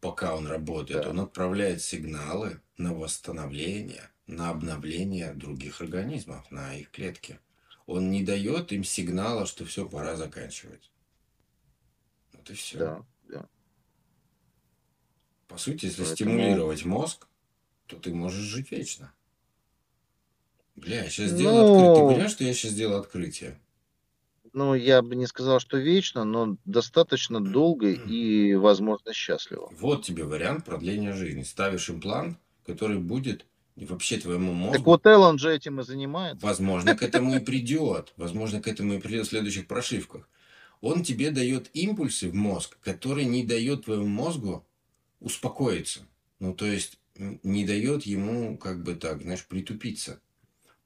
пока он работает, Да. он отправляет сигналы на восстановление, на обновление других организмов, на их клетки. Он не дает им сигнала, что все, пора заканчивать. Вот и все. Да, да. По сути, если Поэтому- стимулировать мозг, то ты можешь жить вечно. Бля, я сейчас сделал Ну- открытие. Ты понимаешь, что я сейчас сделал открытие? Ну, я бы не сказал, что вечно, но достаточно долго и, возможно, счастливо. Вот тебе вариант продления жизни. Ставишь имплант, который будет вообще твоему мозгу Так вот, Эллен же этим и занимается. Возможно, к этому и придет. Возможно, к этому и придет в следующих прошивках. Он тебе дает импульсы в мозг, которые не дает твоему мозгу успокоиться. Ну, то есть, не дает ему, как бы так, знаешь, притупиться.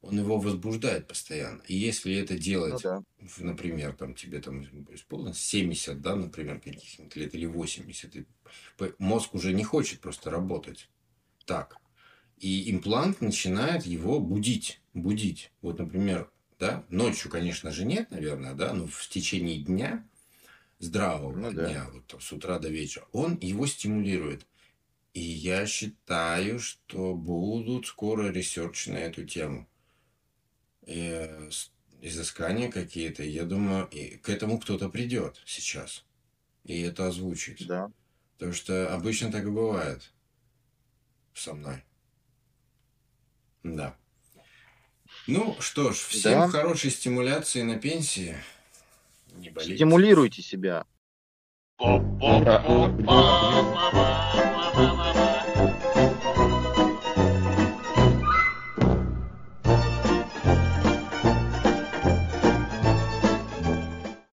Он его возбуждает постоянно. И если это Ну делать, да. в- например, там тебе там исполнилось 70, да, например, каких-нибудь лет или 80, и мозг уже не хочет просто работать так. И имплант начинает его будить, будить. Вот, например, да, ночью, конечно же, нет, наверное, да, но в течение дня, здравого Ну да. дня, вот там, с утра до вечера, он его стимулирует. И я считаю, что будут скоро research на эту тему. И, э, изыскания какие-то. Я думаю, и к этому кто-то придет сейчас. И это озвучит. Да. Потому что обычно так и бывает со мной. Да. Ну что ж, всем Да. хорошей стимуляции на пенсии. Не болейте. Стимулируйте себя. Ba-ba-ba-ba-ba-ba.